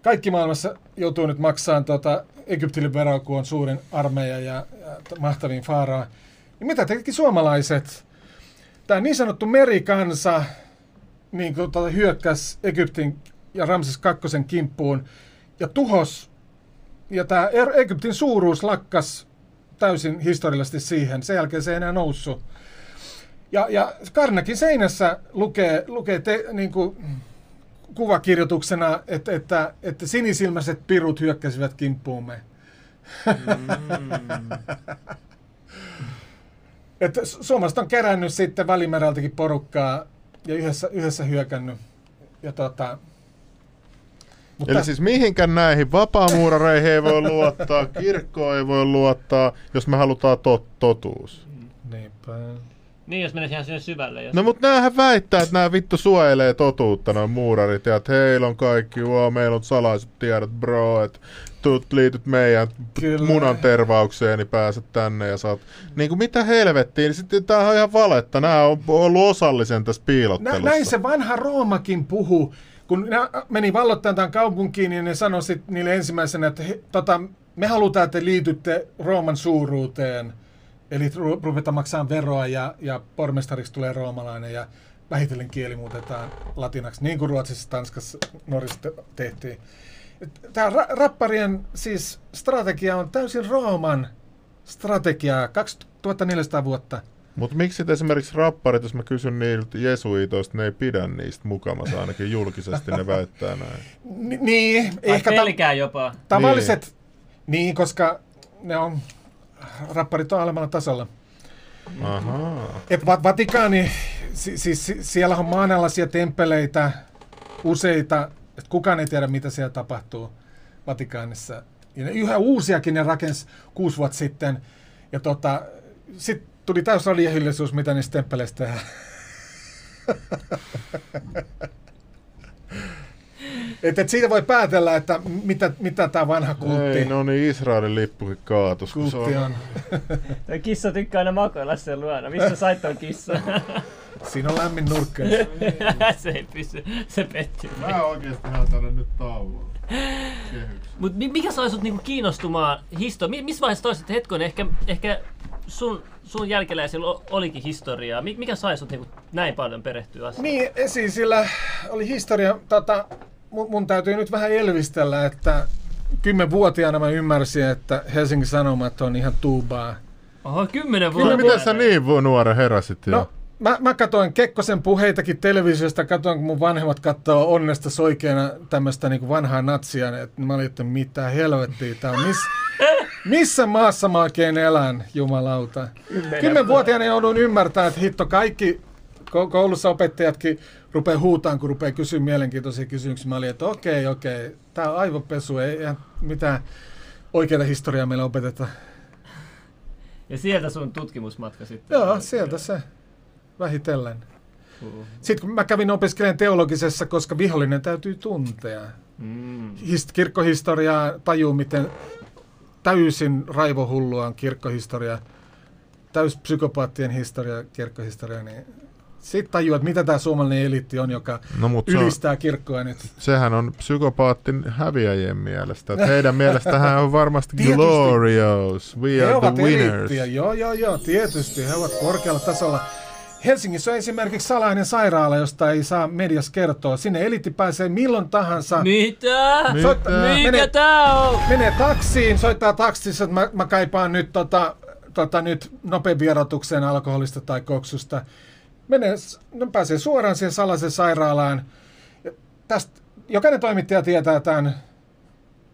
kaikki maailmassa joutuu nyt maksamaan tuota Egyptille veroa, kun on suurin armeija ja, ja mahtavin faaraa. Niin mitä teki suomalaiset? Tämä niin sanottu merikansa niin kuin, tuota, hyökkäsi Egyptin ja Ramses II kimppuun ja tuhos ja tämä Egyptin suuruus lakkas täysin historiallisesti siihen. Sen jälkeen se ei enää noussut. Ja, ja Karnakin seinässä lukee, lukee te, niin kuin, kuvakirjoituksena, että, että, että sinisilmäiset pirut hyökkäsivät kimppuumme. <laughs> että Su- suomalaiset on kerännyt sitten Välimereltäkin porukkaa ja yhdessä, yhdessä hyökännyt. Ja tota, mutta Eli siis mihinkään näihin vapaamuurareihin ei voi luottaa, kirkkoon ei voi luottaa, jos me halutaan tot- totuus. Niinpä. Niin, jos menisi ihan sinne syvälle. Jos... No mut näähän väittää, että nämä vittu suojelee totuutta, noin muurarit, ja että heillä on kaikki, wow, meillä on salaiset tiedot, bro, että tuut liityt meidän Kyllä. munan tervaukseen, niin pääset tänne ja saat... Niin kuin mitä helvettiä, niin sitten tää on ihan valetta, nämä on ollut osallisen tässä Nä, piilottelussa. näin se vanha Roomakin puhu. Kun ne meni valloittamaan tämän kaupunkiin, niin ne sanoi niille ensimmäisenä, että he, tota, me halutaan, että liitytte Rooman suuruuteen. Eli ru- ruvetaan maksamaan veroa ja, ja pormestariksi tulee roomalainen ja vähitellen kieli muutetaan latinaksi, niin kuin Ruotsissa, Tanskassa, Norjassa te- tehtiin. Tämä ra- rapparien siis strategia on täysin Rooman strategiaa, 2400 vuotta. Mutta miksi esimerkiksi rapparit, jos mä kysyn niiltä jesuitoista, ne ei pidä niistä mukamassa, ainakin julkisesti ne väittää näin. Ni- niin, Vai ehkä ta- pelkää jopa. Tavalliset, niin. niin, koska ne on, rapparit on alemmalla tasolla. Ahaa. Et Va- Vatikaani, si- siis si- siellä on maanalaisia temppeleitä, useita, että kukaan ei tiedä, mitä siellä tapahtuu. Vatikaanissa. Ja ne yhä uusiakin ne rakensi kuusi vuotta sitten. Ja tota, sitten tuli täys radiahiljaisuus, mitä niistä temppeleistä tehdään. et, et siitä voi päätellä, että mitä, mitä tämä vanha kultti, Ei, no niin, Israelin lippukin kaatus. kultti on. <laughs> Toi kissa tykkää aina makoilla sen luona. Missä sait ton kissa? <laughs> Siinä on lämmin nurkka. <laughs> se ei pysy. Se petti. Mä oikeesti haluan nyt tauolla. Mut mi- mikä sai sut niinku kiinnostumaan historiaa? Missä vaiheessa toiset hetkon, ehkä, ehkä sun, sun jälkeläisillä olikin historiaa. Mi- mikä sai sut niinku näin paljon perehtyä asiaan? Niin, esiin sillä oli historia, tota, mun, mun täytyy nyt vähän elvistellä, että kymmenvuotiaana mä ymmärsin, että Helsingin Sanomat on ihan tuubaa. Oho, kymmenen Kyllä, vuotta. miten sä niin voi nuoren heräsit jo? No, mä, mä katoin Kekkosen puheitakin televisiosta, katoin kun mun vanhemmat katsoo onnesta soikeena tämmöistä niin vanhaa natsia, että mä olin, että mitä helvettiä tää on, miss, <laughs> missä maassa mä oikein elän, jumalauta. Kymmenvuotiaana jouduin ymmärtämään, että hitto kaikki ko- koulussa opettajatkin rupeaa huutaan, kun rupeaa kysyä mielenkiintoisia kysymyksiä. Mä olin, että okei, okei, tää on aivopesu, ei ihan mitään oikeaa historiaa meillä opeteta. Ja sieltä sun tutkimusmatka sitten. Joo, sieltä se vähitellen. Uh. Sitten kun mä kävin opiskelemaan teologisessa, koska vihollinen täytyy tuntea. Mm. Hist- kirkkohistoriaa tajuu, miten täysin raivohullua on kirkkohistoria, täys psykopaattien historia, kirkkohistoria, niin sitten tajuu, että mitä tämä suomalainen eliitti on, joka no se on, ylistää kirkkoa nyt. sehän on psykopaattin häviäjien mielestä. Että heidän <laughs> mielestähän on varmasti glorious. We He are ovat the winners. eliittiä, joo, joo, joo, tietysti, he ovat korkealla tasolla. Helsingissä on esimerkiksi salainen sairaala, josta ei saa mediassa kertoa. Sinne eliitti pääsee milloin tahansa. Mitä? Mitä? Soittaa- Mikä Mene- tää on? menee taksiin, soittaa taksissa, että mä, mä kaipaan nyt, tota, tota, nyt nopean vierotukseen alkoholista tai koksusta. Menee, s- no, pääsee suoraan siihen salaiseen sairaalaan. Ja tästä, jokainen toimittaja tietää tämän,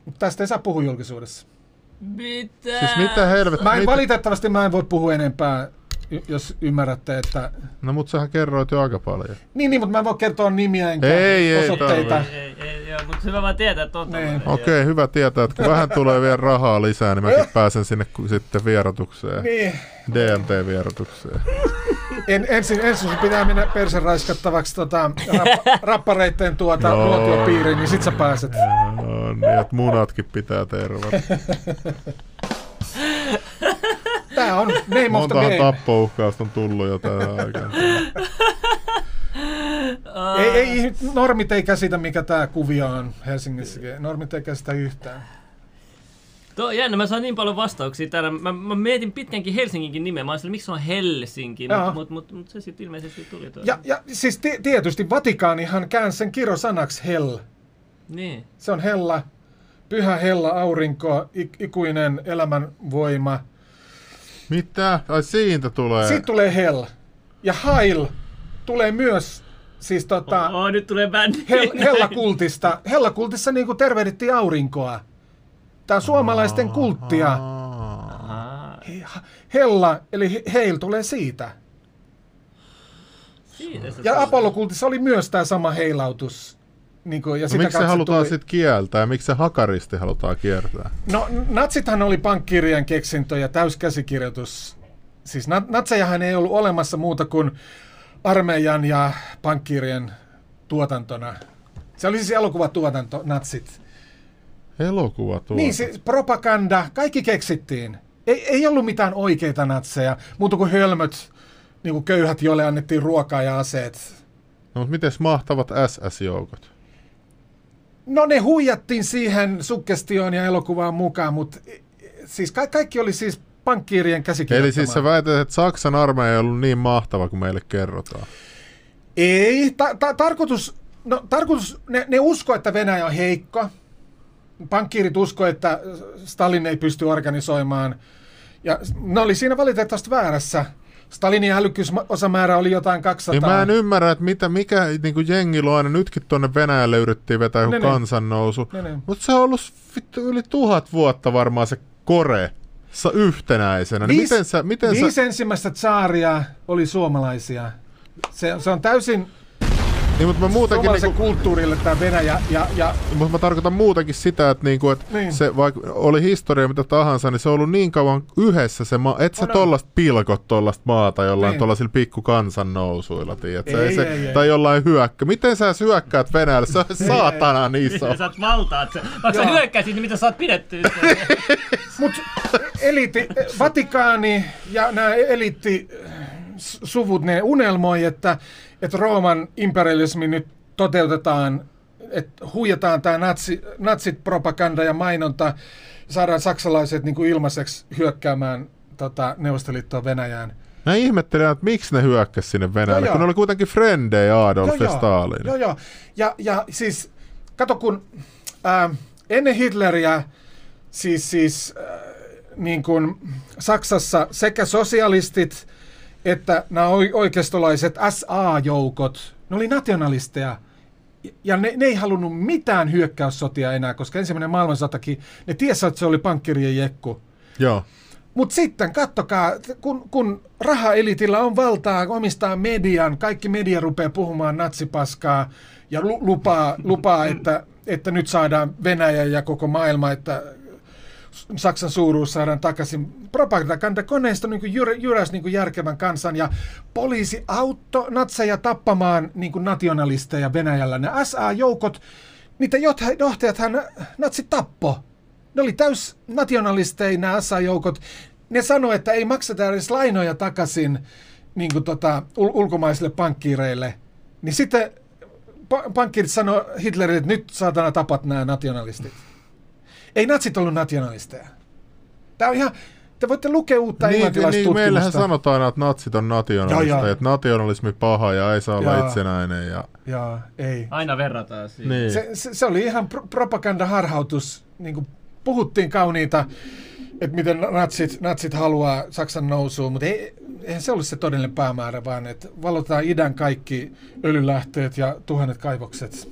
mutta tästä ei saa puhua julkisuudessa. Mitä? Siis mitä helvettiä? Mä en, Mitä? valitettavasti mä en voi puhua enempää, jos ymmärrätte, että... No mut sähän kerroit jo aika paljon. Niin, niin mutta mä en voi kertoa nimiä enkä Ei, ei osoitteita. tarvi. Ei, ei, joo, mutta hyvä vaan tietää, että on Niin. Okei, hyvä tietää, että kun vähän tulee vielä rahaa lisää, niin mäkin pääsen sinne sitten vierotukseen. Niin. DMT-vierotukseen. En, ensin, ensin sun pitää mennä persen raiskattavaksi tota, rap, rappareitten tuota No. luokiopiiriin, niin sit sä pääset. No, niin, että munatkin pitää tervata. <laughs> Tää on name of the game. tappouhkausta on tullut jo tähän aikaan. Ei, ei, normit ei käsitä, mikä tää kuvio on Helsingissäkin. Normit ei käsitä yhtään. Tuo on jännä, mä saan niin paljon vastauksia täällä. Mä, mä mietin pitkänkin Helsinginkin nimeä. Mä olin miksi se on Helsinki, mutta mut, mut, mut se sitten ilmeisesti tuli tuo. Ja, ja siis ti- tietysti Vatikaanihan käänsi sen kirosanaksi hell. Niin. Se on hella, pyhä hella, aurinko, ik- ikuinen elämänvoima. Mitä? Ai siitä tulee. Sitten tulee hell. Ja hail tulee myös, siis tota, Oh, oh, nyt tulee bändi. hel- hellakultista. Hellakultissa niinku tervehdittiin aurinkoa. Tää on suomalaisten kulttia. Aa. Ahaa, He- Hella, eli he- heil tulee siitä. siitä Ja. Apollokultissa oli myös tämä sama heilautus. Niin kuin, ja No, sitä miksi se halutaan tuli- sitten kieltää? Miksi se hakaristi halutaan kiertää? No, natsithan oli pankkirjan keksintö ja täyskäsikirjoitus. Siis nat- natsejahan ei ollut olemassa muuta kuin armeijan ja pankkirien tuotantona. Se oli siis elokuvatuotanto, natsit. Elokuva tuo. Niin, siis propaganda, kaikki keksittiin. Ei, ei ollut mitään oikeita natseja, muuta kuin hölmöt, niin kuin köyhät, joille annettiin ruokaa ja aseet. No, mutta miten mahtavat SS-joukot? No ne huijattiin siihen sukkestioon ja elokuvaan mukaan, mutta siis ka- kaikki oli siis pankkiirien käsikirjoittamaa. Eli siis sä väität, että Saksan armeija ei ollut niin mahtava kuin meille kerrotaan. Ei, ta- ta- tarkoitus, no, tarkoitus ne, ne usko, että Venäjä on heikko. Pankkiirit usko, että Stalin ei pysty organisoimaan. Ja ne oli siinä valitettavasti väärässä. Stalinin älykkyysosamäärä oli jotain 200. Ja mä en ymmärrä, että mitä, mikä niin kuin jengi luo aina. Nytkin tuonne Venäjälle yritettiin vetää joku Ne, kansannousu. Mutta se on ollut vittu yli tuhat vuotta varmaan se kore sa yhtenäisenä. Niin Viis- miten sä, miten Viisi sä, ensimmäistä tsaaria oli suomalaisia. Se, se on täysin... Niin, mutta mä muutenkin suomalaisen niinku, kulttuurille tämä Venäjä. Ja, ja mutta mä tarkoitan muutenkin sitä, että, niinku, että Niin. se vaikka oli historia mitä tahansa, niin se on ollut niin kauan yhdessä se maa, et sä On, on. tollasta pilkot tollasta maata jollain Niin. tuollaisilla pikku kansannousuilla, tiedätkö? Ei, se, ei, ei. Tai jollain hyökkä. Miten sä hyökkäät Venäjälle? Se on saatanan iso. Miten sä oot valtaat se? Vaikka sä hyökkäisit, niin mitä sä oot pidetty? Mut eliitti, Vatikaani ja nämä eliitti suvut, ne unelmoi, että, että Rooman imperialismi nyt toteutetaan, että huijataan tämä natsi, natsit propaganda ja mainonta, saadaan saksalaiset niin kuin ilmaiseksi hyökkäämään tota, Neuvostoliittoon Venäjään. Mä ihmettelen, että miksi ne hyökkäs sinne Venäjälle, Joo, kun joo. ne oli kuitenkin frendejä Adolf ja Stalin. Joo, joo. Ja, ja siis, kato kun ää, ennen Hitleriä, siis, siis äh, niin kuin Saksassa sekä sosialistit että nämä oi- oikeistolaiset SA-joukot, ne oli nationalisteja. Ja ne, ne ei halunnut mitään hyökkäyssotia enää, koska ensimmäinen maailmansotakin, ne tiesi, että se oli pankkirien jekku. joo. Mutta sitten kattokaa, kun, kun rahaelitillä on valtaa omistaa median, kaikki media rupeaa puhumaan natsipaskaa ja lu, lupaa, lupaa että, että nyt saadaan Venäjä ja koko maailma, että Saksan suuruus saadaan takaisin. Propagandakoneisto niin kuin jyrä, jyräs niin järkevän kansan ja poliisi auttoi natseja tappamaan niin nationalisteja Venäjällä. Ne SA-joukot, niitä johtajathan natsit tappo. Ne oli täys nationalisteja nämä SA-joukot. Ne sanoi, että ei makseta edes lainoja takaisin niin kuin tota, ul- ulkomaisille pankkiireille. Niin sitten pa- pankkiirit sanoi Hitlerille, että nyt saatana tapat nämä nationalistit. Ei natsit ollut nationalisteja. Tämä on ihan, te voitte lukea uutta Niin, niin, englantilaistutkimusta. meillähän sanotaan aina, että natsit on nationalisteja, että nationalismi paha ja ei saa olla itsenäinen. Ja, Joo, ei. Aina verrataan siihen. niin. Se, se, se oli ihan pro- propagandaharhautus. Niin kuin puhuttiin kauniita, että miten natsit, natsit haluaa Saksan nousuun, mutta ei, eihän se ollut se todellinen päämäärä, vaan että valotaan idän kaikki öljylähteet ja tuhannet kaivokset.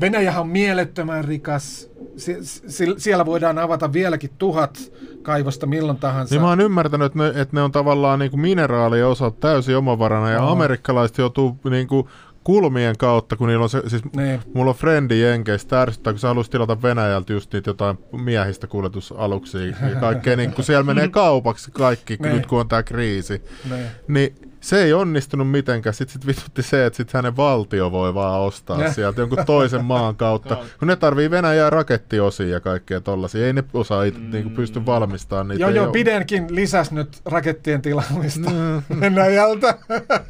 Venäjähän on mielettömän rikas. Sie, sie, siellä voidaan avata vieläkin tuhat kaivosta milloin tahansa. Niin mä oon ymmärtänyt, että ne, että ne on tavallaan niinku mineraalien osat täysin omavarana ja Joo. amerikkalaiset joutuu niinku kulmien kautta, kun niillä on se, siis Niin. mulla on frendi Jenkeistä, ärsyttää, kun se haluaisi tilata Venäjältä just niitä jotain miehistä kuljetusaluksia ja kaikkea, niin kun siellä menee <laughs> kaupaksi kaikki, Niin. nyt kun on tää kriisi, Niin. niin se ei onnistunut mitenkään. Sitten sit vitutti se, että sit hänen valtio voi vaan ostaa Ja. sieltä jonkun toisen maan <laughs> kautta. Kun ne tarvii Venäjää rakettiosia ja kaikkea tollasia. Ei ne osaa itse mm. niinku pysty valmistamaan niitä. Joo, joo, oo. Bidenkin lisäsi nyt rakettien tilaamista Mm. <laughs> Venäjältä. <laughs>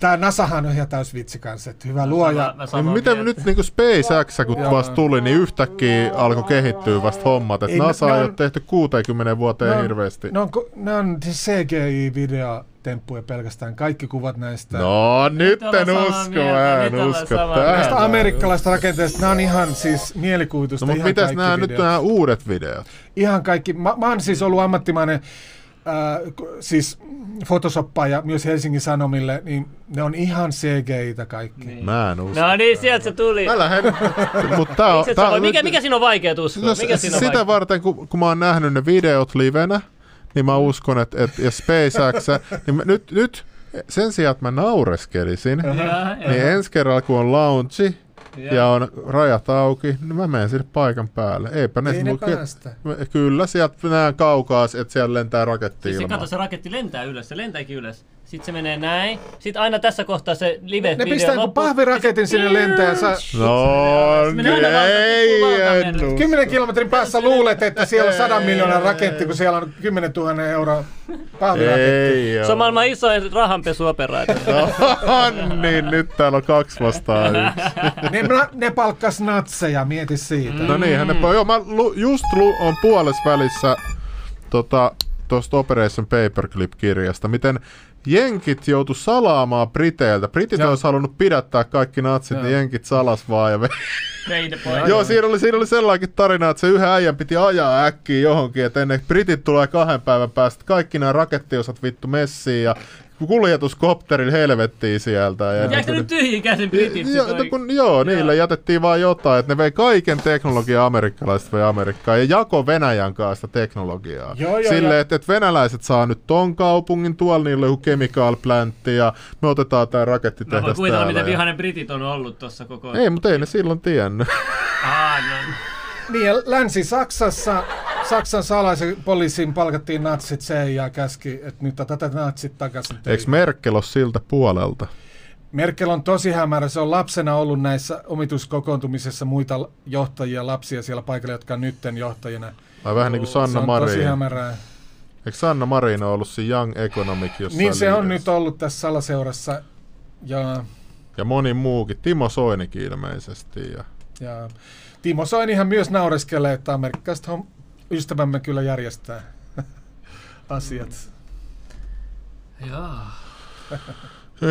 Tämä NASAhan on ihan täys vitsi kanssa, että hyvä luoja. Sanon miten nyt niinku SpaceX, kun Joo. vasta tuli, niin yhtäkkiä alkoi kehittyä vasta hommat. Että Ei, NASA ne ei ole tehty 60 vuoteen Ne on- hirveästi. Ne on, ne on CGI-videotemppuja pelkästään, kaikki kuvat näistä. No, nyt en usko, mieltä, mä nyt en usko tähän. Näistä amerikkalaisista rakenteista, nämä on ihan siis mielikuvitusta. No, mutta mitäs nämä nyt videot. nämä uudet videot? Ihan kaikki. Mä, mä oon siis ollut ammattimainen äh, siis Photoshoppa ja myös Helsingin Sanomille, niin ne on ihan CGI-tä kaikki. Niin. Mä en usko. No niin, sieltä se tuli. Mä lähden, mutta tää on... Tää Mikä, nyt- mikä siinä on vaikea uskoa? No, Mikä siinä on sitä vaikea? varten, kun, kun mä oon nähnyt ne videot livenä, niin mä uskon, että et, ja SpaceX, niin mä, nyt, nyt sen sijaan, että mä naureskelisin, Jaa, niin ensi kerralla, kun on launchi jaa. ja on rajat auki, niin mä menen sinne paikan päälle. Eipä ne, Ei ne päästä. Kyllä, sieltä näen kaukaa, että siellä lentää raketti Siis se ilmaan. kato, se raketti lentää ylös, se lentääkin ylös. Sitten se menee näin. Sitten aina tässä kohtaa se live Ne pistää jonkun pahviraketin sinne lentää ja sä No, Se menee aina valta- ei, tippuu en valtamerta. usko. 10 kilometrin päässä luulet, että siellä on 100 miljoonan raketti, kun siellä on 10 000 euroa pahviraketti. Ei Se on maailman isoin rahanpesuoperaatio. No niin, nyt täällä on kaksi vastaan yksi. Ne, ne palkkas natseja, mieti siitä. No niinhän ne Joo, mä lu, just lu, on puolessa välissä tota, tuosta Operation Paperclip-kirjasta, miten jenkit joutu salaamaan Briteiltä. Britit Joo. olisi halunnut pidättää kaikki natsit, Joo. niin jenkit salas vaan. Ja. Joo, siinä oli, siinä oli sellainenkin tarina, että se yhden äijän piti ajaa äkkiä johonkin, että ennen Britit tulee kahden päivän päästä, kaikki nämä rakettiosat vittu messiin ja kuljetuskopterin helvettiin sieltä. Ja Jääkö niin nyt tyhjiin käsin britit? Jo, no kun, joo, niille jätettiin vaan jotain, että ne vei kaiken teknologian amerikkalaiset vei Amerikkaan ja jako Venäjän kanssa teknologiaa. Joo, joo, Silleen, että, että venäläiset saa nyt ton kaupungin, tuolla niillä on joku chemical plantti ja me otetaan tää Mä rakettitehdas voin kuvitella, täällä. miten ja- vihainen britit on ollut tuossa koko... Ei, mutta ei ne silloin tiennyt. Aa, no. Niin, Länsi-Saksassa Saksan salaisen poliisin palkattiin natsit se ja käski, että nyt tätä natsit takaisin. Eikö Merkel ole siltä puolelta? Merkel on tosi hämärä. Se on lapsena ollut näissä omituskokoontumisissa muita johtajia, lapsia siellä paikalla, jotka on nytten johtajina. Vai vähän niin kuin Se Sanna on tosi Marin. hämärää. Eikö Sanna Marin ole ollut siinä Young Economic jossain Niin se on nyt ollut tässä salaseurassa. Ja, Ja moni muukin. Timo Soinikin ilmeisesti. Ja... ja Timo Soinihan myös naureskelee, että amerikkalaiset ystävämme kyllä järjestää <laughs> asiat. Joo.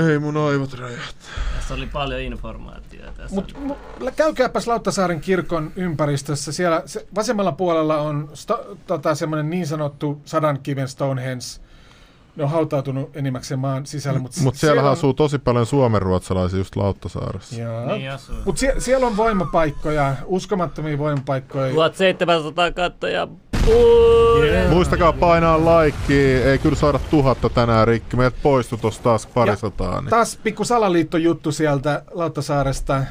Ei mun aivot räjähtää. Tässä oli paljon informaatiota. Tässä Mutta käykääpäs Lauttasaaren kirkon ympäristössä. Siellä se, vasemmalla puolella on sto, tota, semmoinen niin sanottu sadan kiven Stonehenge. Ne on hautautunut enimmäkseen maan sisälle. Mutta Mutta siellä asuu tosi paljon suomenruotsalaisia just Lauttasaaressa. Niin. Mutta sie, siellä on voimapaikkoja, uskomattomia voimapaikkoja. 1700 kattoja. Yeah. Muistakaa painaa laikki, ei kyllä saada tuhatta tänään rikki. Meidät poistu tosta taas parisataa. Niin. Taas pikku salaliittojuttu sieltä Lauttasaaresta,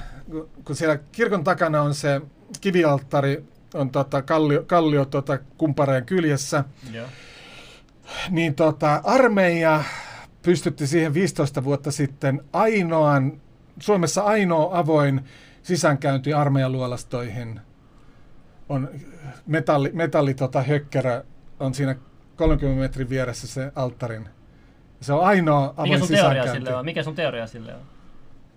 kun- siellä kirkon takana on se kivialttari, on tota kallio, kallio tota kumpareen kyljessä, Joo. Niin tota, armeija pystytti siihen 15 vuotta sitten ainoan, Suomessa ainoa avoin sisäänkäynti armeijan luolastoihin. On metalli, metalli tota, hökkerä, on siinä 30 metrin vieressä se alttarin. Se on ainoa Mikä avoin sun teoria sille on? Mikä sun teoria sille on?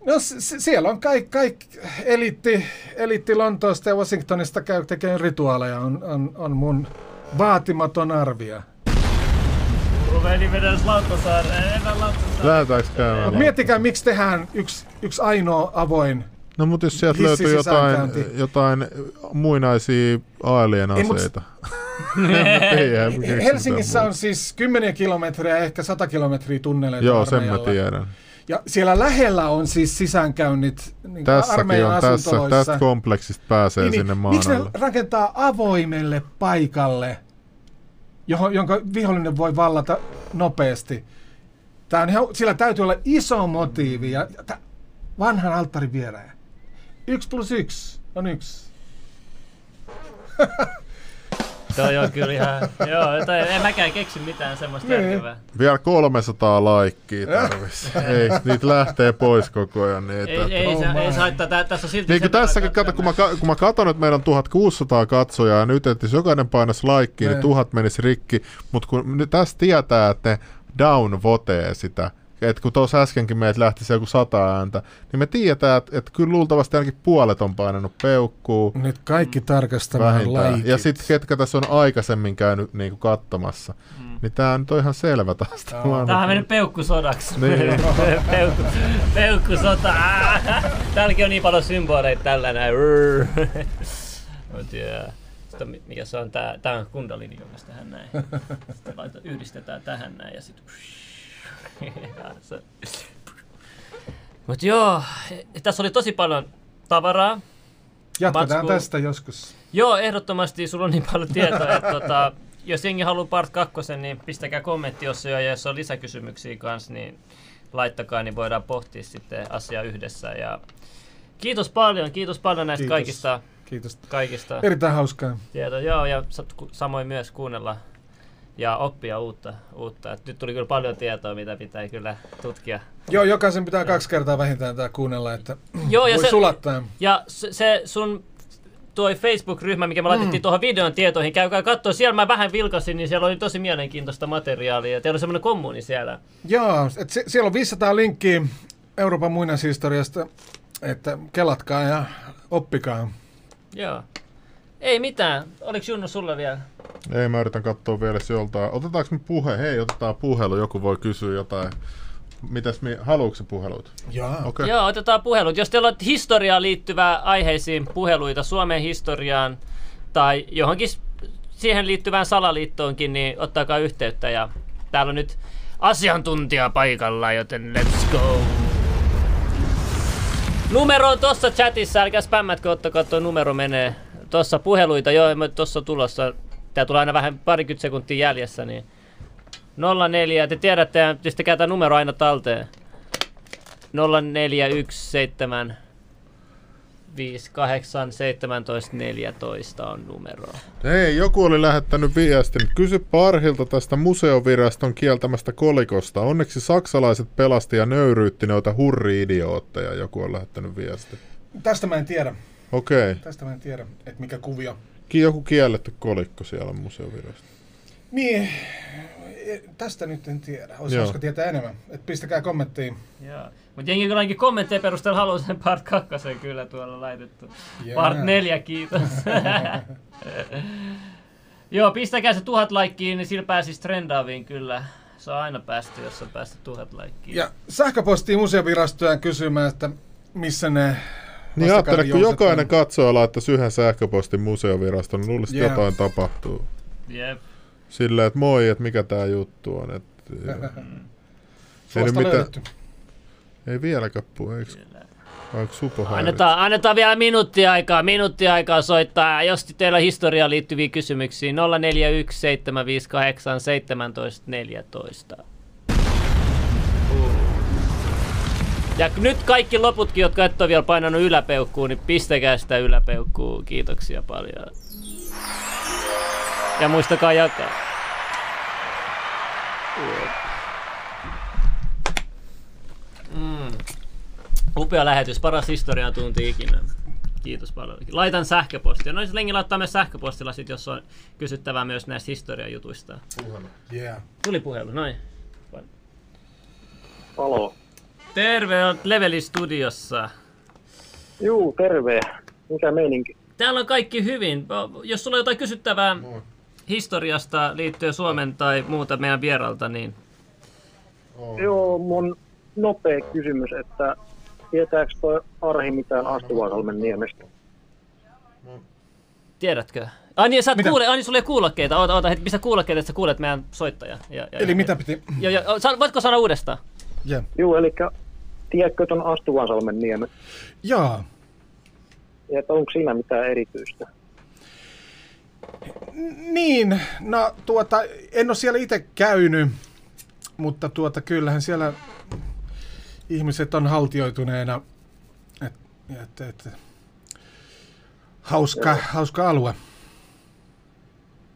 No s- s- siellä on kaikki, kaikki eliitti, eliitti Lontoosta ja Washingtonista käy tekemään rituaaleja, on, on, on mun vaatimaton arvio. Ruveni vedellä Lauttasaareen, enää Lauttasaareen. Lähdetäänkö käymään? Miettikää, miksi tehdään yksi, yksi ainoa avoin. No mutta jos sieltä löytyy jotain, jotain muinaisia alien <laughs> Ei. Ei, ei, ei, Helsingissä on siis kymmeniä kilometriä, ehkä 100 kilometriä tunneleita Joo, sen mä armeijalla. tiedän. Ja siellä lähellä on siis sisäänkäynnit niin Tässäkin armeijan on, tässä, tästä kompleksista pääsee Niin, niin, sinne maan miksi ne rakentaa avoimelle paikalle, johon, jonka vihollinen voi vallata nopeasti? Tää on ihan, sillä täytyy olla iso motiivi ja tä, vanhan alttarin viereen. Yksi plus yksi on yksi. <laughs> Toi on kyllä ihan... Joo, toi, en mäkään keksi mitään semmoista Niin. järkevää. Vielä 300 laikkia tarvis. ei, niitä lähtee pois koko ajan. Niin, Ei, ei, Oh se, ei se haittaa, tä, tässä on silti... Niin tässäkin, kato, kun mä, kun mä katon, että meillä on 1600 katsojaa ja nyt, että jos jokainen painaisi laikkiin, niin Ne. tuhat menisi rikki. Mutta kun nyt tässä tietää, että ne downvotee sitä, että kun tuossa äskenkin meiltä lähti se joku sata ääntä, niin me tiedetään, että, että kyllä luultavasti ainakin puolet on painanut peukkuu Nyt kaikki tarkastamaan vähintään. laikit. Ja sitten ketkä tässä on aikaisemmin käynyt niin kuin katsomassa, Mm. niin tämä nyt on ihan selvä taas. Tämä on- mennyt peukkusodaksi. Niin. <laughs> Peukku, peukkusota. <laughs> Täälläkin on niin paljon symboleita tällä näin. <laughs> Mut. Sitten mi- mikä se on tää, tää on kundalini, joka tähän näin. Sitten laita, yhdistetään tähän näin ja sit Se- Mut joo, tässä oli tosi paljon tavaraa. Jatketaan Matsku- tästä joskus. Joo, ehdottomasti sulla on niin paljon tietoa, että tota, jos jengi haluaa part kakkosen, niin pistäkää kommentti, jos, jo, ja jos on lisäkysymyksiä kanssa, niin laittakaa, niin voidaan pohtia sitten asiaa yhdessä. Ja kiitos paljon, kiitos paljon näistä Kiitos. kaikista, Kiitos. kaikista Erittäin hauskaa. tietoa. Joo, ja samoin myös kuunnella ja oppia uutta. uutta. Et nyt tuli kyllä paljon tietoa, mitä pitää kyllä tutkia. Joo, jokaisen pitää kaksi kertaa vähintään tämä kuunnella, että <clears throat> Joo, ja voi se, sulattaa. Ja se, se sun toi Facebook-ryhmä, mikä me laitettiin mm. tuohon videon tietoihin, käykää katsoa. Siellä mä vähän vilkasin, niin siellä oli tosi mielenkiintoista materiaalia. Teillä on semmoinen kommuni siellä. Joo, et se, siellä on 500 linkkiä Euroopan muinaishistoriasta, että kelatkaa ja oppikaa. Joo. Ei mitään. Oliko Junno sulla vielä? Ei, mä yritän katsoa vielä joltain. Otetaanko me puhe? Hei, otetaan puhelu. Joku voi kysyä jotain. Mitäs mi... Haluatko puhelut? Joo. Okei. Okay. Joo, otetaan puhelut. Jos teillä on historiaan liittyvää aiheisiin puheluita, Suomen historiaan tai johonkin siihen liittyvään salaliittoonkin, niin ottakaa yhteyttä. Ja täällä on nyt asiantuntija paikalla, joten let's go. Numero on tossa chatissa, älkää spämmätkö, ottakaa tuo numero menee. Tossa puheluita, joo, tossa tulossa. Tää tulee aina vähän parikymmentä sekuntia jäljessä, niin 04, te tiedätte, pistäkää tämä numero aina talteen. 0417 58 17 14 on numero. Hei, joku oli lähettänyt viestin. Kysy Parhilta tästä museoviraston kieltämästä kolikosta. Onneksi saksalaiset pelasti ja nöyryytti noita hurri-idiootteja. Joku on lähettänyt viestin. Tästä mä en tiedä. Okei. Okay. Tästä mä en tiedä, että mikä kuvio. Joku kielletty kolikko siellä museovirasto. Niin, tästä nyt en tiedä. Olisi hauska tietää enemmän. Et pistäkää kommenttiin. Joo. Mutta jengi kyllä kommentteja perusteella haluaa sen part kakkosen kyllä tuolla laitettu. Yeah. Part neljä, kiitos. <laughs> Joo, pistäkää se tuhat laikkiin, niin sillä pääsisi trendaaviin kyllä. Se on aina päästy, jos on päästy tuhat laikkiin. Ja sähköpostiin museovirastojen kysymään, että missä ne niin ajattele, kun jokainen katsoja laittaisi yhden sähköpostin museoviraston, niin luulisin, että yeah. jotain tapahtuu. Jep. Silleen, että moi, että mikä tämä juttu on. Että, <laughs> Ei, mitä, ei vieläkään puhu, eikö? Annetaan, annetaan vielä minuutti aikaa, minuutti aikaa soittaa. Jos teillä on historiaan liittyviä kysymyksiä, 0417581714. Ja nyt kaikki loputkin, jotka et ole vielä painanut yläpeukkuun, niin pistäkää sitä yläpeukkuun. Kiitoksia paljon. Ja muistakaa jakaa. Mm. Upea lähetys, paras historian tunti ikinä. Kiitos paljon. Laitan sähköpostia. No Lengi laittaa myös sähköpostilla sit, jos on kysyttävää myös näistä historiajutuista. Puhelu. Yeah. Tuli puhelu, noin. Halo. Terve, on Leveli Studiossa. Juu, terve. Mikä meininki? Täällä on kaikki hyvin. Jos sulla on jotain kysyttävää Moi. historiasta liittyen Suomen tai muuta meidän vieralta, niin... Oh. Joo, mun nopea kysymys, että tietääkö toi Arhi mitään Astuvasalmen niemestä? Tiedätkö? Ai niin, sä et kuule, ai niin, sulla ei kuulokkeita. Oota, oota, pistä kuulokkeita, että sä kuulet meidän soittaja. Ja, ja, Eli ja, mitä piti? Ja, ja, voitko sanoa uudestaan? Yeah. Joo, eli tiedätkö ton Astuvansalmen niemen? Joo. Ja että onko siinä mitään erityistä? Niin, no tuota, en ole siellä itse käynyt, mutta tuota, kyllähän siellä ihmiset on haltioituneena. Et, et, et, hauska, hauska alue.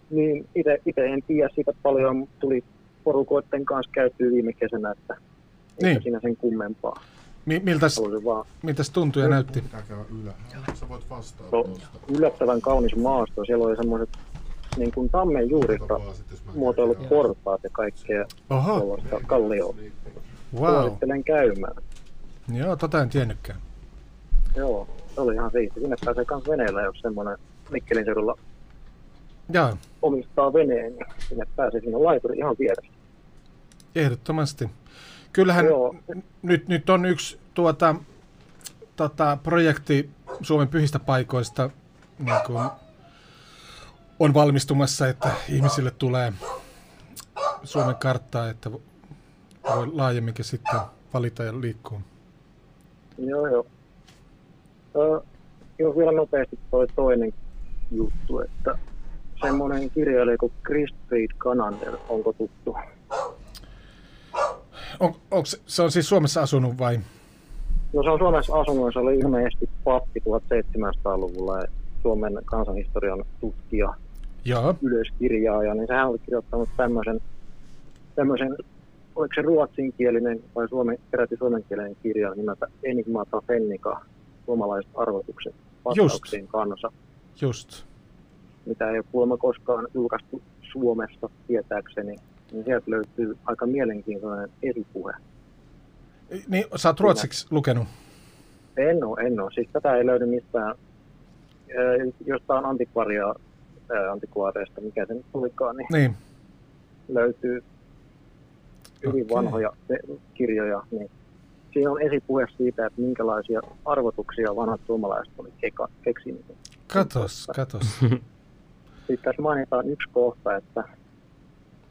Niin, itse en tiedä siitä paljon, tuli porukoiden kanssa käytyy viime kesänä, että niin. siinä sen kummempaa. Mi- miltäs, vaan... miltäs tuntui ja näytti? Ylä. Sä voit no, yllättävän kaunis maasto. Siellä oli semmoiset niin kuin tammen juurista muotoilut portaat ja kaikkea kallioa. Wow. Suosittelen käymään. Joo, tota en tiennytkään. Joo, se oli ihan siisti. Sinne pääsee myös veneellä, jos semmoinen Mikkelin seudulla Jaa. omistaa veneen, niin sinne pääsee sinne laituri ihan vieressä. Ehdottomasti. Kyllähän Joo. nyt, nyt on yksi tuota, tota, projekti Suomen pyhistä paikoista niin kuin on valmistumassa, että ihmisille tulee Suomen karttaa, että voi laajemminkin sitten valita ja liikkua. Joo, joo. Ö, joo, vielä nopeasti toi toinen juttu, että semmoinen kirjailija kuin Chris Kanander, onko tuttu? On, onko, se on siis Suomessa asunut vai? No se on Suomessa asunut, se oli ilmeisesti pappi 1700-luvulla ja Suomen kansanhistorian tutkija, Joo. ylöskirjaaja, niin sehän oli kirjoittanut tämmöisen, tämmöisen oliko se ruotsinkielinen vai suomen, peräti suomenkielinen kirja nimeltä Enigmata Fennika, suomalaiset arvotukset vastauksien Just. kanssa. Just. Mitä ei ole kuulemma koskaan julkaistu Suomessa tietääkseni, niin sieltä löytyy aika mielenkiintoinen esipuhe. Niin, sä oot ruotsiksi Kyllä. lukenut? En ole, en ole. Siis tätä ei löydy mistään, jostain antikvaria, antikvaareista, mikä se nyt tulikaan, niin, niin. löytyy hyvin okay. vanhoja kirjoja, niin siinä on esipuhe siitä, että minkälaisia arvotuksia vanhat suomalaiset oli keksinyt. Katos, katos. Sitten tässä mainitaan yksi kohta, että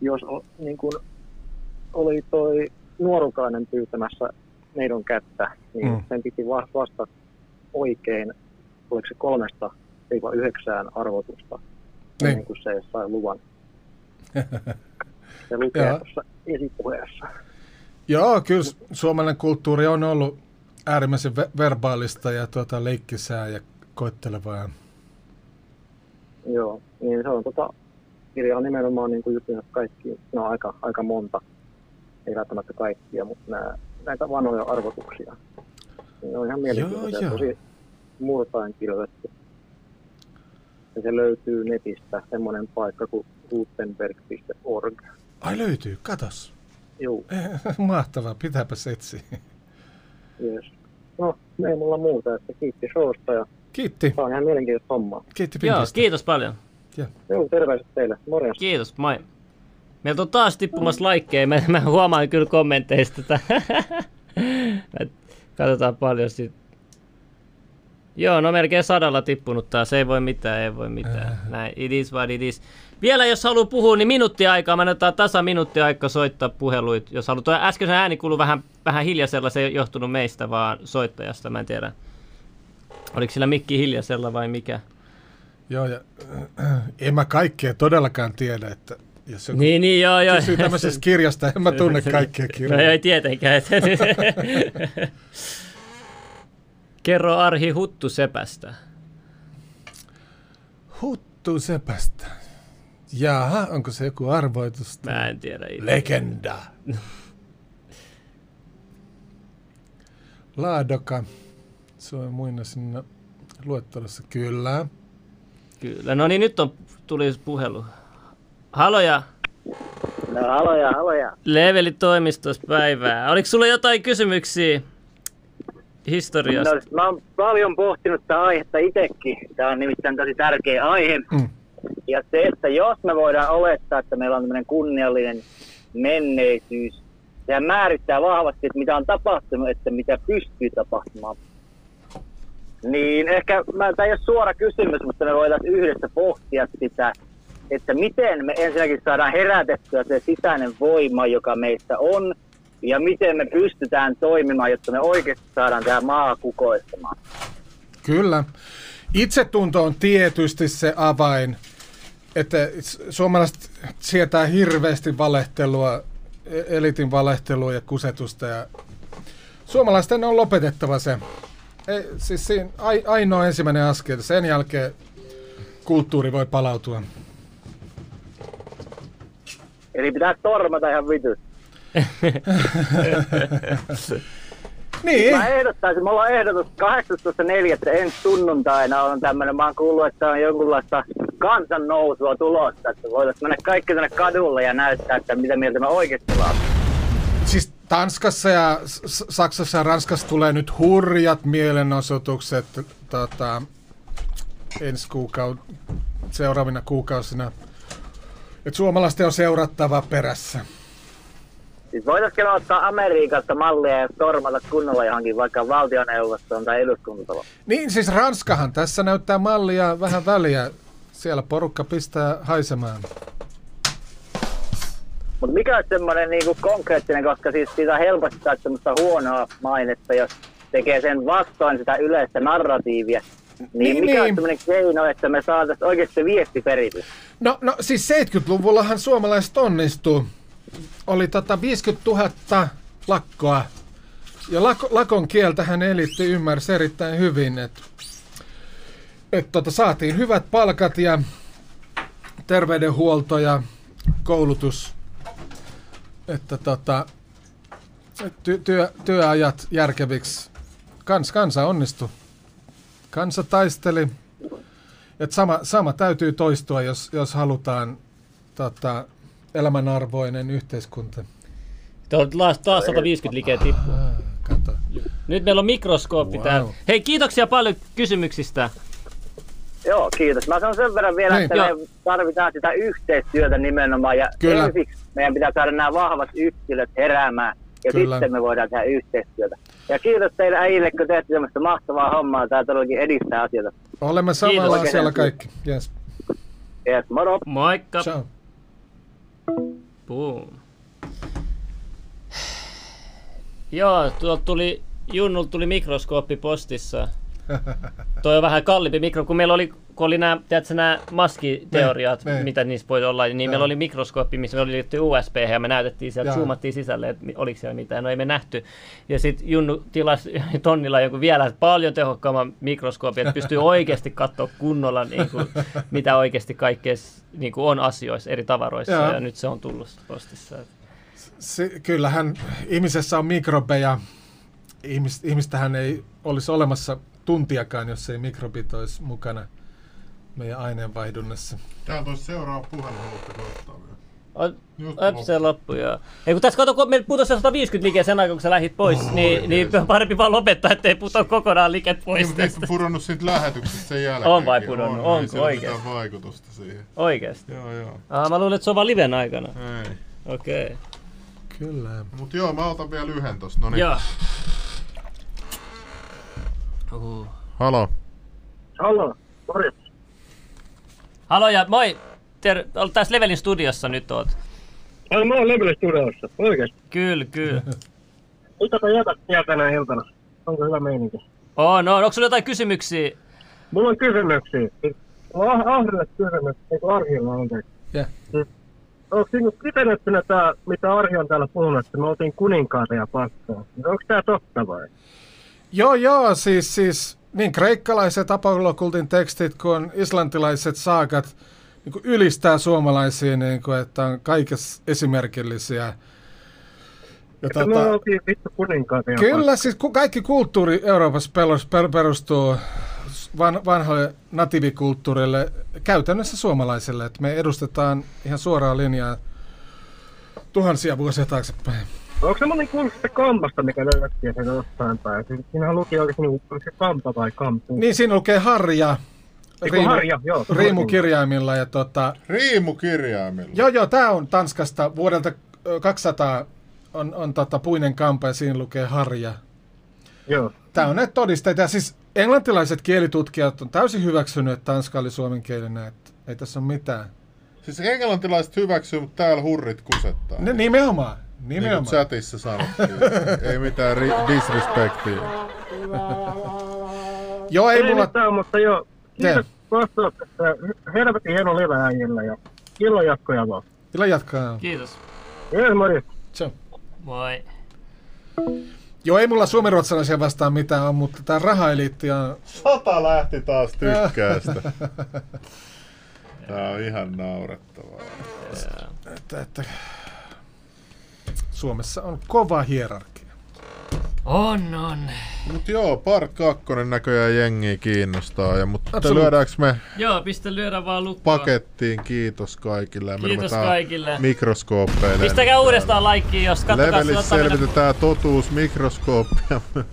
jos niin kuin, oli toi nuorukainen pyytämässä neidon kättä, niin Mm. sen piti va- vastata oikein, oliko se kolmesta yhdeksään arvotusta, Niin. ennen kuin se sai luvan. <laughs> Se lukee Joo. tuossa esipuheessa. Joo, kyllä suomalainen kulttuuri on ollut äärimmäisen ve- verbaalista ja tuota, leikkisää ja koettelevaa. Joo, niin se on tota, kirja on nimenomaan niin kuin kaikki, no aika, aika monta, ei välttämättä kaikkia, mutta nää, näitä vanhoja arvotuksia. Ne on ihan mielenkiintoisia, joo. tosi murtain kirjoitettu. Ja se löytyy netistä, semmoinen paikka kuin gutenberg.org. Ai löytyy, katos. Joo, <laughs> Mahtavaa, pitääpäs etsiä. yes. No, ei mulla muuta, että kiitti showsta ja Kiitti, tämä on ihan mielenkiintoista hommaa. kiitti Joo, kiitos paljon. Joo, terveiset teille. Morjens. Kiitos, moi. Meiltä on taas tippumassa laikkeja. Mä, mä huomaan kyllä kommenteista. Että <laughs> Katsotaan paljon sit. Joo, no melkein sadalla tippunut taas. Ei voi mitään, ei voi mitään. Näin, it is what it is. Vielä jos haluaa puhua, niin minuutti aikaa. Mä annetaan tasa minuutti aikaa soittaa puheluit. Jos haluaa. Tuo äskeisen ääni kuului vähän, vähän hiljaisella. Se ei johtunut meistä, vaan soittajasta. Mä en tiedä. Oliko sillä mikki hiljaisella vai mikä? Joo, ja äh, <clears throat> en mä kaikkea todellakaan tiedä, että jos joku Niin, niin, joo, joo. kysyy tämmöisestä kirjasta, en mä tunne <laughs> kaikkia No kirjoja. ei tietenkään. <laughs> Kerro Arhi Huttusepästä. Huttu sepästä. Jaha, onko se joku arvoitus? Mä en tiedä itse. Legenda. <laughs> Laadoka. Suomen muinaisina luettelossa. Kyllä. Kyllä. No niin, nyt on, tuli puhelu. Haloja, No haloja, haloja. Leveli-toimistossa päivää. Oliko sulla jotain kysymyksiä historiasta? No, mä oon paljon pohtinut tätä aihetta itsekin. Tämä on nimittäin tosi tärkeä aihe. Mm. Ja se, että jos me voidaan olettaa, että meillä on tämmöinen kunniallinen menneisyys, sehän määrittää vahvasti, että mitä on tapahtunut, että mitä pystyy tapahtumaan. Niin ehkä, mä, tämä ei ole suora kysymys, mutta me voitaisiin yhdessä pohtia sitä, että miten me ensinnäkin saadaan herätettyä se sisäinen voima, joka meissä on, ja miten me pystytään toimimaan, jotta me oikeasti saadaan tämä maa kukoistamaan. Kyllä. Itsetunto on tietysti se avain, että suomalaiset sietää hirveästi valehtelua, e- elitin valehtelua ja kusetusta. Ja suomalaisten on lopetettava se. Ei, siis siinä ai, ainoa ensimmäinen askel. Sen jälkeen kulttuuri voi palautua. Eli pitää tormata ihan vitus. <laughs> Niin, Mä ehdottaisin, mulla on ehdotus 18.4. ensi sunnuntaina on tämmönen, mä oon kuullut, että on jonkunlaista kansannousua tulossa, että voitaisiin mennä kaikki tänne kadulle ja näyttää, että mitä mieltä me oikeasti ollaan. Tanskassa ja Saksassa ja Ranskassa tulee nyt hurjat mielenosoitukset tota, ensi kuukaud- seuraavina kuukausina. Et suomalaisten on seurattava perässä. Siis voitaisiinko me ottaa Amerikasta mallia ja tormata kunnolla johonkin vaikka valtioneuvostoon tai eduskuntataloon? Niin siis Ranskahan tässä näyttää mallia vähän väliä. Siellä porukka pistää haisemaan. Mutta mikä on semmoinen niinku konkreettinen, koska siis siitä helposti saa semmoista huonoa mainetta, jos tekee sen vastoin sitä yleistä narratiivia. Niin, Niin, mikä niin. on semmoinen keino, että me saataisiin oikeasti se viesti peritys? No, no siis 70-luvullahan suomalaiset onnistuu. Oli tota 50 000 lakkoa. Ja lako, lakon kieltähän elitti ymmärsi erittäin hyvin, että et tota, saatiin hyvät palkat ja terveydenhuolto ja koulutus. Että tota, ty, työ, työajat järkeviksi. Kans, kansa onnistui. Kansa taisteli. Et sama, sama täytyy toistua, jos, jos halutaan tota, elämänarvoinen yhteiskunta. Taas, taas 150 liikeä tippuu. Nyt meillä on mikroskooppi Wow. täällä. Hei, kiitoksia paljon kysymyksistä. Joo, kiitos. Mä sanon sen verran vielä, Niin. että Joo. me tarvitaan sitä yhteistyötä nimenomaan. Ja Kyllä. ensiksi meidän pitää saada nämä vahvat yksilöt heräämään. Ja Kyllä. sitten me voidaan tehdä yhteistyötä. Ja kiitos teille äijille, kun teette tämmöistä mahtavaa hommaa. Tämä todellakin edistää asioita. Olemme samalla Kiitos. asialla kaikki. Yes. Yes, moro! Moikka. Ciao. Boom. Joo, tuolta tuli, Junnulta tuli mikroskooppi postissa. <laughs> Toi on vähän kalliimpi mikro, kun meillä oli, kun oli nämä, tiedätkö, nämä maskiteoriat, Ne, ne. mitä niissä voi olla, niin Joo. meillä oli mikroskooppi, missä me oli liitty USB ja me näytettiin sieltä, zoomattiin sisälle, että oliko siellä mitään, no ei me nähty. Ja sitten Junnu tilasi <laughs> tonnilla joku vielä paljon tehokkaamman mikroskoopin, että pystyy oikeasti katsoa kunnolla, niin kuin, <laughs> mitä oikeasti kaikkea niin kuin on asioissa, eri tavaroissa, Joo. ja nyt se on tullut postissa. Se, kyllähän ihmisessä on mikrobeja. Ihmis, ihmistähän ei olisi olemassa tuntiakaan, jos ei mikrobit olisi mukana meidän aineenvaihdunnassa. Täältä olisi seuraava puhelu, haluatteko ottaa vielä? On, Öp, se loppu, joo. Ei kun tässä kato, kun meillä putosi se 150 liikeä sen aikaa, kun sä lähit pois, oh, niin, niin jees. parempi vaan lopettaa, ettei puto kokonaan liiket pois Niin, mutta tästä. pudonnut siitä lähetyksestä sen jälkeen? On vai pudonnut? Onko Ei oikeesti? mitään vaikutusta siihen. Oikeesti. Joo, joo. Ah, mä luulen, että se on vaan liven aikana. Ei. Okei. Okay. Kyllä. Mut joo, mä otan vielä yhden tosta. No niin. Joo. Uh. Halo. Halo, morjens. Halo ja moi! Ter- olet tässä Levelin studiossa nyt oot. Ai, mä oon Level Studiossa, oikeesti. Kyllä, kyllä. Mitäpä jätät siellä tänä iltana? Onko hyvä meininki? Oh, no, onko sulla jotain kysymyksiä? Mulla on kysymyksiä. Mulla on Ahrille kysymys, eikö Arhilla anteeksi. Ja. Onko siinä kitenettynä tää, mitä Arhi on täällä puhunut, että me oltiin kuninkaita ja paskaa? Onko tää totta vai? Joo, joo, siis, siis niin kreikkalaiset apollokultin tekstit kuin islantilaiset saakat niin kuin ylistää suomalaisia, niin kuin, että on kaikessa esimerkillisiä. Ja kuninkaita ja Kyllä, siis kaikki kulttuuri Euroopassa perustuu van, vanhalle natiivikulttuurille, käytännössä suomalaiselle, että me edustetaan ihan suoraa linjaa tuhansia vuosia taaksepäin. Onko semmoinen kuullut sitä kampasta, mikä löydettiin sen jostain päin? Siinähän luki oikeesti niinku, oliko se kampa vai kampu? Niin siinä lukee harja, Eiku harja, joo. riimukirjaimilla ja tota, Riimukirjaimilla. Joo, joo, tämä on Tanskasta vuodelta ö, 200 on, on tota puinen kampa ja siinä lukee harja. Joo. Tämä on näitä todisteita. Ja siis englantilaiset kielitutkijat on täysin hyväksynyt, että tanska oli suomenkielinen, että ei tässä ole mitään. Siis englantilaiset hyväksyy, mutta täällä hurrit kusettaa. Ne, nimenomaan, niin kuin nimenomaan. chatissa sanottiin. ei mitään ri- disrespektiä. <laughs> Joo, ei Ei mulla... mitään, mutta joo. Kiitos vastauksesta. Helvetin hieno live äijillä ja illan jatkoja vaan. Kyllä jatkaa. Kiitos. Jees, morjens. Ciao. Moi. Joo, ei mulla suomenruotsalaisia vastaan mitään on, mutta tämä rahaeliitti on... Sata lähti taas tykkäästä. <laughs> Tää on ihan naurettavaa. Että, että Suomessa on kova hierarkia. On, on. Mut joo, part 2 näköjään jengiä kiinnostaa. Ja, mutta Absolut. lyödäänkö me Joo, pistä lyödä vaan lukkoa. pakettiin? Kiitos kaikille. Ja me Kiitos ruvetaan kaikille. Mikroskooppeille. Pistäkää uudestaan laikkiin, jos kattokaa Levelissä selvitetään totuus mikroskooppia. <laughs>